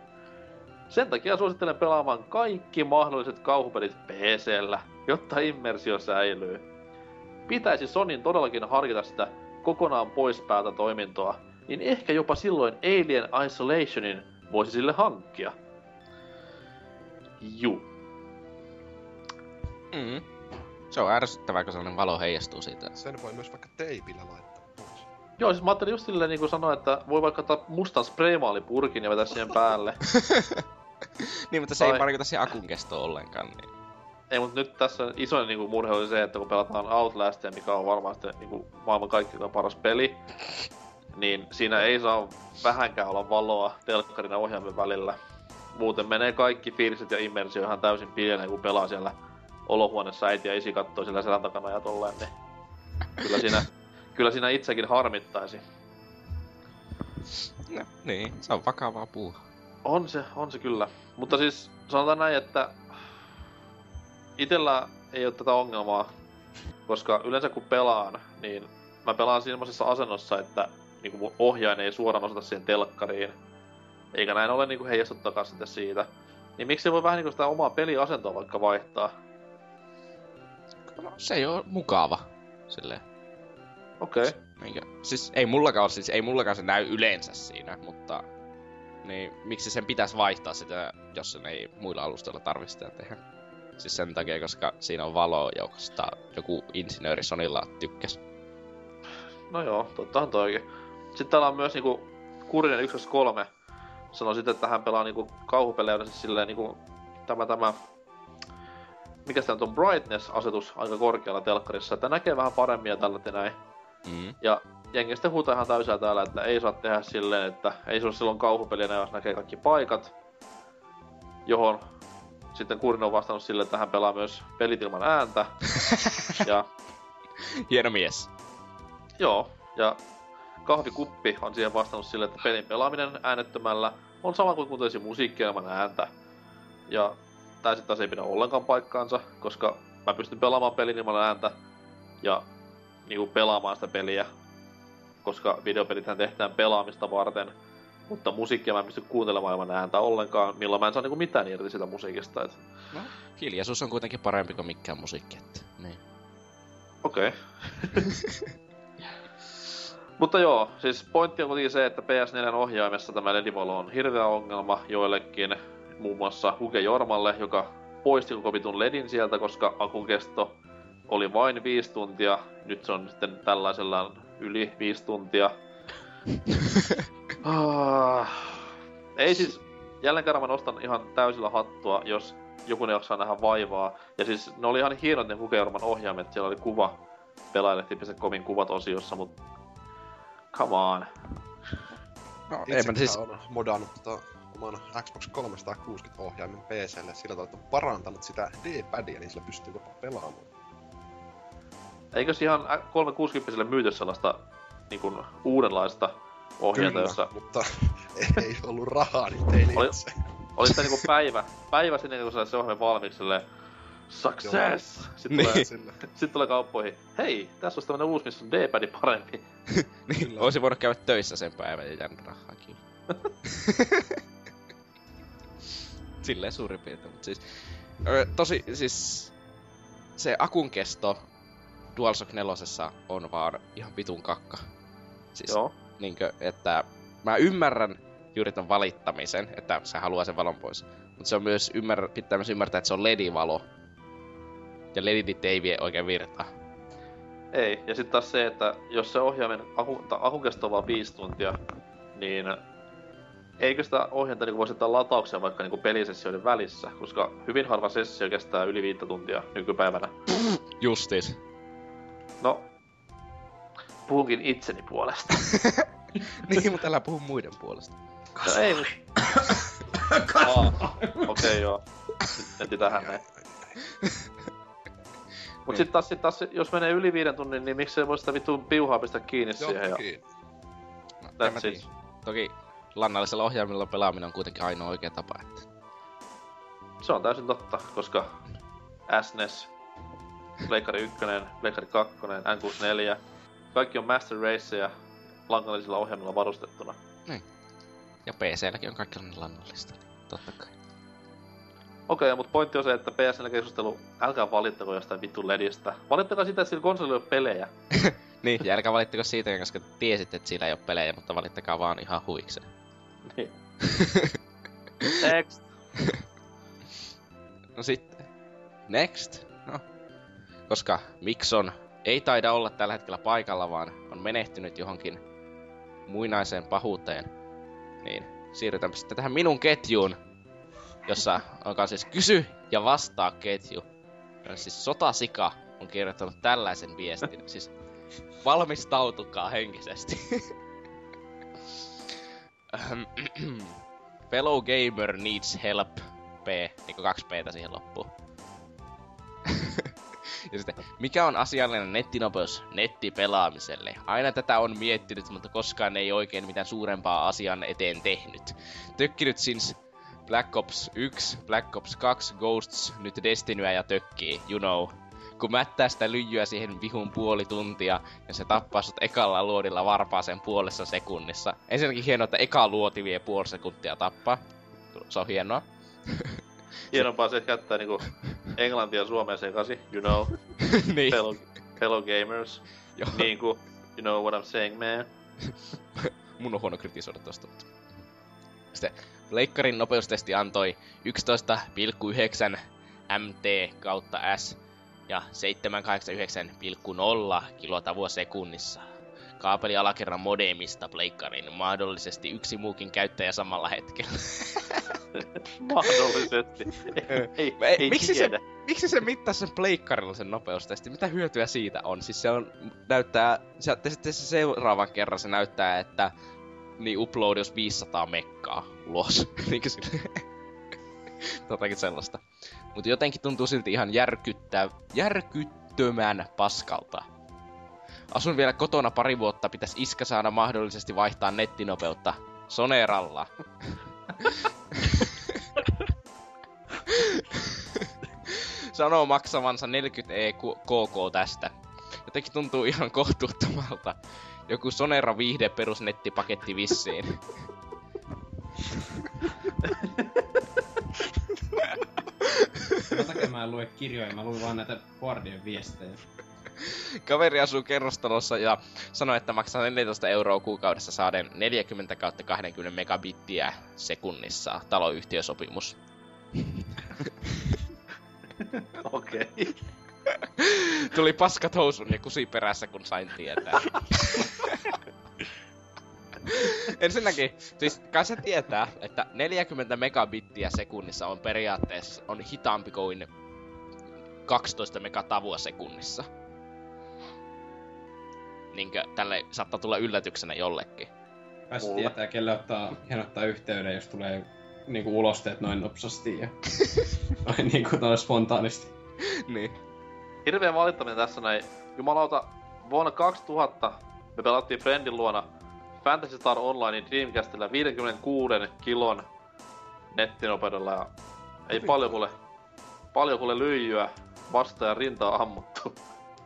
Sen takia suosittelen pelaamaan kaikki mahdolliset kauhupelit PCllä, jotta immersio säilyy. Pitäisi Sonin todellakin harkita sitä kokonaan pois päältä toimintoa, niin ehkä jopa silloin Alien Isolationin voisi sille hankkia. Juu. Mm. Se on ärsyttävää, kun sellainen valo heijastuu siitä. Sen voi myös vaikka teipillä laittaa pois. Joo, siis mä ajattelin just silleen niin kuin sanoa, että voi vaikka ottaa mustan spraymaalipurkin ja vetää siihen päälle. [LAUGHS] niin, mutta se ei Tai- vaikuta siihen akun kestoon ollenkaan. Niin. Ei, mutta nyt tässä isoin niinku murhe oli se, että kun pelataan Outlastia, mikä on varmasti niinku maailman kaikkein paras peli, niin siinä ei saa vähänkään olla valoa telkkarin ja ohjaimen välillä. Muuten menee kaikki fiiliset ja immersio ihan täysin pieneen, kun pelaa siellä olohuoneessa äiti ja isi kattoo siellä selän takana ja tolleen, niin kyllä siinä, kyllä siinä itsekin harmittaisi. No, niin, se on vakavaa puuhaa. On se, on se kyllä. Mutta siis sanotaan näin, että itellä ei ole tätä ongelmaa, koska yleensä kun pelaan, niin mä pelaan semmoisessa asennossa, että niin mun ohjain ei suoraan osata siihen telkkariin, eikä näin ole niin heijastuttakaan sitten siitä. Niin miksi voi vähän niin sitä omaa peliasentoa vaikka vaihtaa? No, se ei ole mukava. Silleen. Okei. Okay. Minkä, siis ei mullakaan siis ei mullakaan se näy yleensä siinä, mutta niin miksi sen pitäisi vaihtaa sitä, jos sen ei muilla alustoilla tarvitse sitä tehdä? Siis sen takia, koska siinä on valo, josta joku insinööri Sonilla tykkäs. No joo, tottahan toikin. Sitten täällä on myös niinku Kurinen 1-3 sanoi sitten, että hän pelaa niinku kauhupelejä yleensä silleen niinku tämä tämä mikä tämä on brightness-asetus aika korkealla telkkarissa, että näkee vähän paremmin ja tällä näin. Mm. Ja jengi sitten huutaa ihan täysää täällä, että ei saa tehdä silleen, että ei se ole silloin kauhupeliä, jos näkee kaikki paikat. Johon sitten Kurin on vastannut sille, että hän pelaa myös pelit ilman ääntä. [LAUGHS] ja Hieno mies. joo, ja kahvikuppi on siihen vastannut sille, että pelin pelaaminen äänettömällä on sama kuin kuuntelisi musiikkia ilman ääntä. Ja tää sitten taas ei pidä ollenkaan paikkaansa, koska mä pystyn pelaamaan pelin ilman ääntä ja niinku pelaamaan sitä peliä, koska videopelithän tehdään pelaamista varten. Mutta musiikkia mä en pysty kuuntelemaan ilman ääntä ollenkaan, milloin mä en saa niinku mitään irti sitä musiikista. Et... No, hiljaisuus on kuitenkin parempi kuin mikään musiikki. Että, niin. Okei. [LAUGHS] Mutta joo, siis pointti on kuitenkin se, että PS4 ohjaimessa tämä ledivalo on hirveä ongelma joillekin, muun muassa Huge Jormalle, joka poisti koko vitun ledin sieltä, koska akun kesto oli vain viisi tuntia. Nyt se on sitten tällaisellaan yli viisi tuntia. [LAUGHS] ah. Ei siis, jälleen kerran mä nostan ihan täysillä hattua, jos joku ne jaksaa nähdä vaivaa. Ja siis ne oli ihan hienot ne Huge Jorman ohjaimet, siellä oli kuva pelaajat.comin kuvat osiossa, mutta come on. No, Itse ei mä siis... on modannut tota, oman Xbox 360 ohjaimen PClle sillä tavalla, että on parantanut sitä D-padia, niin sillä pystyy jopa pelaamaan. Eikös ihan 360 myyty sellaista niin kuin, uudenlaista ohjelta, jossa mutta [LAUGHS] ei ollut rahaa, niin tein Oli- itse. oli sitä niinku päivä, päivä sinne kun se ohjelma valmiiksi silleen, Success! Sitten, Niin. tulee, sitten tulee kauppoihin, hei, tässä olisi tämmönen uusi, missä on D-padi parempi. [LAUGHS] Niin, Kyllä. olisin voinut käydä töissä sen päivän ja jäänyt rahaa kiinni. [LAUGHS] Silleen suurin piirtein, mutta siis... Ö, tosi, siis... Se akun kesto DualShock 4 on vaan ihan vitun kakka. Siis, Joo. Niinkö, että mä ymmärrän juuri ton valittamisen, että se haluaa sen valon pois. Mutta se on myös ymmär, pitää myös ymmärtää, että se on ledivalo. Ja ledit ei vie oikein virtaa. Ei, ja sitten taas se, että jos se ohjaimen aku, ta, akun kesto on vaan viisi tuntia, niin eikö sitä ohjainta niinku voisi ottaa latauksia vaikka niinku pelisessioiden välissä, koska hyvin harva sessio kestää yli viittä tuntia nykypäivänä. Justis. No, puhunkin itseni puolesta. [LAUGHS] niin, mutta älä puhu muiden puolesta. No ei. Aa, Okei, okay, joo. Nyt mentiin tähän näin. Mut sit taas, sit taas, jos menee yli viiden tunnin, niin miksei voi sitä vittu piuhaa pistää kiinni Joo, siihen ja toki. No, en that's it. Toki lannallisella ohjaimella pelaaminen on kuitenkin ainoa oikea tapa. Että... Se on täysin totta, koska SNES, Pleikkari 1, Pleikkari 2, N64, kaikki on Master Raceja langallisilla ohjelmilla varustettuna. Ja PClläkin on kaikki lannallista. niin Totta kai. Okei, mutta pointti on se, että PSN-keskustelu, älkää valittako jostain vittu ledistä. Valittakaa sitä, että sillä konsolilla ei ole pelejä. [LAUGHS] Niin, ja älkää valittako siitä, koska tiesitte, että sillä ei ole pelejä, mutta valittakaa vaan ihan huikseen. Niin. [LAUGHS] Next. No sitten. Next. No. Koska Mikson ei taida olla tällä hetkellä paikalla, vaan on menehtynyt johonkin muinaiseen pahuuteen. Niin, siirrytäänpä sitten tähän minun ketjuun, jossa onkaan siis kysy ja vastaa ketju. Siis Sotasika on kirjoittanut tällaisen viestin. Siis valmistautukaa henkisesti. [CLEARS THROAT] Fellow gamer needs help. P, niinku kaksi Ptä siihen loppuun. Ja sitten, mikä on asiallinen nettinopeus nettipelaamiselle? Aina tätä on miettinyt, mutta koskaan ei oikein mitään suurempaa asian eteen tehnyt. Tökkinyt since Black Ops 1, Black Ops 2, Ghosts, nyt Destinyä ja tökkii, you know. Kun mättää sitä lyijyä siihen vihun puoli tuntia, ja se tappaa sut ekalla luodilla varpaaseen puolessa sekunnissa. Ensinnäkin hienoa, että eka luoti vie puoli sekuntia tappaa. Se on hienoa. Hienompaa se, että käyttää niinku englantia ja suomea sekaisin, you know, [LAUGHS] niin. fellow, fellow gamers. Joo. Niinku, you know what I'm saying, man. [LAUGHS] Mun on huono kritisoida tosta. mutta- Sitten Leikkarin nopeustesti antoi 11,9 MT kautta S ja 789,0 kilotavua sekunnissa. Kaapeli alakerran modemista pleikkariin mahdollisesti yksi muukin käyttäjä samalla hetkellä. [LAUGHS] Mahdollisesti. [LAUGHS] ei, ei, ei miksi, se, miksi se mittasi sen pleikkarilla sen nopeustesti? Mitä hyötyä siitä on? Siis se on, näyttää, se, sitten se seuraavan kerran se näyttää, että niin upload jos 500 mekkaa ulos. [LAUGHS] Niinkö sille? Jotakin sellaista. Mutta jotenkin tuntuu silti ihan järkyttä, järkyttömän paskalta. Asun vielä kotona pari vuotta, pitäisi iskä saada mahdollisesti vaihtaa nettinopeutta Soneralla. Sanoo maksavansa 40 EKK tästä. Jotenkin tuntuu ihan kohtuuttomalta. Joku Sonera viihde perusnettipaketti vissiin. Mä en lue kirjoja, mä luin vaan näitä Guardian viestejä. Kaveri asuu kerrostalossa ja sanoi, että maksaa 14 euroa kuukaudessa saaden 40 kautta 20 megabittiä sekunnissa taloyhtiösopimus. [LAUGHS] Okei. Tuli paskat housun ja kusi perässä, kun sain tietää. [LAUGHS] Ensinnäkin, siis kai se tietää, että 40 megabittiä sekunnissa on periaatteessa on hitaampi kuin 12 megatavua sekunnissa. Niinkö tälle saattaa tulla yllätyksenä jollekin. Kai se tietää, kelle ottaa, hän ottaa yhteyden, jos tulee niinku ulosteet noin nopsasti ja [LAUGHS] noin niinku noin spontaanisti. niin. Hirveä valittaminen tässä näin. Jumalauta, vuonna 2000 me pelattiin Friendin luona Fantasy Star Onlinein Dreamcastilla 56 kilon nettinopeudella ja ei paljon kuule, paljon kuule lyijyä vastaan rintaa ammuttu.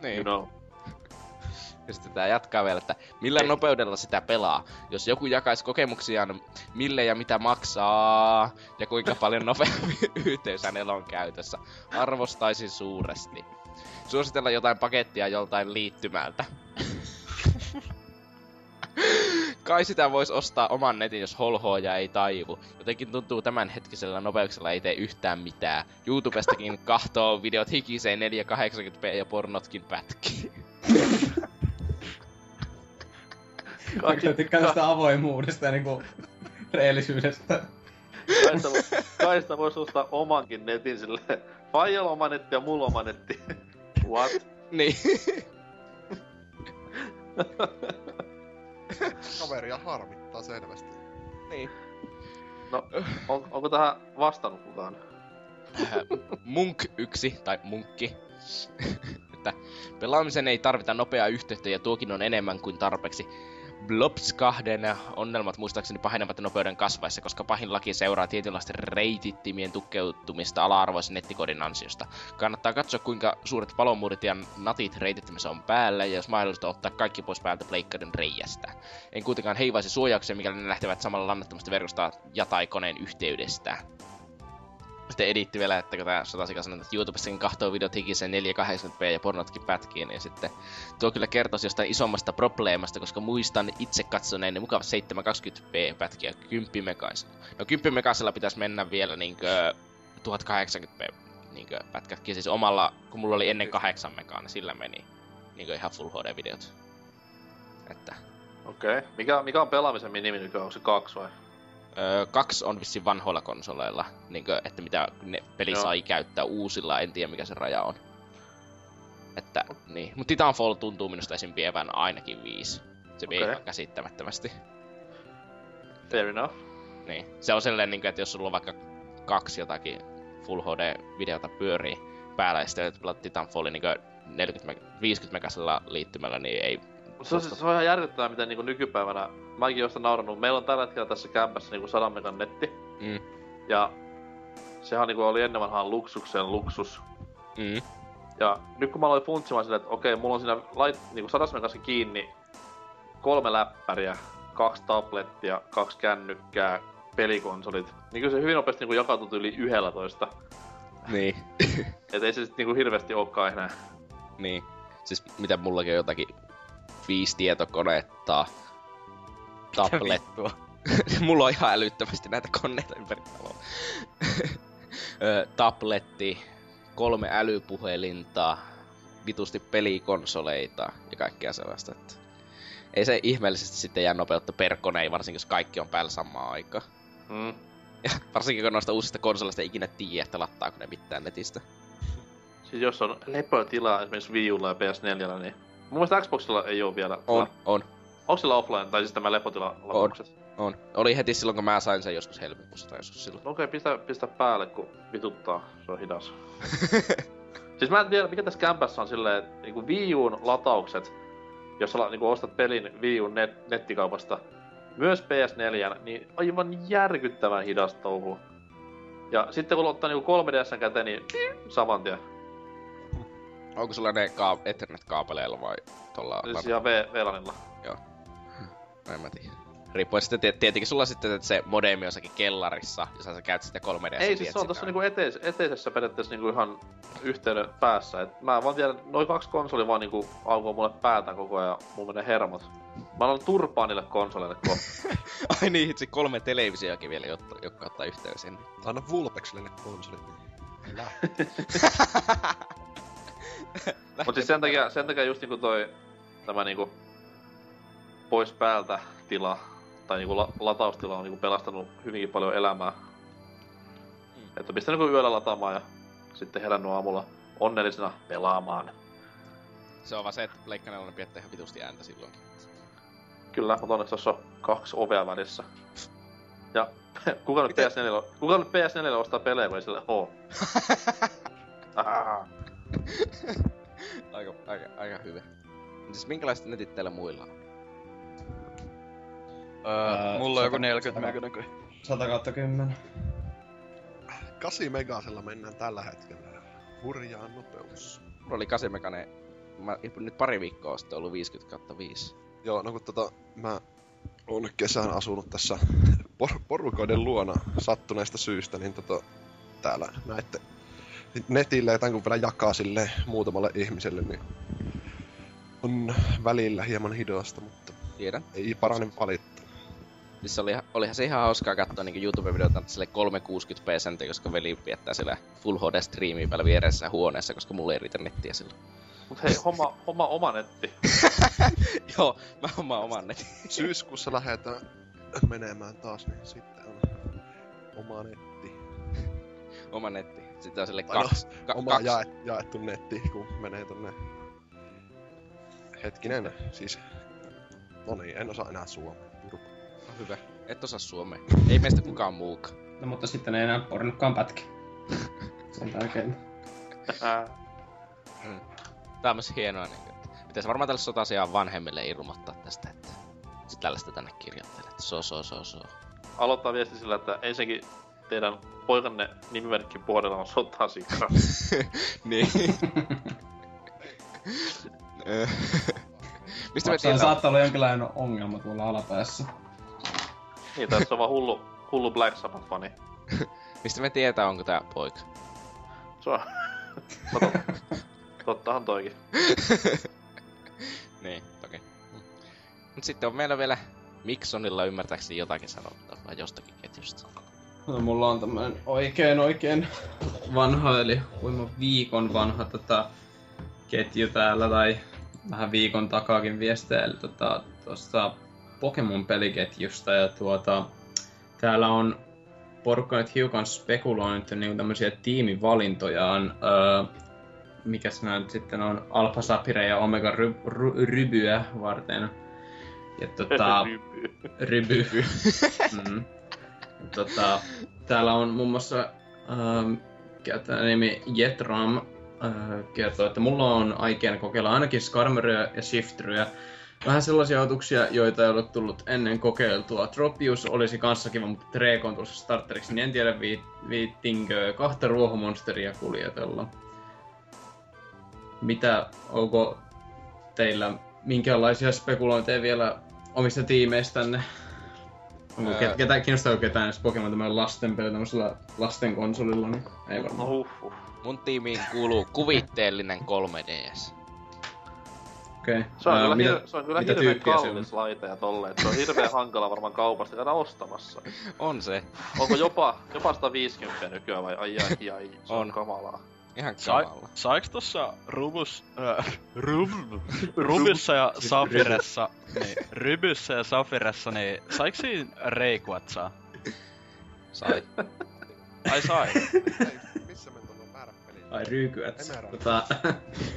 niin. You know. Ja sitten tää jatkaa vielä, että millä nopeudella sitä pelaa. Jos joku jakaisi kokemuksiaan, mille ja mitä maksaa, ja kuinka paljon [LAUGHS] nopeampi yhteys hänellä on käytössä. Arvostaisin suuresti. Suositella jotain pakettia joltain liittymältä. [LAUGHS] Kai sitä vois ostaa oman netin, jos holhoja ei taivu. Jotenkin tuntuu tämänhetkisellä nopeuksella ei tee yhtään mitään. YouTubestakin kahtoo videot hikiseen 480p ja pornotkin pätkii. [LAUGHS] Mä tykkään tästä avoimuudesta ja niinku rehellisyydestä. Kai sitä, vo- kai sitä voisi ostaa omankin netin silleen. Faijalla oma netti ja mulla oma netti. What? Niin. Kaveria harmittaa selvästi. niin. No, on, onko tähän vastannut kukaan? Munk 1, tai Munkki, että pelaamisen ei tarvita nopeaa yhteyttä ja tuokin on enemmän kuin tarpeeksi. Blobs 2 onnelmat muistaakseni pahenevat nopeuden kasvaessa, koska pahin laki seuraa tietynlaisten reitittimien tukkeutumista ala-arvoisen nettikodin ansiosta. Kannattaa katsoa kuinka suuret palomuurit ja natit reitittimessä on päällä ja jos mahdollista ottaa kaikki pois päältä pleikkarin reijästä. En kuitenkaan heivaisi suojauksia, mikäli ne lähtevät samalla lannattomasta verkosta ja tai koneen yhteydestä sitten editti vielä, että kun tää sotasika sanoi, että YouTubessakin kahtoo videot hikisen 480p ja pornotkin pätkiin, niin sitten tuo kyllä kertoisi jostain isommasta probleemasta, koska muistan itse katsoneen ne mukavat 720p pätkiä 10 megaisella. No 10 megaisella pitäisi mennä vielä niinkö 1080p niinkö pätkätkin, siis omalla, kun mulla oli ennen 8 megaa, niin sillä meni niinkö ihan Full HD-videot. Että Okei. Okay. Mikä, mikä on pelaamisen minimi nykyään? Onko se kaksi vai? Öö, kaksi on vissiin vanhoilla konsoleilla, niinkö, että mitä ne peli Joo. sai käyttää uusilla, en tiedä mikä se raja on. Että, niin. Mut Titanfall tuntuu minusta esim. vievän ainakin viisi. Se vie ihan käsittämättömästi. Fair enough. Niin. Se on sellainen, niinkö, että jos sulla on vaikka kaksi jotakin Full HD-videota pyörii päällä, ja sitten Titanfallin niinkö 40 meg- 50 megasella liittymällä, niin ei... Se on, se on ihan järkyttävää, miten niinku nykypäivänä, mäkin sitä naurannut, meillä on tällä hetkellä tässä kämpässä niinku 100 megan netti, Mm. ja sehän niinku oli ennen vanhaan luksuksen luksus. Mm. Ja nyt kun mä aloin funtsimaan silleen, että okei, mulla on siinä lait, niinku 100 megassa kiinni kolme läppäriä, kaksi tablettia, kaksi kännykkää, pelikonsolit, niin kyllä se hyvin nopeasti niinku jakautuu yli 11. Niin. Et ei se sit niinku hirveästi olekaan enää. Niin. Siis mitä mullakin on jotakin viisi tietokonetta, tablet. Vittua. [LAUGHS] Mulla on ihan älyttömästi näitä koneita ympäri taloa. [LAUGHS] Tabletti, kolme älypuhelinta, vitusti pelikonsoleita ja kaikkea sellaista. Että ei se ihmeellisesti sitten jää nopeutta per kone, varsinkin jos kaikki on päällä samaan aikaan. Mm. Ja varsinkin kun noista uusista konsoleista ei ikinä tiedä, että lattaako ne mitään netistä. Siis jos on lepotilaa esimerkiksi Wii Ulla ja PS4, niin... Mun mielestä Xboxilla ei oo vielä. On, on, Onko sillä offline, tai siis tämä lepotila lataukset? on. Oli heti silloin, kun mä sain sen joskus helmikuussa tai joskus silloin. No okei, okay, pistä, pistä päälle, kun vituttaa. Se on hidas. [LAUGHS] siis mä en tiedä, mikä tässä kämpässä on silleen, että niinku Wii Uun lataukset, jos sä niinku ostat pelin Wii Uun net- nettikaupasta, myös PS4, niin aivan järkyttävän hidas touhu. Ja sitten kun ottaa niinku 3DS käteen, niin saman tien. Onko sulla ne ka- Ethernet-kaapeleilla vai tuolla... Siis ihan V- VLANilla. En mä tiedä. Riippuen sitten tiet- tietenkin sulla sitten että se modemi on jossakin kellarissa, jos sä käyt sitten 3 d Ei siis se on tossa niinku eteis- eteisessä periaatteessa niinku ihan yhteyden päässä. Et mä vaan tiedän, noin kaksi konsoli vaan niinku aukoo mulle päätä koko ajan, mulla menee hermot. Mä annan turpaa niille konsoleille kohta. [LAUGHS] Ai niin, hitsi kolme televisioakin vielä, jotta, jotka ottaa yhteyden sinne. Anna Vulpexille ne konsolit. [LAUGHS] [LAUGHS] Mut siis sen takia, sen takia just niinku toi, tämä niinku pois päältä tila, tai niinku la, lataustila on niinku pelastanut hyvinkin paljon elämää. Mm. Että pistän niinku yöllä lataamaan ja sitten herännyt aamulla onnellisena pelaamaan. Se on vaan se, että Pleikka on pidettä ihan vitusti ääntä silloinkin. Kyllä, mutta onneksi tossa on kaksi ovea välissä. Ja [LAUGHS] kuka nyt, Miten- PS4, kuka nyt PS4 ostaa pelejä, kun ei sille oo? [LAUGHS] [LAUGHS] Aika, aika, aika hyvä. Siis minkälaiset netit teillä muilla on? Öö, Ää, mulla on joku sata- 40 sata- mega näköjään. 100 kautta 10. 8 megasella mennään tällä hetkellä. Hurjaa nopeus. Mulla oli 8 megane, mä nyt pari viikkoa sitten ollut 50 kautta 5. Joo, no kun tota, mä oon kesän asunut tässä por- porukoiden luona sattuneesta syystä, niin tota, täällä näette netille, tai kun vielä jakaa sille muutamalle ihmiselle, niin on välillä hieman hidasta, mutta Tiedän. ei parane valittaa. Siis oli, olihan se ihan hauskaa katsoa niin YouTube-videota sille 360p sente, koska veli viettää siellä Full HD striimiä päällä vieressä huoneessa, koska mulla ei riitä nettiä silloin. Mut hei, homma, homma oma netti. [LAUGHS] Joo, mä omaan oman netin. Syyskuussa lähdetään menemään taas, niin sitten on oma netti. Oma netti. Sitten on sille no, kaksi, ka, Oma kaksi, jaet, jaettu netti, kun menee tonne... Hetkinen, siis... No niin, en osaa enää suomea. Turpa. on hyvä. Et osaa suomea. Ei meistä kukaan muukaan. No mutta sitten ei enää pornokkaan pätki. Sen tärkeintä. Tää on myös hienoa, niin, että pitäisi varmaan tälle sotasiaan vanhemmille ilmoittaa tästä, että sit tällaista tänne kirjoittelee, että so, so, so, so. Aloittaa viesti sillä, että ensinnäkin teidän poikanne nimimerkki puolella on sotasikka. [LAUGHS] niin. [LAUGHS] Mistä me tiedetään? saattaa olla jonkinlainen ongelma tuolla alapäässä. niin, tässä on vaan hullu, hullu Black Sabbath-fani. [LAUGHS] Mistä me tietää, onko tää poika? Se on... no totta. Tottahan toikin. niin, toki. Mut sitten on meillä vielä Miksonilla ymmärtääkseni jotakin sanottavaa jostakin ketjusta. No, mulla on tämmönen oikein oikein vanha, eli kuinka viikon vanha tota, ketju täällä, tai vähän viikon takaakin viestejä, eli tota, tuosta Pokemon-peliketjusta, ja tuota, täällä on porukka nyt hiukan spekuloinut niin tämmöisiä tiimivalintojaan, öö, mikäs nää nyt sitten on, Alpha Sapire ja Omega ry, ry, Rybyä varten. Ja tota, [LAUGHS] Ryby. [LAUGHS] mm. Tota, täällä on muun muassa käyttäjän nimi Jetram äh, kertoo, että mulla on aikeena kokeilla ainakin Skarmeryä ja Shiftryä. Vähän sellaisia ajatuksia, joita ei ole tullut ennen kokeiltua. Tropius olisi kanssa kiva, mutta Drake on tuossa starteriksi, niin en tiedä vi- viittinkö kahta ruohomonsteria kuljetella. Mitä, onko teillä minkälaisia spekulointeja vielä omista tiimeistänne? Onko Ää. ket, ketä, kiinnostaa ketään edes Pokemon tämmöinen lasten peli tämmöisellä lasten konsolilla, niin ei No varmaan. huh, huh. Mun tiimiin kuuluu kuvitteellinen 3DS. Okei. Okay. Se on, kyllä, mitä, hir- se on kyllä mitä hirveän tyyppiä se kallis laite ja tolleen. Se on hirveän [LAUGHS] hankala varmaan kaupasta käydä ostamassa. On se. Onko jopa, jopa 150 nykyään vai ai ai ai, se on, On. kamalaa. Ihan Sai, kamala. saiks tossa Rubus, äh, [LAUGHS] Rub, Rubyssa ja Safiressa, niin, Rybyssä ja Safiressa, niin saiks siinä reikuatsaa? Sai. Ai sai. Missä me tuolla väärä peli? Ai ryykyät. Tota,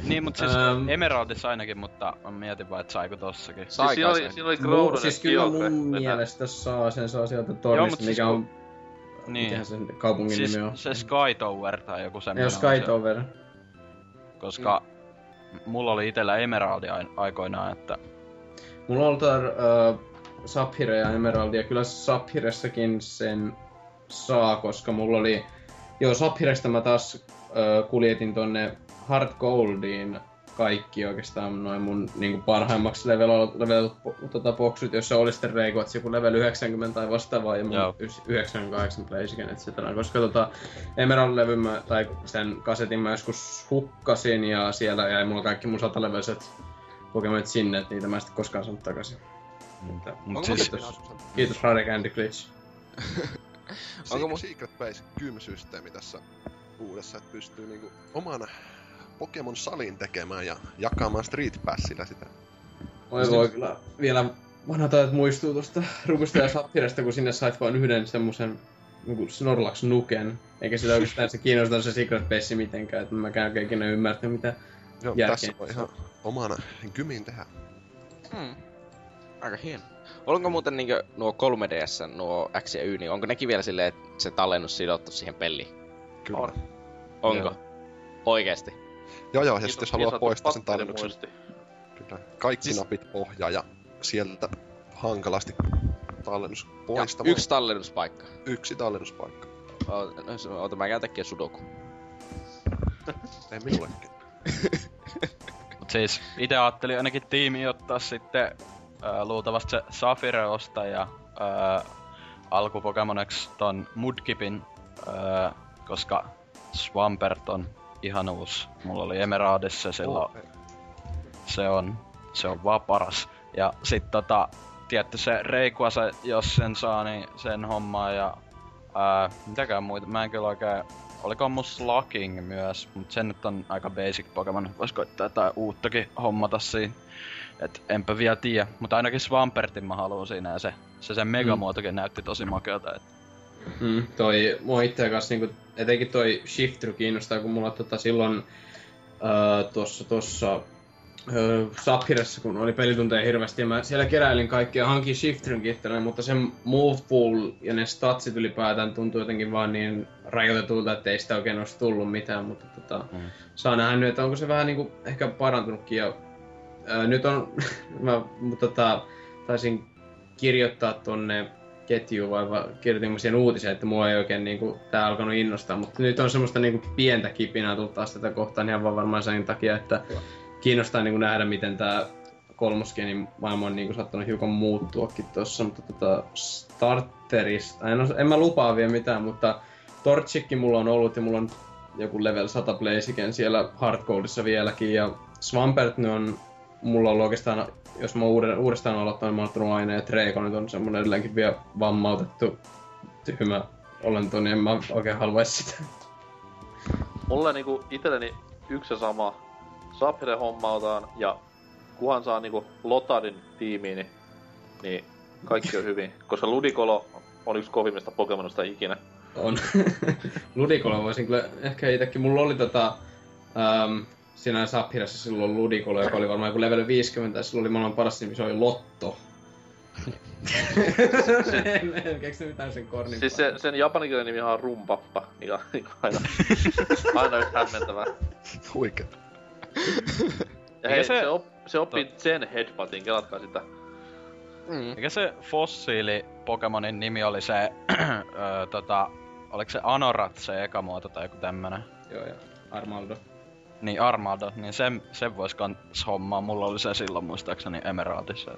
Niin, mut siis Ähm. Emeraldissa ainakin, mutta mä mietin vaan, että saiko tossakin. Sai Siis siinä oli, siinä oli Groudon siis kyllä mun mielestä saa sen saa sieltä tornista, siis mikä on... Niin. Mikähän sen kaupungin Siis nimi on? se Sky Tower tai joku Ei semmonen. ole on se, Sky Tower. Koska mulla oli itellä Emeraldi ai- aikoinaan, että Mulla on ollut uh, Saphire ja Emeraldi, ja kyllä Saphiressakin sen saa, koska mulla oli... Joo, Saphiresta mä taas uh, kuljetin tonne Hard Goldiin kaikki oikeastaan noin mun niinku parhaimmaksi level, level tota, boksut, jossa oli sitten reikot joku level 90 tai vastaavaa ja mun Joo. ys- 98 Blaziken, et cetera. Koska tota, Emerald-levyn mä, tai sen kasetin mä joskus hukkasin ja siellä jäi mulla kaikki mun satalevelset Pokemonit sinne, että niitä mä en sitten koskaan saanut takaisin. Että, Mut Onko siis, kiitos, kiitos Rare Candy Glitch. [LAUGHS] Onko Onko mu- Secret Base gym-systeemi tässä uudessa, että pystyy niinku oman Pokemon salin tekemään ja jakamaan Street Passilla sitä. Oi voi kyllä vielä vanhat ajat muistuu tuosta Rubista ja Saphiresta, kun sinne sait vain yhden semmosen niinku Snorlax nuken. Eikä sitä oikeastaan se kiinnostaa se Secret Base mitenkään, että mä käyn ikinä ymmärtänyt mitä. Joo, Järkeä. tässä voi ihan omana gymin tehdä. Hmm. Aika hieno. Onko muuten niinkö nuo 3DS, nuo X ja Y, niin onko nekin vielä silleen, että se tallennus sidottu siihen peliin? Kyllä. On. Onko? Joo. Oikeesti? Joo, joo, ja Niin sitten jos niin haluaa poistaa sen tallennuksen, kyllä. Kaikki Siis- napit pohjaa ja sieltä hankalasti tallennus Ja poistamaan. yksi tallennuspaikka. yksi tallennuspaikka. Oota, no, Oota, mä käyn tekemään sudoku. [LAUGHS] Ei minullekin. [LAUGHS] mut siis ite ajattelin ainakin tiimi ottaa sitten ää, luultavasti se Safire ostaa ja ää, alkupokemoneksi ton Mudkipin, ää, koska Swampert on ihan uusi. Mulla oli Emeraldissa silloin se on, se on vaan paras. Ja sit tota, tietty se Rayquaza, jos sen saa, niin sen hommaa ja ää, mitäkään muita. Mä en kyllä oikein, oliko mun Slugging myös, mut sen nyt on aika basic Pokemon. Vois koittaa jotain uuttakin hommata siinä. Et enpä vielä tiedä, mutta ainakin Swampertin mä haluan siinä ja se, se sen megamuotokin näytti tosi makealta. Et Mm, toi mua itseä kanssa niinku, etenkin toi Shiftry kiinnostaa, kun mulla tota silloin öö, tuossa tossa öö, kun oli pelitunteja hirveästi, ja mä siellä keräilin kaikkia, hankin Shiftryn itselleen, mutta sen move pool ja ne statsit ylipäätään tuntuu jotenkin vaan niin rajoitetulta, että ei sitä oikein olisi tullut mitään, mutta tota, Mm. saa nähdä nyt, että onko se vähän niinku ehkä parantunutkin, ja öö, nyt on, [LAUGHS] mä mutta tota, taisin kirjoittaa tonne ketjuun vai va- kirjoitin mä siihen uutiseen, että mua ei oikein niinku, tää alkanut innostaa, mutta nyt on semmoista niinku pientä kipinää tullut taas tätä kohtaan ihan vaan varmaan sen takia, että kiinnostaa niinku nähdä, miten tää kolmosgenin maailma on niinku saattanut hiukan muuttuakin tossa, mutta tota starterista, en, os- en mä lupaa vielä mitään, mutta Torchikki mulla on ollut ja mulla on joku level 100 Blaziken siellä Hardcodeissa vieläkin. Ja Swampert on mulla on oikeastaan, jos mä uuden, uudestaan aloittanut, niin mä oon ottanut aina, että Reiko nyt on semmonen edelleenkin vielä vammautettu tyhmä olento, niin en mä oikein haluaisi sitä. Mulle niinku itelleni yksi ja sama. Sapire hommautaan ja kuhan saa niinku Lotadin tiimiin, niin, niin kaikki on hyvin. Koska Ludicolo on yksi kovimmista Pokemonista ikinä. On. [LAUGHS] Ludikolla voisin kyllä, ehkä itekin, mulla oli tota, ähm, siinä Saphirassa silloin Ludikolla, joka oli varmaan joku level 50, ja silloin oli maailman paras nimi, se oli Lotto. en, en keksi mitään sen kornin Siis se, sen japaninkielinen nimi on Rumpappa, mikä on niinku aina, aina yhtä hämmentävää. Huikea. Ja hei, se- se, op, se oppii Zen Headbuttin, kelatkaa sitä. Mm. Mikä se fossiili Pokemonin nimi oli se, [CLEARS THROAT] öö, tota, oliko se Anorat se eka muoto tai joku tämmönen? Joo, ja Armaldo. Niin Armado, niin sen, sen vois kans hommaa. Mulla oli se silloin muistaakseni Emeraldissa.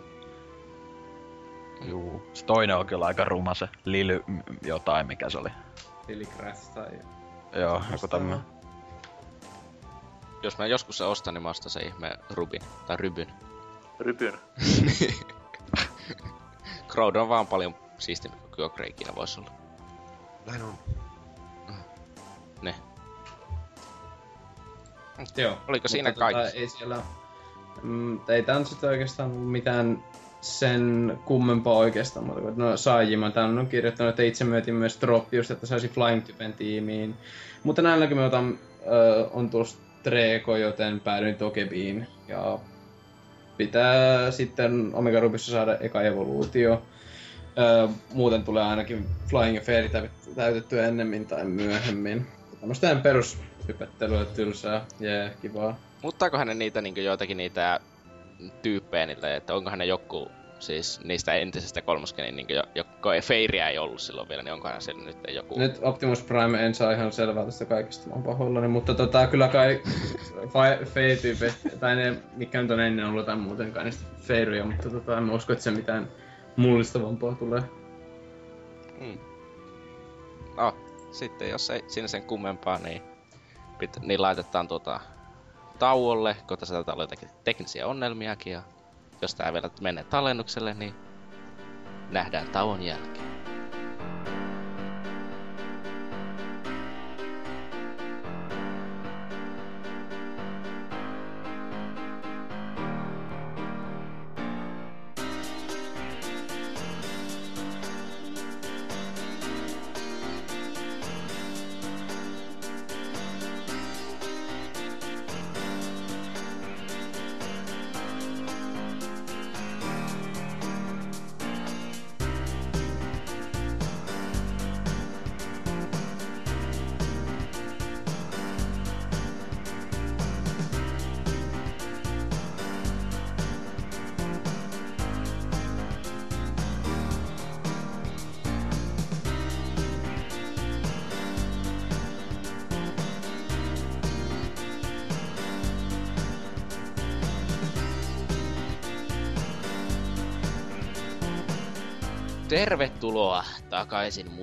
Juu. Se toinen on kyllä aika ruma se Lily jotain, mikä se oli. Lilligräth tai... Joo, joku tämmönen. Jos mä joskus se ostan, niin mä ostan se ihme Rubin. Tai Rybyn. Rypyn. [LAUGHS] Crowd on vaan paljon siistimpi kuin Kyogre ikinä voisi olla. Näin on. Ne. Joo. Oliko siinä Mutta tota, kaikki? ei siellä... Mm, ei tää nyt oikeastaan mitään sen kummempaa oikeastaan, mutta no Saajima tän on kirjoittanut, että itse myötin myös droppi just, että saisi Flying-typen tiimiin. Mutta näin näkymin otan, ö, on tuossa Treeko, joten päädyin Tokebiin. Ja pitää sitten Omega Rubyssa saada eka evoluutio. Ö, muuten tulee ainakin Flying ja Fairy täyt- täytettyä ennemmin tai myöhemmin. Tämmöstä ihan perushypettelyä, tylsää, jee, kivaa. Muuttaako hänen niitä niin joitakin niitä tyyppejä niille, että onkohan ne joku siis niistä entisistä kolmoskenin, niin jo, joku Feiriä ei ollut silloin vielä, niin onkohan siellä nyt joku... Nyt Optimus Prime en saa ihan selvää tästä kaikesta, mä oon pahoillani, mutta tota, kyllä kai Fey-tyypit, tai ne, mikä nyt on ennen ollut tai muutenkaan niistä Feiryjä, mutta tota, en mä usko, että se mitään mullistavampaa tulee. Mm. No, sitten jos ei siinä sen kummempaa, niin, pit, niin laitetaan tuota tauolle, tässä taitaa olla jotakin teknisiä ongelmiakin, ja jos tää vielä menee tallennukselle, niin nähdään tauon jälkeen.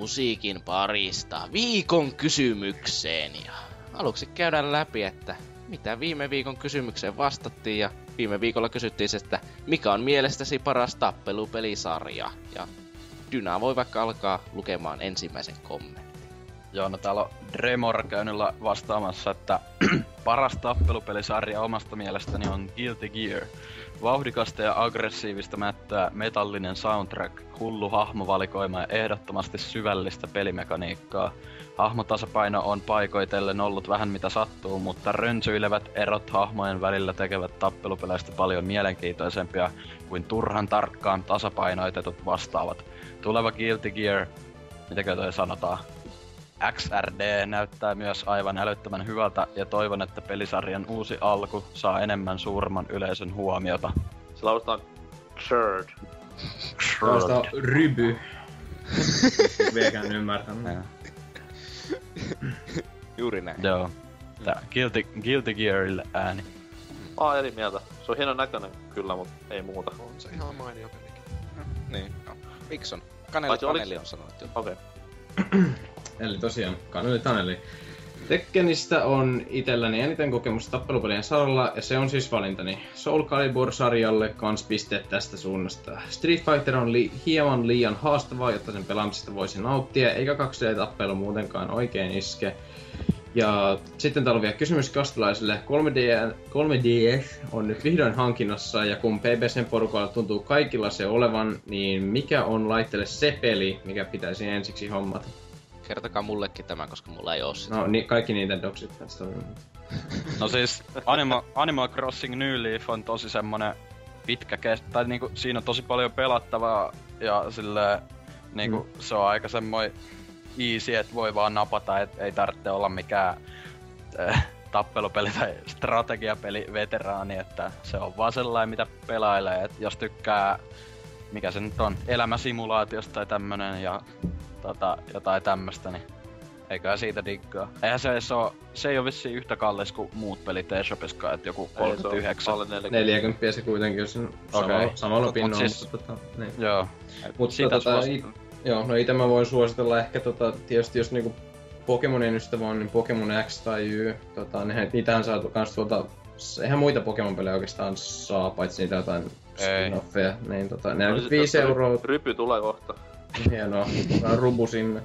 Musiikin parista viikon kysymykseen. Ja aluksi käydään läpi, että mitä viime viikon kysymykseen vastattiin. Ja viime viikolla kysyttiin, se, että mikä on mielestäsi paras tappelupelisarja. Ja Dyna voi vaikka alkaa lukemaan ensimmäisen kommentin. Joo, no täällä on Dremor käynyt vastaamassa, että [CLEARS THROAT] paras tappelupelisarja omasta mielestäni on Guilty Gear. Vauhdikasta ja aggressiivista mättöä, metallinen soundtrack, hullu hahmovalikoima ja ehdottomasti syvällistä pelimekaniikkaa. Hahmotasapaino on paikoitellen ollut vähän mitä sattuu, mutta rönsyilevät erot hahmojen välillä tekevät tappelupeleistä paljon mielenkiintoisempia kuin turhan tarkkaan tasapainoitetut vastaavat. Tuleva Guilty Gear, mitäkö toi sanotaan? XRD näyttää myös aivan älyttömän hyvältä ja toivon, että pelisarjan uusi alku saa enemmän suurman yleisön huomiota. Se lausutaan Sherd. Tällaista ryby. [LAUGHS] Vieläkään ymmärtänyt. Juuri näin. Joo. Tää Guilty, Guilty Gearille ääni. Mä oon eri mieltä. Se on hienon näköinen kyllä, mutta ei muuta. On se ihan mainio pelikin. Niin. No. Mikson. Kaneli, Paitsi oliko- Kaneli on sanonut jo. Okei. [CLEARS THROAT] Eli tosiaan, Kaneli Taneli. Tekkenistä on itselläni eniten kokemusta tappelupelien saralla, ja se on siis valintani. Soul Calibur-sarjalle kans pisteet tästä suunnasta. Street Fighter on li- hieman liian haastavaa, jotta sen pelaamisesta voisi nauttia, eikä 2D-tappelu muutenkaan oikein iske. Ja sitten täällä on vielä kysymys kastelaisille. 3D, 3DS on nyt vihdoin hankinnassa, ja kun PBCn porukalla tuntuu kaikilla se olevan, niin mikä on laitteelle se peli, mikä pitäisi ensiksi hommata? Kertokaa mullekin tämä, koska mulla ei oo sitä. No niin, kaikki Nintendoksit tästä on. No siis Animal, Animal Crossing New Leaf on tosi semmonen pitkä kest... Tai niinku siinä on tosi paljon pelattavaa ja sille niinku mm. se on aika semmoinen easy, että voi vaan napata, et ei tarvitse olla mikään äh, tappelupeli tai strategiapeli veteraani, että se on vaan sellainen, mitä pelailee, että jos tykkää, mikä se nyt on, elämäsimulaatiosta tai tämmönen ja tota, jotain tämmöstä, niin eiköhän siitä diggaa. Eihän se edes oo, se ei oo vissiin yhtä kallis kuin muut pelit eShopiskaan, että joku Ei, se on 39. alle 40. 40 se kuitenkin, jos on samalla, Okei. samalla Mut- pinnalla, siis- mutta tota, niin. Joo. Mutta Siitä tota, joo, no ite mä voin suositella ehkä tota, tietysti jos niinku Pokemonin ystävä on, niin Pokemon X tai Y, tota, nehän, niitähän saa kans tuolta, eihän muita Pokemon-pelejä oikeastaan saa, paitsi niitä jotain spin-offeja, niin tota, No, 45 siis euroa, Rypy tulee kohta. hienoa, otetaan rubu sinne.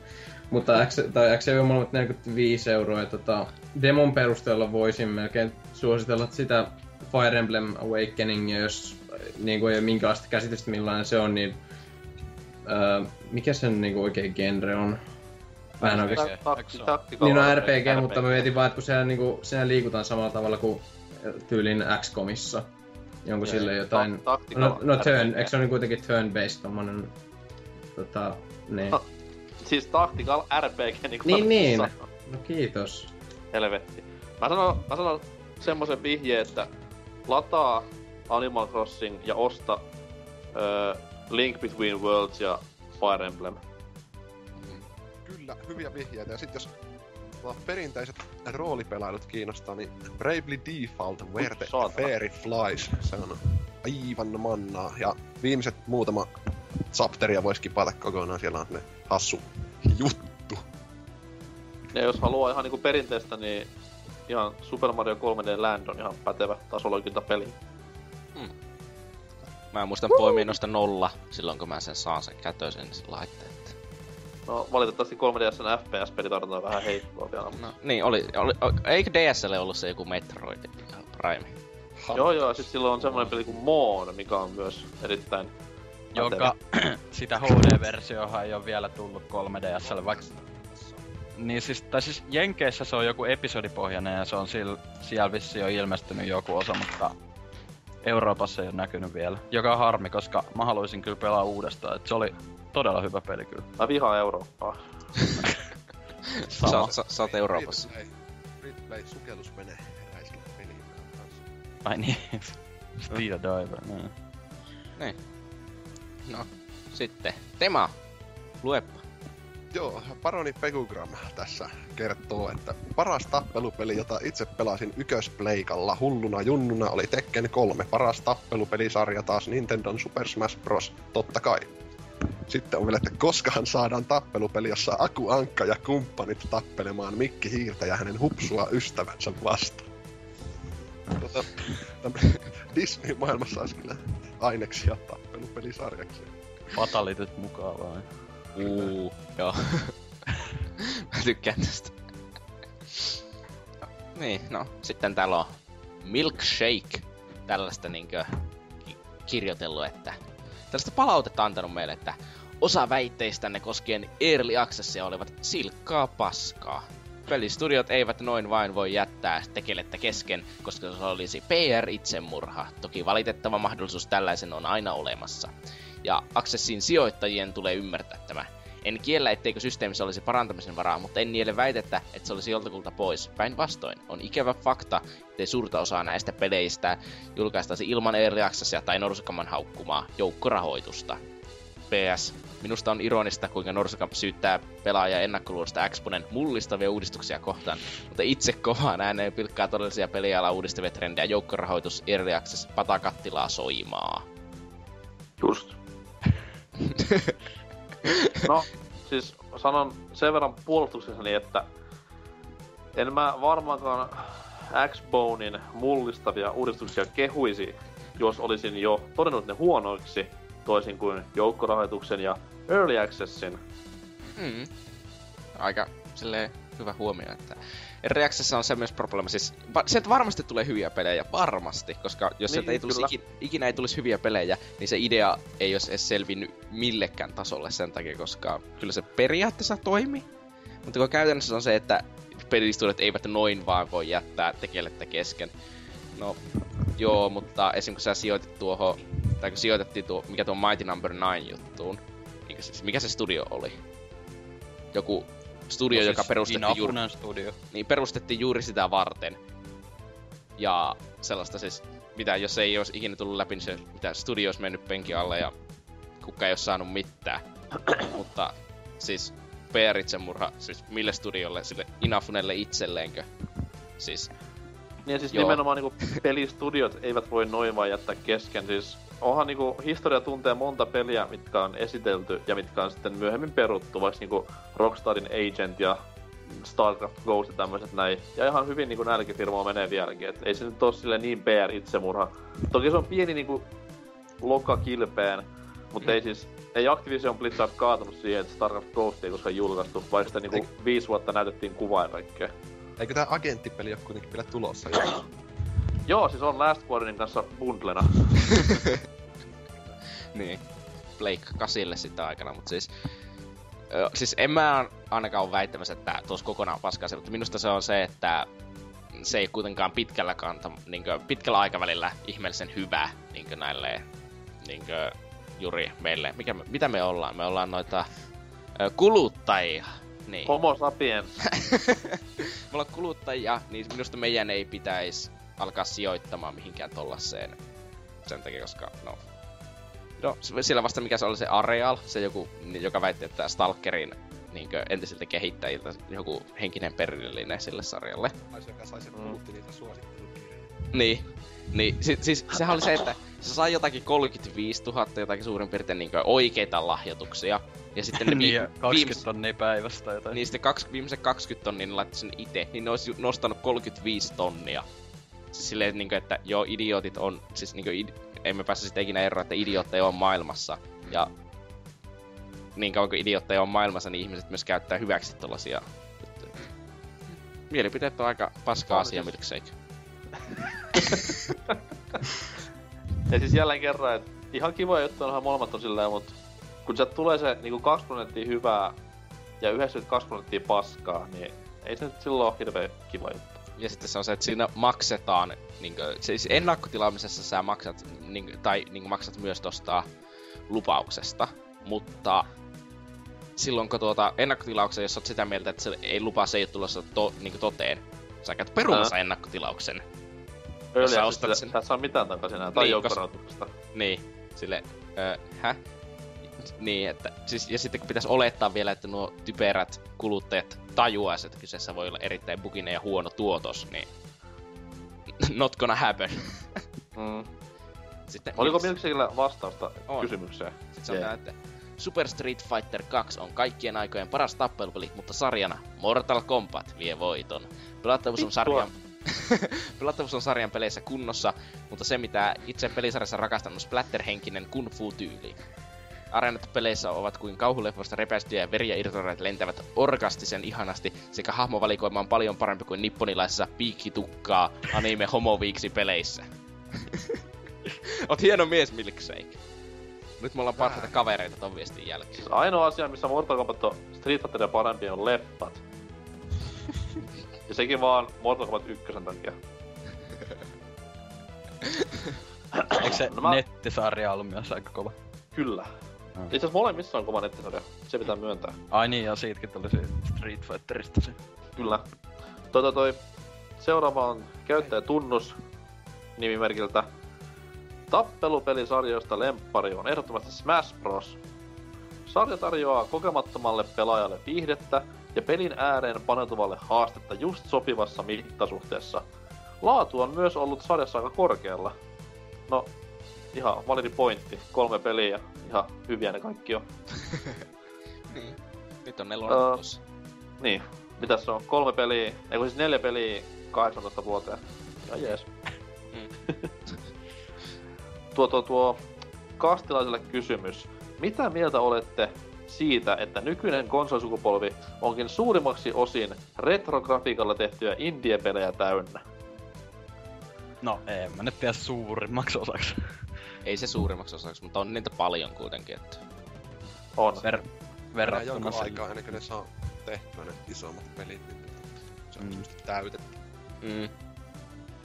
Mutta X, tai X on molemmat 45 euroa ja tota, demon perusteella voisin melkein suositella sitä Fire Emblem Awakeningia, jos niin kuin ei ole minkäänlaista käsitystä millainen se on, niin uh, mikä sen niin kuin oikein genre on? Mä en oikeesti... Takti, takti, Niin on RPG, RPG, mutta mä mietin vaan, että kun siellä, niin kuin, siellä liikutaan samalla tavalla kuin tyylin XCOMissa. Onko Joo, sille jotain... ta- no, no turn, eikö se ole niin kuitenkin turn-based tommonen... Tota, niin. Ha, Siis tactical RPG, niin kuin Niin, niin. sanoo. No kiitos. Helvetti. Mä sanon, mä sanon semmoisen vihjeen, että lataa Animal Crossing ja osta öö, Link Between Worlds ja Fire Emblem. Kyllä, hyviä vihjeitä. Ja sit jos tota, perinteiset roolipelailut kiinnostaa, niin Bravely Default Where the. Fairy Flies. Se on aivan mannaa. Ja viimeiset muutama chapteria voisi kipata kokonaan. Siellä on ne hassu juttu. Ja jos haluaa ihan niinku perinteistä, niin ihan Super Mario 3D Land on ihan pätevä tasoloikinta-peli. Mä muistan poimia noista nolla silloin, kun mä sen saan sen kätösen sen laitteen. No valitettavasti 3DSn FPS-pelitarjonta on vähän heikkoa vielä. mutta- No, niin, oli, oli, eikö DSL ollut se joku Metroid Prime? Joo joo, ja sit silloin on semmoinen peli kuin Moon, mikä on myös erittäin Joka [CLEARS THROAT] sitä HD-versiohan ei ole vielä tullut 3DSlle, vaikka... Niin siis, tai siis Jenkeissä se on joku episodipohjainen ja se on sil, siellä vissiin jo ilmestynyt joku osa, mutta Euroopassa ei ole näkynyt vielä. Joka on harmi, koska mä haluaisin kyllä pelaa uudestaan, et se oli todella hyvä peli kyllä. Mä vihaan Eurooppaa. [LAUGHS] Sä, oot- sä, sä oot Euroopassa. Free to play sukellusvene räiskintä peli kanssa. Ai niin, [LAUGHS] Speed Diver, niin. No, sitten. Tema. Luepa. Joo, Paroni Pegugram tässä kertoo, että paras tappelupeli, jota itse pelasin ykköspleikalla hulluna junnuna, oli Tekken 3. Paras tappelupelisarja taas Nintendon Super Smash Bros. Totta kai. Sitten on vielä, että koskahan saadaan tappelupeli, jossa Aku Ankka ja kumppanit tappelemaan Mikki Hiirtä ja hänen hupsua ystävänsä vastaan. Tota, Disney-maailmassa olisi kyllä aineksia tappelupelisarjaksi. Fatalityt mukaan vai? Uu, joo. [LAUGHS] Mä tykkään tästä. Niin, no, sitten täällä on Milkshake. Tällaista niinkö ki- kirjoitellut, että... Tällaista palautetta antanut meille, että osa väitteistänne koskien Early Accessia olivat silkkaa paskaa. Pelistudiot eivät noin vain voi jättää tekelettä kesken, koska se olisi PR-itsemurha. Toki valitettava mahdollisuus tällaisen on aina olemassa. Ja Accessin sijoittajien tulee ymmärtää tämä. En kiellä, etteikö systeemissä olisi parantamisen varaa, mutta en niele väitettä, että se olisi joltakulta pois. Päinvastoin, on ikävä fakta, ettei suurta osaa näistä peleistä julkaistaisi ilman Early Accessia tai Norsukaman haukkumaa joukkorahoitusta. PS. Minusta on ironista, kuinka Norsukamp syyttää pelaajia ennakkoluulosta Exponen mullistavia uudistuksia kohtaan, mutta itse kovaan ääneen pilkkaa todellisia peliala uudistavia trendejä joukkorahoitus Early Access patakattilaa soimaa. Just. No, siis sanon sen verran puolustuksessani, että en mä varmaankaan X-Bonein mullistavia uudistuksia kehuisi, jos olisin jo todennut ne huonoiksi, toisin kuin joukkorahoituksen ja Early Accessin. Mm. Aika silleen hyvä huomio, että Reaksessa on se myös probleema. Siis va- sieltä varmasti tulee hyviä pelejä, varmasti, koska jos Niin, ei tulisi ikinä, ikinä ei tulisi hyviä pelejä, niin se idea ei olisi edes selvinnyt millekään tasolle sen takia, koska kyllä se periaatteessa toimi. Mutta kun käytännössä on se, että pelistudiot eivät noin vaan voi jättää tekelettä kesken. No, joo, mutta esim. kun sä sijoitit tuohon, tai kun sijoitettiin tuo, mikä tuo Mighty Number 9 juttuun, mikä se, mikä se studio oli? Joku studio, No joka siis perustettiin juuri, Inafunen studio. niin perustettiin juuri sitä varten. Ja sellaista siis, mitä jos ei olisi ikinä tullut läpi, niin se mitä studio olisi mennyt penkin alle ja kuka ei olisi saanut mitään. [CLEARS THROAT] Mutta siis PR-itsemurha, siis mille studiolle, sille Inafunelle itselleenkö? Siis, Niin ja siis Joo. nimenomaan niinku pelistudiot eivät voi noin vaan jättää kesken. Siis onhan niinku historia tuntee monta peliä, mitkä on esitelty ja mitkä on sitten myöhemmin peruttu, vaikka niinku Rockstarin Agent ja StarCraft Ghost ja tämmöiset näin. Ja ihan hyvin niinku näilläkin firmoilla menee vieläkin, et ei se nyt oo silleen niin PR-itsemurha. Toki se on pieni niinku loka kilpeen, Mutta ei siis, ei Activision Blizzard kaatunut siihen, että StarCraft Ghost ei koskaan julkaistu, vaikka sitä niinku viisi vuotta näytettiin kuvaa ja kaikkea. Eikö tää agenttipeli ole kuitenkin vielä tulossa? Joo, siis on Last Guardianin kanssa bundlena. [LAUGHS] Niin. Blake 8 sitä aikana, mutta siis... Ö, siis en mä ainakaan ole väittämässä, että tuossa kokonaan paskaa se, mutta minusta se on se, että se ei kuitenkaan pitkällä, kanta, niin kuin, pitkällä aikavälillä ihmeellisen hyvä niin kuin näille niin kuin, juuri meille. Mikä me, mitä me ollaan? Me ollaan noita ö, kuluttajia. Niin. Homo sapiens. [LAUGHS] me ollaan kuluttajia, niin minusta meidän ei pitäisi alkaa sijoittamaan mihinkään tollaseen. Sen takia, koska no... No, siellä vasta mikä se oli se Areal, se joku, joka väitti, että Stalkerin niin entisiltä kehittäjiltä joku henkinen perillinen sille sarjalle. Ai se, joka sai sen Mm. muutti niitä suosittelukirjoja. Niin. Niin, si- siis sehän oli se, että se sai jotakin 35 000 jotakin suurin piirtein niin oikeita lahjoituksia. Ja sitten ne [LAUGHS] niin, vi- ja 20 viimeis- tonnia päivästä tai jotain. niin sitten kaksi, viimeiset 20 tonnia ne laittoi sen itse, niin ne olisi nostanut 35 tonnia. Siis silleen, niin kuin, että joo, idiotit on, siis niin kuin, id- emme pääse sitten ikinä eroon, että idiootteja on maailmassa. Ja niin kauan kuin idiootteja on maailmassa, niin ihmiset myös käyttää hyväksi juttuja. Mielipiteet on aika paska On asia, milkshake. [LAUGHS] Ja siis jälleen kerran, että ihan kiva juttu onhan molemmat on silleen, mutta kun sieltä tulee se niinku 2 prosenttia hyvää ja 92 prosenttia paskaa, niin ei se nyt silloin ole hirveän kiva juttu. Ja sitten se on se, että siinä maksetaan, niin kuin, siis ennakkotilaamisessa sä maksat, niin, tai niin maksat myös tosta lupauksesta, mutta silloin kun tuota ennakkotilauksen, jos oot sitä mieltä, että se ei lupaa, se ei ole tulossa to, niin toteen, sä käyt perumassa Ää. ennakkotilauksen. Early sä access, ostat sen- Tässä on mitään takaisin enää, tai Niin, niin, joukkorahoituksesta. Niin, sille, öö, hä? Niin, että, siis, ja sitten kun pitäisi olettaa vielä, että nuo typerät kuluttajat tajuaisi, että kyseessä voi olla erittäin buginen ja huono tuotos, niin [LAUGHS] not gonna happen. Mm. Sitten, Oliko Milks- Milkshakella vastausta On. kysymykseen? Sitten sanotaan, että Super Street Fighter 2 on kaikkien aikojen paras tappelupeli, mutta sarjana Mortal Kombat vie voiton. Pelattavuus on sarjan... Pelattavuus on sarjan peleissä kunnossa, mutta se mitä itse pelisarjassa rakastan on splatterhenkinen kung fu tyyli. Areenat peleissä ovat kuin kauhuleffoista repäistyjä ja veriä irtoreet lentävät orkastisen ihanasti, sekä hahmovalikoima on paljon parempi kuin nipponilaisessa piikkitukkaa anime homoviiksi peleissä. [LAUGHS] Oot hieno mies, Milkshake. Nyt me ollaan parhaita kavereita ton viestin jälkeen. Siis ainoa asia, missä Mortal Kombat on Street Fighteria parempi on leffat. [LAUGHS] ja sekin vaan Mortal Kombat 1 takia. Eikö se No mä- nettisarja ollut myös aika kova? Kyllä. Mm. Itse asiassa molemmissa on kova nettisarja. Se pitää myöntää. Ai niin, ja siitäkin tuli se Street Fighterista se. Kyllä. Tota toi, seuraava on käyttäjätunnus nimimerkiltä. Tappelupelisarjoista lemppari on ehdottomasti Smash Bros. Sarja tarjoaa kokemattomalle pelaajalle viihdettä ja pelin ääreen paneutuvalle haastetta just sopivassa mittasuhteessa. Laatu on myös ollut sarjassa aika korkealla. No, ihan validi pointti. Kolme peliä ja ihan hyviä ne kaikki on. [LAUGHS] Niin. Nyt on nelonen Öö. tulossa. Niin, mitäs se on? Kolme peliä, ei kun siis neljä peliä 18 vuoteen. Ja jees. Mm. [LAUGHS] tuo, tuo, tuo kastilaiselle kysymys. Mitä mieltä olette siitä, että nykyinen konsolisukupolvi onkin suurimmaksi osin retrografiikalla tehtyjä indie-pelejä täynnä? No, en mä nyt tiedä suurimmaksi osaksi. [LAUGHS] Ei se suurimmaksi osaksi, mutta on niitä paljon kuitenkin. Että... On. Ver- verrattuna jonkun sille- aikaa ennen kuin ne saa tehtyä ne isommat pelit, niin se on Mm. täytetty. Mm.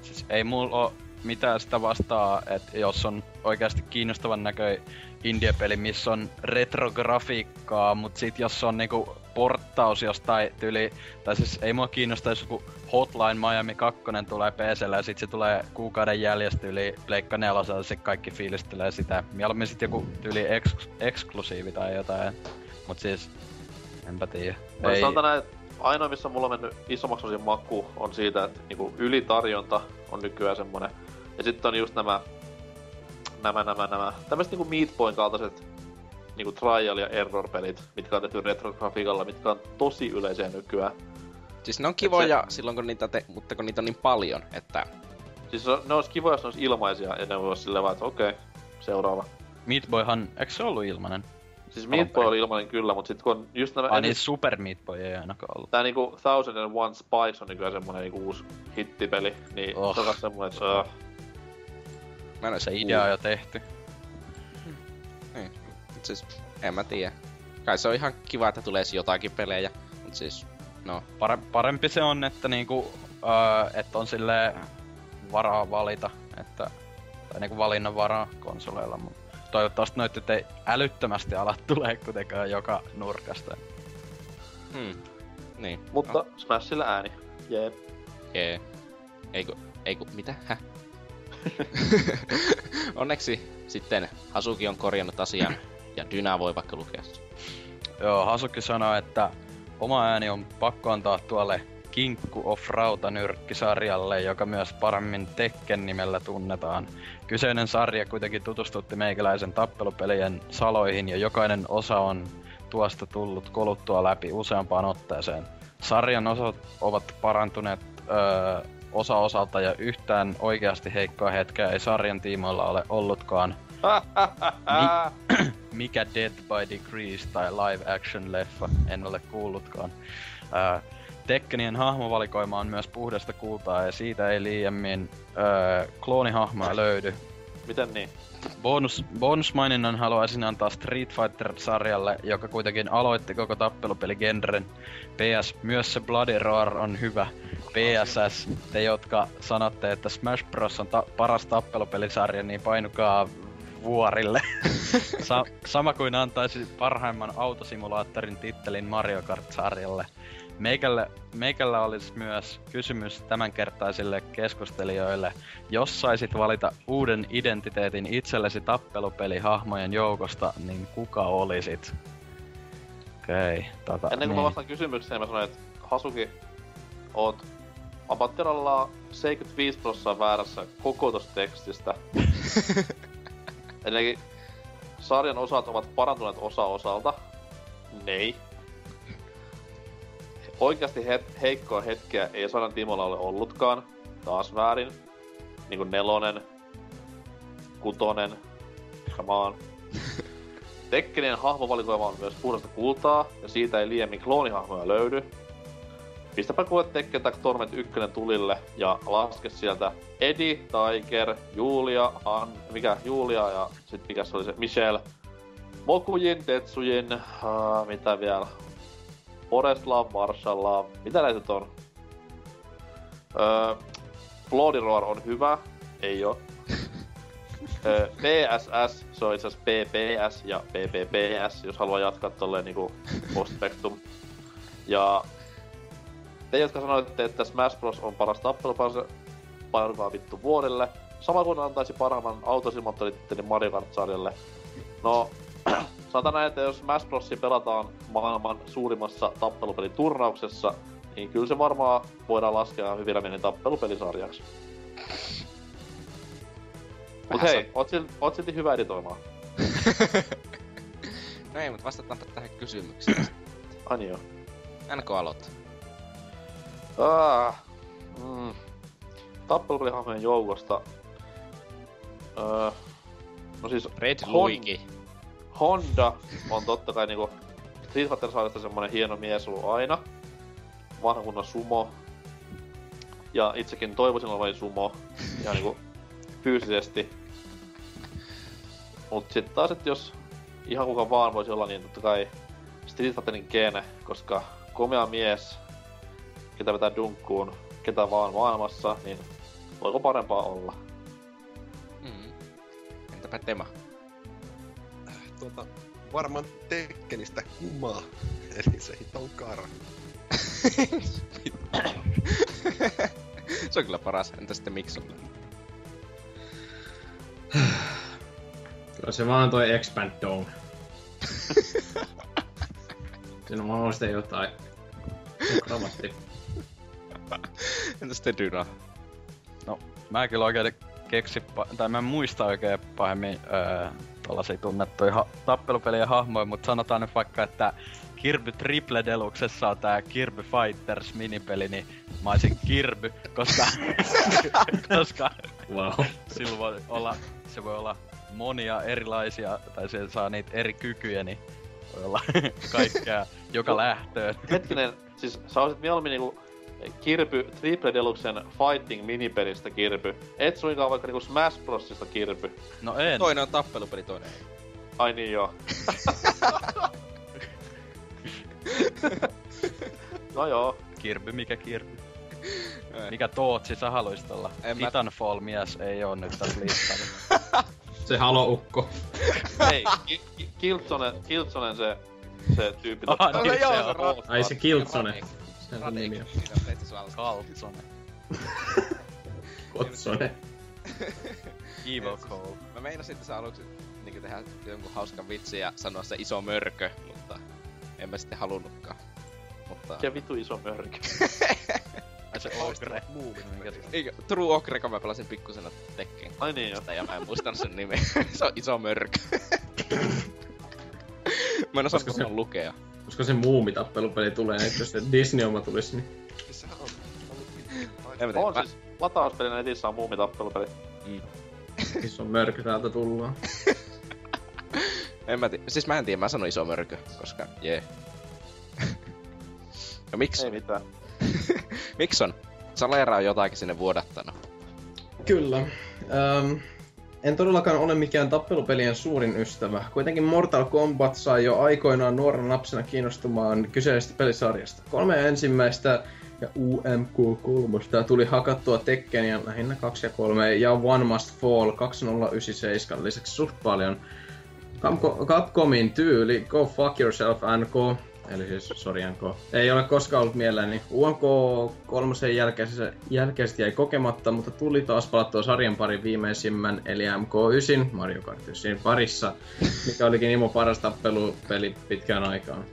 Siis ei mulla oo mitään sitä vastaa, että jos on oikeasti kiinnostavan näköi indie-peli, missä on retrografiikkaa, mut sit jos on niinku porttaus jostain tyli, tai siis ei mua kiinnosta, jos joku Hotline Miami 2 tulee PClle ja sit se tulee kuukauden jäljestä yli Pleikka 4, se kaikki fiilistelee sitä. Mieluummin sit joku tyyli eks- eksklusiivi tai jotain. Mut siis, enpä tiedä. No, ei. näin, että ainoa missä mulla on mennyt isommaksi osin maku on siitä, että niinku ylitarjonta on nykyään semmonen. Ja sitten on just nämä, nämä, nämä, nämä, tämmöiset niinku Meat Boyn kaltaiset niinku trial ja error pelit, mitkä on tehty retrografiikalla, mitkä on tosi yleisiä nykyään. Siis ne on kivoja se... silloin, kun niitä te... mutta kun niitä on niin paljon, että... Siis se on- ne olisi kivoja, jos ne olisi ilmaisia ja ne olisi silleen vaan, että okei, seuraava. Meat Boyhan, eikö se ollut ilmanen? Siis Meat Boy oli ilmainen kyllä, mutta sit kun on just nämä... Ai niin, Super Meat Boy ei ainakaan ollut. Tää niinku Thousand and One Spice on nykyään semmonen niinku uusi hittipeli, niin Oh. oh. se on kas semmonen, että uh, Mä en Se idea on jo tehty. Mut siis, en mä tiedä. Kai se on ihan kiva, että tulee jotakin pelejä. Mut siis, no, Pare- parempi se on, että niinku, öö, että on sille varaa valita, että, tai niinku valinnan varaa konsoleilla, mutta toivottavasti noit nyt ei älyttömästi ala [LAUGHS] tulee kuitenkaan joka nurkasta. hmm. Niin. mutta No, Smashilla ääni. Jep. jee. Eiku, eiku, mitä? Häh? [LAUGHS] [LAUGHS] Onneksi sitten Hasuki on korjannut asian ja Dyna voi vaikka lukea sen. Joo, Hasuki sanoi, että oma ääni on pakko antaa tuolle Kinkku of Rautanyrkki-sarjalle, joka myös paremmin Tekken nimellä tunnetaan. Kyseinen sarja kuitenkin tutustutti meikäläisen tappelupelien saloihin ja jokainen osa on tuosta tullut koluttua läpi useampaan otteeseen. Sarjan osat ovat parantuneet öö, osa osalta ja yhtään oikeasti heikkoa hetkeä ei sarjan tiimoilla ole ollutkaan. [COUGHS] Mikä Dead by Degrees tai live action leffa, en ole kuullutkaan. Ää, Tekkenien hahmovalikoima on myös puhdasta kultaa ja siitä ei liiemmin ää, kloonihahmoja löydy. Miten niin? Bonus, bonusmaininnan haluaisin antaa Street Fighter-sarjalle, joka kuitenkin aloitti koko tappelupeligenren. PS, myös se Bloody Roar on hyvä. PSS, te jotka sanotte, että Smash Bros on ta- paras tappelupelisarja, niin painukaa vuorille. [LAUGHS] Sa- sama kuin antaisi parhaimman autosimulaattorin tittelin Mario Kart-sarjalle. Meikällä, meikällä olisi myös kysymys tämänkertaisille keskustelijoille. Jos saisit valita uuden identiteetin itsellesi tappelupelihahmojen joukosta, niin kuka olisit? Okei, okay, tota, Ennen kuin mä niin. vastaan kysymykseen, mä sanoin, että Hasuki, oot apattirallaan 75 prosenttia väärässä koko tosta tekstistä. [LAUGHS] Ennenkin sarjan osat ovat parantuneet osa osalta. Nei. Oikeasti het- heikkoa hetkeä ei sarjan Timolla ole ollutkaan. Taas väärin. Niinku nelonen. Kutonen. Come on. [LAUGHS] Tekkenien hahmovalikoima on myös puhdasta kultaa, ja siitä ei liiemmin kloonihahmoja löydy. Pistäpä kuule Tekken Tag Torment 1 tulille ja laske sieltä Eddie, Tiger, Julia, An, mikä Julia ja sit mikä se oli se Michelle, Mokujin, Tetsujin, uh, mitä vielä, Foreslav, Marshallav, mitä näitä nyt on? Öö, Bloody Roar on hyvä, ei oo. [LAUGHS] Öö, PSS, se on itse asiassa PPS ja PPPS, jos haluaa jatkaa tolleen niinku [LAUGHS] postspectum. Ja te, jotka sanoitte, että Smash Bros. on paras tappelupeli, painukaa vittu vuodelle. Sama kuin antaisi parhaimman autosimulaattorittelin Mario Kart-sarjalle. No, [CLEARS THROAT] sanotaan näin, että jos Smash Bros. pelataan maailman suurimmassa tappelupeliturnauksessa, niin kyllä se varmaan voidaan laskea hyvillä menin tappelupelisarjaksi. Mut hei, oot silti, oot silti hyvä editoimaan. [LAUGHS] No ei, mutta vastataanpa tähän kysymykseen. Ai niin joo. NK aloittaa. Ah, mm. Tappelupelihahmojen joukosta. Öö, no siis Red Hon- Luigi. Honda on totta kai niinku Street Fighter sarjasta semmonen hieno mies ollut aina. Vanha kunnon sumo. Ja itsekin toivoisin olevani sumo. Ihan niinku fyysisesti. Mut sit taas, että jos ihan kuka vaan voisi olla, niin totta kai Street Fighterin gene, koska komea mies, ketä vetää dunkkuun, ketä vaan maailmassa, niin voiko parempaa olla? Mm. Entäpä Tema? Tuota, varmaan Tekkenistä kumaa, [LAUGHS] eli se hiton kara. se on kyllä paras. Entä sitten Miksolla? Kyllä se vaan toi Expand Dome. [LAUGHS] Siinä on mahdollisesti jotain. Kravatti. Entä sitten Dyna? Mä en kyllä oikein keksi, tai mä en muista oikein pahemmin öö, tällaisia tunnettuja ha- tappelupelien hahmoja, mutta sanotaan nyt vaikka, että Kirby Triple Deluxessa on tää Kirby Fighters minipeli, niin mä olisin Kirby, koska, [LAUGHS] koska Wow. silloin voi olla se voi olla monia erilaisia, tai se saa niitä eri kykyjä, niin voi olla [LAUGHS] kaikkea joka lähtöön. Hetkinen, siis sä olisit mieluummin niinku Kirpy Triple Deluxen Fighting minipelistä Kirpy. Et suinkaan vaikka niinku Smash Brosista Kirpy. No en. Toinen on tappelupeli, toinen ei. Ai niin joo. [LAUGHS] no joo. Kirby, mikä Kirby? Ei. Mikä Tootsi sä haluisit olla? En mä- Titanfall mies ei oo nyt tässä listalla. [LAUGHS] Se haloukko. Ei, Ki- Ki- Kiltsonen, Kiltsonen se, se tyyppi. Ah, niin, se se on. Ai se Kiltsone. Radek. Siinä on tehty alus. Kaltsonen. Kotsone. Evil Cole. Mä meinasin tässä aluksi niin tehdä jonkun hauskan vitsin ja sanoa se iso mörkö, mutta en mä sitten halunnutkaan. Mutta... Ja vitu iso mörkö. [LAUGHS] Ai se Ogre. Eikö, True Ogre, kun mä pelasin pikkusena Tekken Ai niin joo. ja mä en muistanut sen nimeä. [LAUGHS] se on iso mörkö. [LAUGHS] mä en osaa se... lukea. Koska se muumitappelupeli tulee, että jos se Disney-oma tulisi, niin Siis sehän on ollut On siis latauspeli netissä on muumitappelupeli. iso mörkö täältä tullaan. En mä tiedä. Siis mä en tiedä, mä sanoin iso mörkö, koska jee. no miksi? Ei mitään. [LAUGHS] Miksi on? Salera on jotakin sinne vuodattanut. Kyllä. Öm, en todellakaan ole mikään tappelupelien suurin ystävä. Kuitenkin Mortal Kombat sai jo aikoinaan nuorena lapsena kiinnostumaan kyseisestä pelisarjasta. Kolme ensimmäistä ja UMK3 tuli hakattua Tekkeniä lähinnä 2 ja 3 ja One Must Fall 2097 lisäksi suht paljon. Capco- Capcomin tyyli Go Fuck Yourself NK, eli siis NK, ei ole koskaan ollut mielelläni. UMK kolmosen jälkeiset, jälkeiset jäi kokematta, mutta tuli taas palattua sarjan parin viimeisimmän, eli MK9 Mario Kart 9 parissa, mikä olikin Imo paras tappelupeli pitkään aikaan.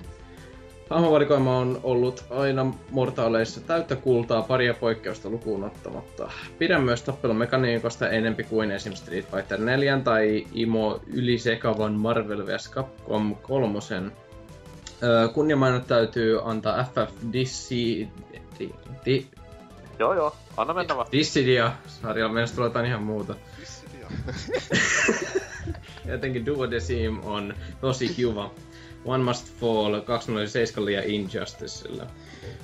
Hahmovalikoima on ollut aina mortaaleissa täyttä kultaa paria poikkeusta lukuun ottamatta. Pidän myös tappelumekaniikosta enempi kuin esim. Street Fighter 4 tai Imo ylisekavan Marvel vs. Capcom 3. Öö, kunniamainot täytyy antaa FF Dissi... Di, di, Joo joo, anna mennä vaan. Dissidia sarjalla mennessä tulee jotain ihan muuta. Dissidia. [LAUGHS] Jotenkin Duodecim on tosi kiva. One Must Fall 207 ja Injusticella.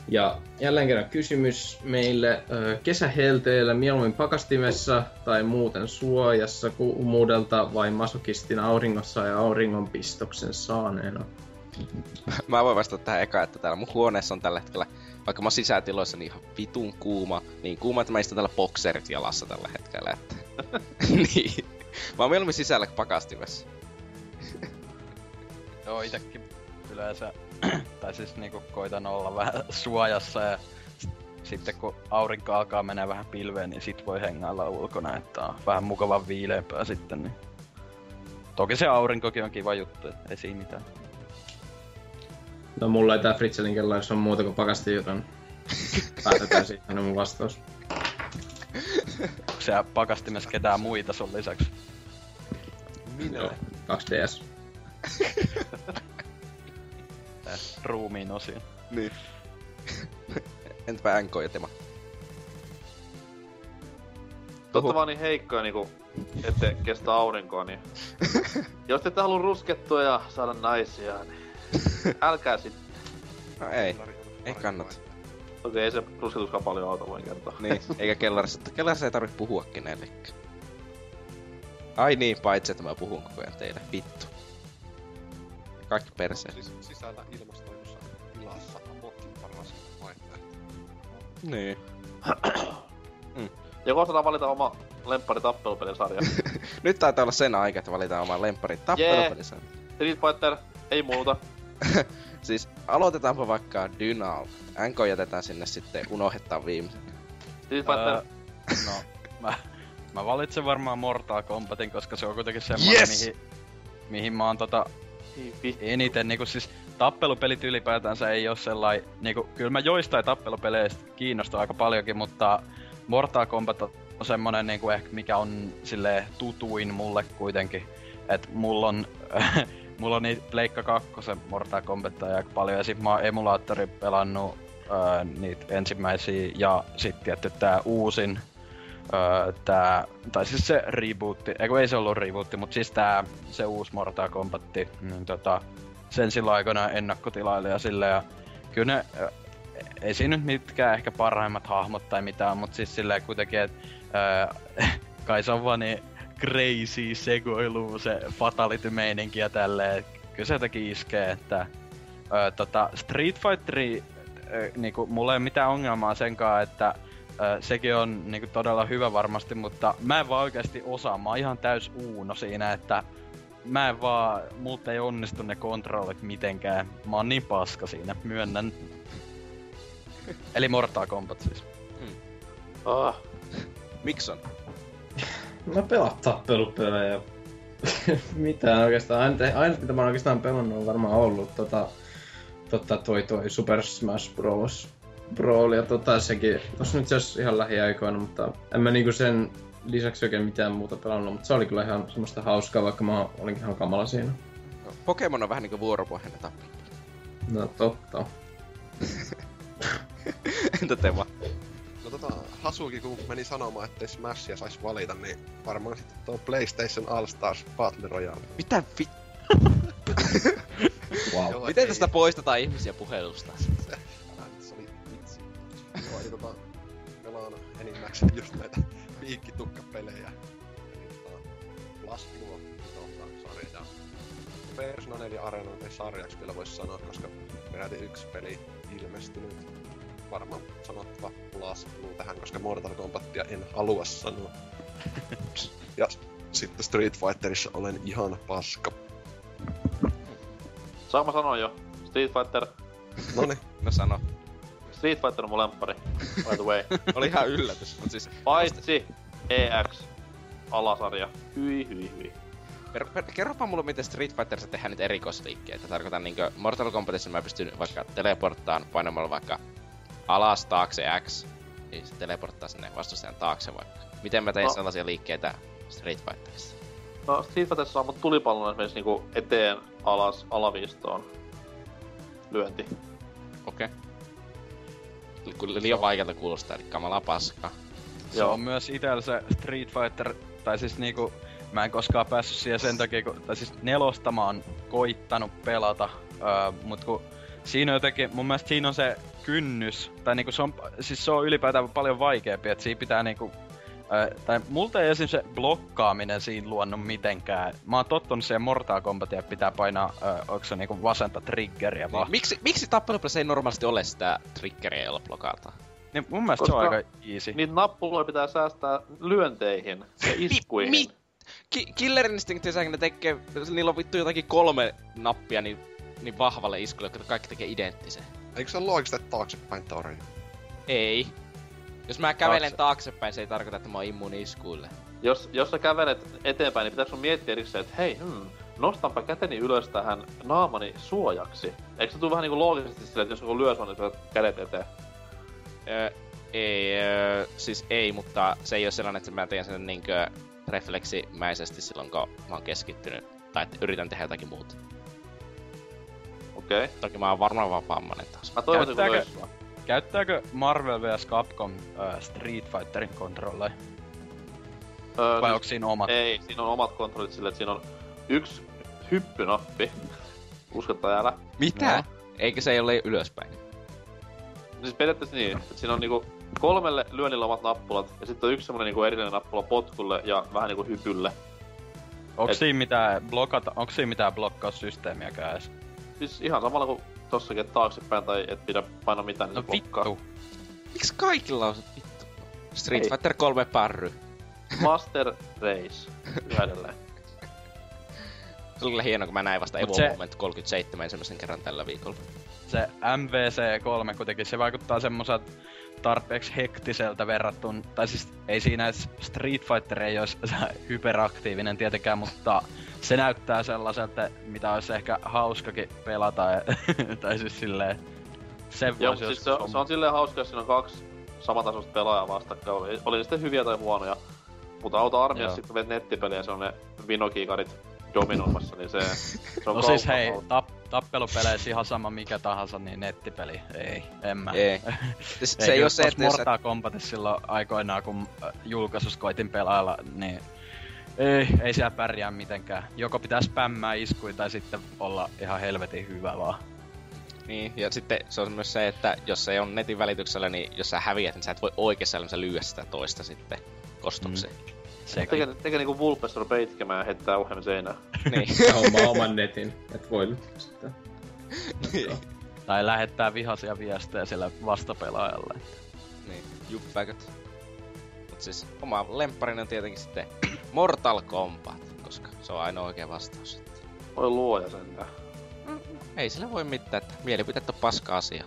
Ja jälleen kerran kysymys meille ö, kesähelteellä mieluummin pakastimessa tai muuten suojassa kuumuudelta vai masokistin auringossa ja auringonpistoksen saaneena. [LAUGHS] Mä voin vastata tähän eka, että täällä mun huoneessa on tällä hetkellä, vaikka mä sisätiloissa, niin ihan vitun kuuma. Niin kuuma, että mä istun täällä bokserit jalassa tällä hetkellä, että... [LAUGHS] niin. Mä oon mieluummin sisällä kuin pakastimessa. [LAUGHS] Joo, itekin yleensä, [CLEARS THROAT] tai siis niinku koitan olla vähän suojassa ja sitten kun aurinko alkaa mennä vähän pilveen, niin sit voi hengailla ulkona, että on vähän mukavan viileämpää sitten. Niin. Toki se aurinkokin on kiva juttu, ei siinä mitään. No mulla ei tää Fritzelin kellarissa on muuta kuin pakasti, joten päätetään siitä on mun vastaus. Onko siellä pakastimessa ketään muita sun lisäksi? Joo, 2DS. Tää ruumiin osia. Niin. Entäpä NK ja Tema? Totta vaan niin heikkoja niinku, ette kestä aurinkoa, niin... [LAUGHS] jos te ette halua ruskettua ja saada naisia, niin... [LAUGHS] Älkää sit. No ei. Ei kannata. Okei, ei se rusketuskaan paljon auta, voin kertoa. Niin, eikä kellarissa. Kellarissa ei tarvi puhua kenellekään. Ai niin, paitsi että mä puhun koko ajan teille. Vittu. Kaikki perseen. Siis sisällä ilmastoidussa tilassa Amokin paras vaihtoehto. Niin. [COUGHS] Joko saadaan valita oma lemppari tappelupelisarja. [LAUGHS] Nyt taitaa olla sen aika, että valitaan oman lempparin tappelupelisarja. Street Fighter, ei muuta. [LAUGHS] Siis aloitetaanpa vaikka Dynal. NK jätetään sinne sitten unohdetaan viimeisen. Fighter, Öö, no, mä, mä valitsen varmaan Mortal Kombatin, koska se on kuitenkin semmoinen, Yes! mihin, mihin mä oon tota vittu. eniten, niinku siis tappelupelit ylipäätänsä ei oo sellai, niinku, kyllä mä joistain tappelupeleistä kiinnostaa aika paljonkin, mutta Mortal Kombat on semmonen niinku ehkä mikä on sille tutuin mulle kuitenkin. Et mulla on, [LAUGHS] mulla on niitä Pleikka 2 Mortal Kombat aika paljon ja sit mä oon emulaattori pelannut öö, niitä ensimmäisiä ja sit tietty tää uusin öö, tää, tai siis se rebootti, eikö ei se ollut rebootti, mutta siis tää, se uusi Mortal Kombat, niin tota, sen silloin aikoinaan ennakkotilaili ja silleen, ja kyllä ne, ö, ei siinä nyt mitkään ehkä parhaimmat hahmot tai mitään, mutta siis silleen kuitenkin, että [LAUGHS] kai se on vaan niin crazy segoilu, se fatality-meininki ja tälleen, kyllä se jotenkin iskee, että ö, tota, Street Fighteri, ö, niinku, mulla ei ole mitään ongelmaa senkaan, että ö, sekin on niinku, todella hyvä varmasti, mutta mä en vaan oikeasti osaa, mä oon ihan täys uuno siinä, että mä en vaan, multa ei onnistu ne kontrollit mitenkään. Mä oon niin paska siinä, myönnän. Eli Mortal Kombat siis. Ah, Mikson? [LAUGHS] Mä pelaan tappelupelejä. [LAUGHS] Mitään oikeastaan. Ainut, ainut mitä mä oon oikeastaan pelannut on varmaan ollut tota, tota toi, toi Super Smash Bros. Brawl ja tota sekin, tossa nyt se ihan lähiaikoina, mutta en mä niinku sen lisäksi oikein mitään muuta pelannut, mutta se oli kyllä ihan semmoista hauskaa, vaikka mä olinkin ihan kamala siinä. No, Pokemon on vähän niinku vuoropohjainen tappelu. No totta. [LAUGHS] Entä Teva? No tota, Hasuki kun meni sanomaan, ettei Smashia sais valita, niin varmaan sitten tuo PlayStation All Stars Battle Royale. Mitä vi... [LAUGHS] Wow. Joo, Miten ei- tästä poistetaan ihmisiä puhelusta? [LAUGHS] Nyt, se oli vitsi. Joo, eli tota, pelaan enimmäkseen just näitä piikkitukkapelejä. Eli tota, sarja ja Persona 4 Arena ei sarjaksi vielä voisi sanoa, koska peräti yksi peli ilmestynyt. Varmaan sanottava Blast Blue tähän, koska Mortal Kombatia en halua sanoa. ja sitten Street Fighterissa olen ihan paska. saanko mä sanoa jo? Street Fighter, Noniin, No sano. Street Fighter on mun lemppari, by the way. [LAUGHS] Oli ihan yllätys. Mut siis, Paitsi EX alasarja. Hyi, hyi, hyi. per, per, kerropa mulle, miten Street Fighterissa tehdään niitä erikoisliikkeitä. Tarkoitan niinkö Mortal Kombatissa mä pystyn vaikka teleporttaan painamalla vaikka alas taakse X. Niin se teleporttaa sinne vastustajan taakse vaikka. Miten mä tein No. sellaisia liikkeitä Street Fighterissa? No Street Fighterissa on mut tulipallon esimerkiksi niinku eteen, alas, alaviistoon. Lyönti. Okei. Okay. Liian vaikealta kuulostaa, eli kamala paska. Se Joo. on myös itellä se Street Fighter, tai siis niinku, mä en koskaan päässyt siihen sen takia, kun, tai siis nelosta mä oon koittanut pelata, öö, mut kun siinä on jotenkin, mun mielestä siinä on se kynnys, tai niinku se on, siis se on ylipäätään paljon vaikeampi, että siinä pitää niinku, öö, tai multa ei esim. se blokkaaminen siinä luonut mitenkään. Mä oon tottunut siihen Mortal Kombatia, että pitää painaa, öö, onko se niinku vasenta triggeria vaan. Niin, miksi, miksi tappelupelissä ei normaalisti ole sitä triggeria, jolla blokataan? Niin mun mielestä se on Koska aika easy. Niitä nappuloja pitää säästää lyönteihin ja iskuihin. mi- Ki- Killer Instinctissäkin ne tekee, niillä on vittu jotakin kolme nappia niin, niin vahvalle iskulle, että kaikki tekee identtisen. eikö se ole loogista, että taaksepäin torjuu? Ei. Jos mä kävelen Taakse. taaksepäin, se ei tarkoita, että mä oon immuuni iskuille. Jos, jos sä kävelet eteenpäin, niin pitääkö sun miettiä erikseen, että hei, hmm, nostanpa käteni ylös tähän naamani suojaksi. Eikö se tule vähän niinku loogisesti silleen, että jos joku lyö sua, niin kädet eteen? Öö, ei, öö, siis ei, mutta se ei ole sellainen, että mä teen sen niinkö refleksimäisesti silloin, kun mä oon keskittynyt. Tai että yritän tehdä jotakin muuta. Okei. Okay. Toki mä oon varmaan vaan vammanen taas. Mä toivon, että Käyttääkö-. Käyttääkö Marvel vs Capcom äh, Street Fighterin kontrolleja? Öö, Vai onko siinä omat? Ei, siinä on omat kontrollit silleen, että siinä on yksi hyppynappi. Usko tai älä. Mitä? No. Eikö se ei ole ylöspäin? Siis periaatteessa niin, että siinä on niinku kolmelle lyönnillä omat nappulat, ja sitten on yksi semmonen niinku erillinen nappula potkulle ja vähän niinku hypylle. Onko Et- siinä mitään blokata, onko siinä mitään blokkaussysteemiäkään edes? Siis ihan samalla kuin tossakin, että taaksepäin tai et pidä paina mitään, niin No se blokkaa. vittu. Miksi kaikilla on se vittu? Street Ei. Fighter 3 pärry. Master Race. Yhä edelleen. Se oli kyllä hieno, kun mä näin vasta Evo se- Moment 37 ensimmäisen kerran tällä viikolla. Se MVC3 kuitenkin, se vaikuttaa semmoiselta tarpeeksi hektiseltä verrattuna, tai siis ei siinä Street Fighter ei olisi [LAUGHS] hyperaktiivinen tietenkään, mutta se näyttää sellaiselta, mitä olisi ehkä hauskakin pelata, ja, [LAUGHS] tai siis silleen, sen Joo, siis se, on, se on silleen hauska, jos siinä on kaksi samantasoista pelaajaa vastakkain. Oli, oli sitten hyviä tai huonoja. Mutta auta armiassa Joo. sitten vet nettipeliä, se on ne vinokiikarit dominoimassa, niin se, se on No siis hei, tap, tappelupeleissä ihan sama mikä tahansa, niin nettipeli. Ei, en mä. Ei. [LAUGHS] Se, Ei, se ei ole se, että Mortal Kombatissa silloin aikoinaan, kun äh, julkaisus koitin pelailla, niin ei, ei siellä pärjää mitenkään. Joko pitää spämmää iskuja tai sitten olla ihan helvetin hyvä vaan. Niin, ja sitten se on myös se, että jos se on netin välityksellä, niin jos sä häviät, niin sä et voi oikeassa elämässä lyödä sitä toista sitten kostokseen. Sekin. Tekee, tekee niinku Vulpes rupeaa itkemään ja heittää uhjelman seinään. [LAUGHS] niin. Ja hommaa oman netin. Et voi nyt sitten. Tai lähettää vihaisia viestejä sille vastapelaajalle. niin, juppäköt. Mut siis oma lempparini on tietenkin sitten Mortal Kombat, koska se on ainoa oikea vastaus. Voi luoja sentään. ei sillä voi mitään, että mielipiteet on paska asia.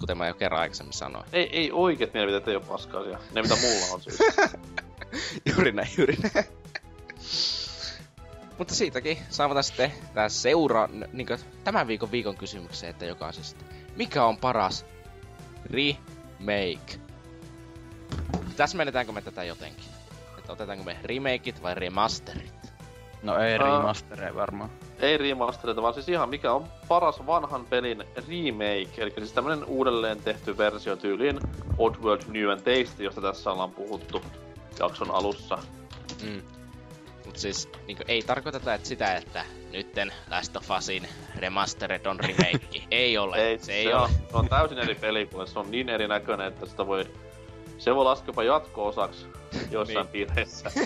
Kuten mä jo kerran aikaisemmin sanoin. Ei, ei oikeet mielipiteet ei oo paska asia. Ne mitä mulla on siis. [LAUGHS] [LAUGHS] juuri näin, juuri näin. Mutta siitäkin saavutaan sitten tää seura, niin tämän viikon viikon kysymykseen, että jokaisesta. Mikä on paras remake? Täsmennetäänkö me tätä jotenkin? Että otetaanko me remakeit vai remasterit? No ei remastereja varmaan. ei remasterita, vaan siis ihan mikä on paras vanhan pelin remake, eli siis tämmönen uudelleen tehty versio tyyliin Oddworld New and Tasty, josta tässä ollaan puhuttu jakson alussa. Mm. Mut siis niin ei tarkoiteta että sitä, että nytten Last of Usin remastered on remake. [LAUGHS] ei ole. Ei, se ei se, ole. On, se on täysin eri peli, kun se on niin erinäköinen, että sitä voi... Se voi laskea jopa jatko-osaksi jossain [LAUGHS] Niin. piireissä. [LAUGHS]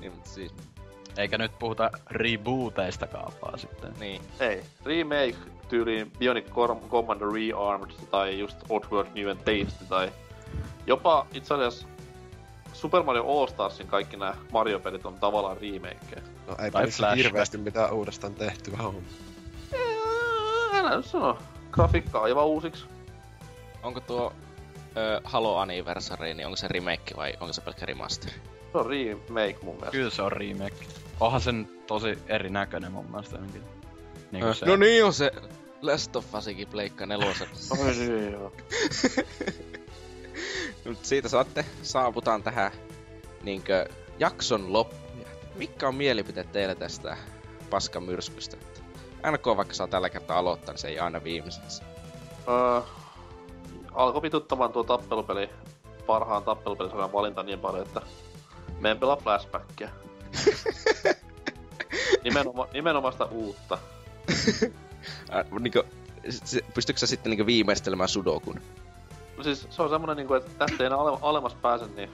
Niin, mut siis, Eikä nyt puhuta rebooteista kaapaa sitten. niin. Ei. Remake tyyliin Bionic Commando Rearmed tai just Oddworld New and Tasty tai jopa itse asiassa Super Mario All Starsin kaikki nämä Mario-pelit on tavallaan remakeja. No ei Tai pelissä hirveästi mitään uudestaan tehtyä on. Älä nyt sano. Grafiikka aivan uusiksi. Onko tuo ö, Halo Anniversary, niin onko se remake vai onko se pelkkä remaster? Se on remake mun mielestä. Kyllä se on remake. Onhan sen tosi erinäköinen mun mielestä ainakin. Niin kuin se. No niin on se Last of Usikin Pleikka nelosen. [LAUGHS] Oi niin, joo. Nyt siitä saatte, saavutaan tähän niinkö jakson loppuun. Mikä on mielipiteet teille tästä paskamyrskystä? NK vaikka saa tällä kertaa aloittaa, niin se ei aina viimeiseksi. Öö, alkoi vituttamaan tuo tappelupeli, parhaan tappelupelisarjan valinta niin paljon, että me en pelaa flashbackia. [LAUGHS] Nimenoma, nimenomaan sitä uutta. [LAUGHS] Äh, niinkö, se, pystytkö sä sitten niinkö viimeistelemään Sudokun? No siis se on semmonen niinku, että tästä ei enää ale, alemmas pääse, niin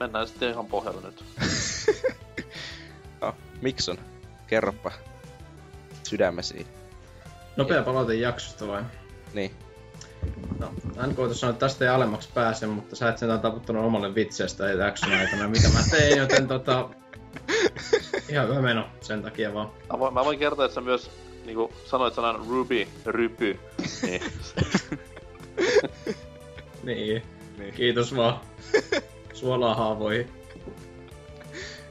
mennään sitten ihan pohjalle nyt. No, [LAUGHS] Mikson, kerropa sydämesi. Nopea palaute jaksosta vai? Niin. No, NK tuossa sanoi, että tästä ei alemmaksi pääse, mutta sä et sentään taputtanut omalle vitseistä ei jakson aikana, mitä mä tein, joten tota... [LAUGHS] Ihan hyvä meno sen takia vaan. Mä voin, mä voin kertoa, että sä myös niinku sanoit sanan Ruby, rypy. Niin. [LAUGHS] Niin. Niin. Kiitos vaan. [LAUGHS] Suolaa haavoihin.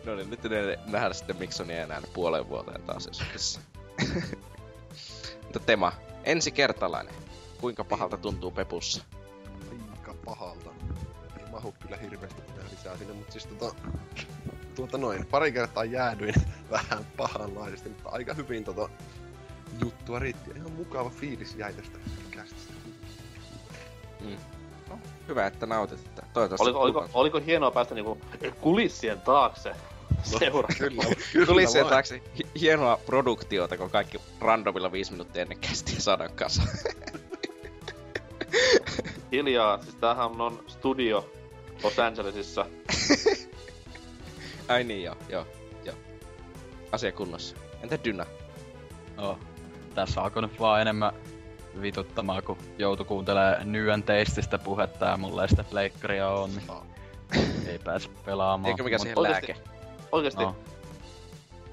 No niin, nyt ne nähdään sitten Miksonia enää puolen vuoteen taas joskus. Mutta Tema, ensi kertalainen. Kuinka pahalta tuntuu Pepussa? Aika pahalta. Ei mahu kyllä hirveästi mitään lisää sinne, mutta siis tota... Tuota noin, pari kertaa jäädyin [LAUGHS] vähän pahanlaisesti, mutta aika hyvin tota juttua riitti. Ihan mukava fiilis jäi tästä kästistä. No, hyvä, että nautit. Että toivottavasti Oliko, oliko, oliko hienoa päästä niinku kulissien taakse seura? Kyllä, Tuli sen vain. taakse hi- hienoa produktiota, kun kaikki randomilla viisi minuuttia ennen kästiä saadaan kasa. [LAUGHS] Hiljaa, siis tämähän on studio Los Angelesissa. Ai niin, joo, joo, joo. Asia kunnossa. Entä Dyna? No, tässä alkoi nyt vaan enemmän vituttamaan, kun joutu kuuntelemaan Nyen teististä puhetta ja mulla ei sitä pleikkaria on, niin ei pääse pelaamaan. Eikö mikä Mut- siihen oikeesti- lääke? Oikeesti, No,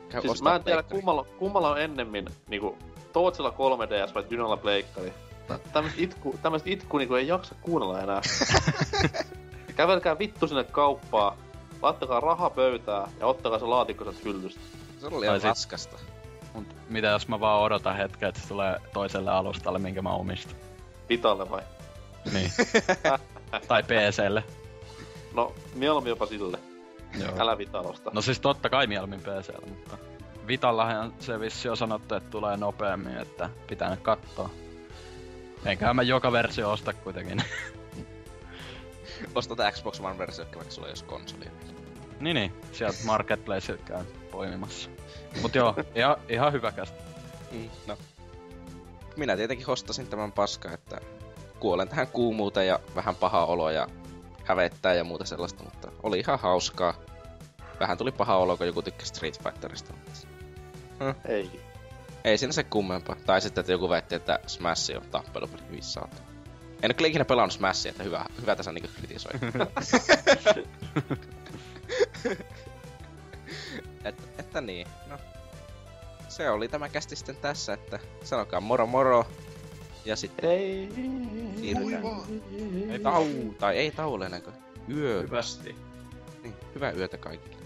Käy siis mä en tiedä pleikkari. kummalla, kummalla on ennemmin niinku Tootsilla 3DS vai Dynalla pleikkari. Tä- Tämmöstä itku, tämmöstä itku niinku ei jaksa kuunnella enää. [LAUGHS] Kävelkää vittu sinne kauppaan, laittakaa raha pöytää ja ottakaa se laatikko sieltä hyllystä. Se oli Tai ihan sit- raskasta. Mut mitä jos mä vaan odotan hetken, että se tulee toiselle alustalle, minkä mä omistan? Vitalle vai? Niin. [LAUGHS] tai PClle. No, mieluummin jopa sille. Joo. Älä Vitalosta. No siis totta kai mieluummin PCllä, mutta Vitallahan se vissi on sanottu, että tulee nopeammin, että pitää nyt kattoo. Enkä mä joka versio osta kuitenkin. [LAUGHS] Osta tää Xbox One-versio, vaikka sulla ei olisi konsolia. niin niin, sieltä Marketplace käy poimimassa. Mut joo, ihan, ihan hyvä kästä. Mm, no. Minä tietenkin hostasin tämän paska, että kuolen tähän kuumuuteen ja vähän paha olo ja hävettää ja muuta sellaista, mutta oli ihan hauskaa. Vähän tuli paha olo, kun joku tykkäsi Street Fighterista. Ei. Ei siinä se kummempaa. Tai sitten, että joku väitti, että Smash on tappelupeli viissaata. En ole kyllä ikinä pelannut Smashia, että hyvä, hyvä tässä niinku kritisoi. [LAUGHS] [LAUGHS] Et, että niin, no. Se oli tämä kästi sitten tässä, että sanokaa moro moro. Ja sitten Ei. siirrytään. Ei tau, tai ei kuin yö. Hyvästi. Niin, hyvää yötä kaikille.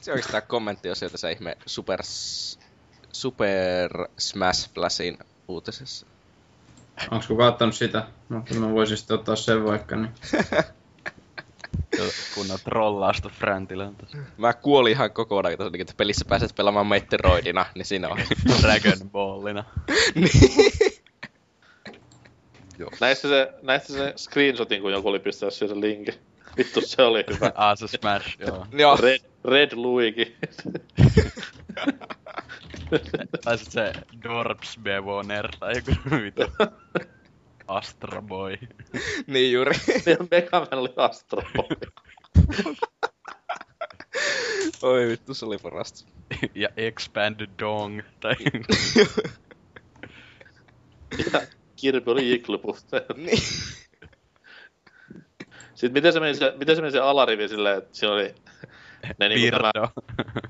Se oikeastaan kommentti on sieltä se ihme Super, Super Smash Flashin uutisessa. Onks kukaan ottanut sitä? No, mä voisin sitten ottaa sen vaikka, niin... [LAUGHS] Kunnon trollausta Fräntilältä. Mä kuolin ihan kokonaan, kun että pelissä pääset pelaamaan Metroidina, niin siinä on. [LAUGHS] Dragon Ballina. [LAUGHS] Näistä se, näistä se screenshotin, kun joku oli pistänyt siihen se linkin. Vittu, se oli hyvä. Ah, se Smash, joo. Joo, Red, Red Luigi. [LAUGHS] Tai sit se Dorps Bevoner tai joku vitu. Astro Boy. niin juuri. Ja Megaman oli Astro Boy. [LAUGHS] Oi vittu, se oli parasta. ja Expand Dong. Tai [LAUGHS] Ja Kirby oli Igloopuff. niin. Sitten miten se meni se, miten se, meni se alarivi silleen, että siinä oli ne niinku Birdo.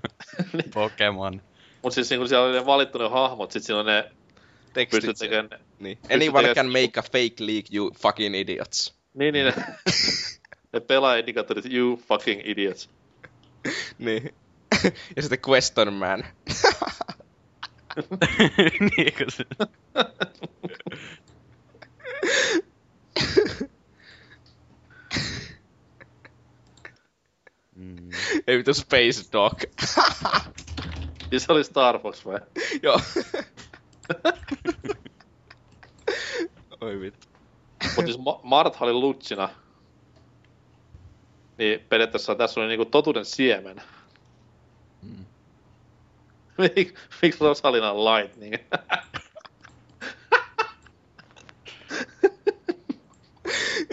[LAUGHS] Pokemon. mut siis niinku siellä oli ne valittu ne hahmot, sit siinä on ne Tekstit pystyt tekemään, Niin. Anyone tekemään- can make a fake leak, you fucking idiots. niin niin ne, [LAUGHS] ne pelaajaindikaattorit, you fucking idiots. Niin. [LAUGHS] ja sitten Question Man. niin kuin se. Mm. Ei vittu Space Dog. Siis se oli Star Fox vai? Joo. Oi vittu. Mut siis Ma- Martha oli lutsina. Niin periaatteessa tässä oli niinku totuuden siemen. Mm. Mik, miksi Rosalina on Lightning?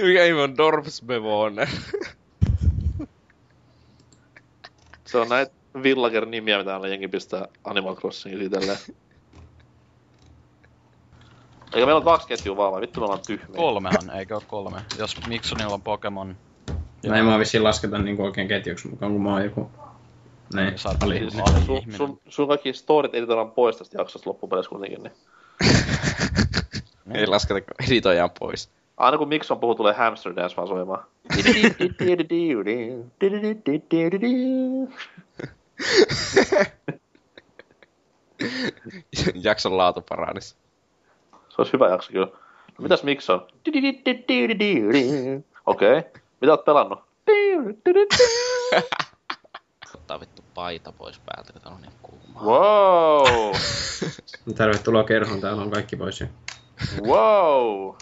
Mikä ihme on Dorpsbevoner? Se on näitä Villager-nimiä, mitä aina jengi pistää Animal Crossingin itselleen. [LAUGHS] Eikä meillä on kaksi ketjua vaan vai? Vittu me ollaan tyhmiä. Kolmehan, eikö oo kolme? Jos Miksonilla on Pokemon. Näin mä vissiin lasketa niinku oikein ketjuksi mukaan, kun mä oon joku... Näin, Sä oot ali. siis- Sun, sun, sun kaikki storit editoidaan pois tästä jaksosta loppupeleissä kuitenkin, niin. [LAUGHS] Ei lasketa editoijaan pois. Aina kun Mikson puhuu, tulee Hamster Dance vaan soimaan. [LAUGHS] Jakson laatu paranis. Se olisi hyvä jakso kyllä. No, mitäs Mikson? Okei. Okay. Mitä oot pelannut? Ottaa vittu paita pois päältä, kun on niin kuumaa. Wow! [LAUGHS] Tervetuloa kerhoon, täällä on kaikki pois jo. Wow!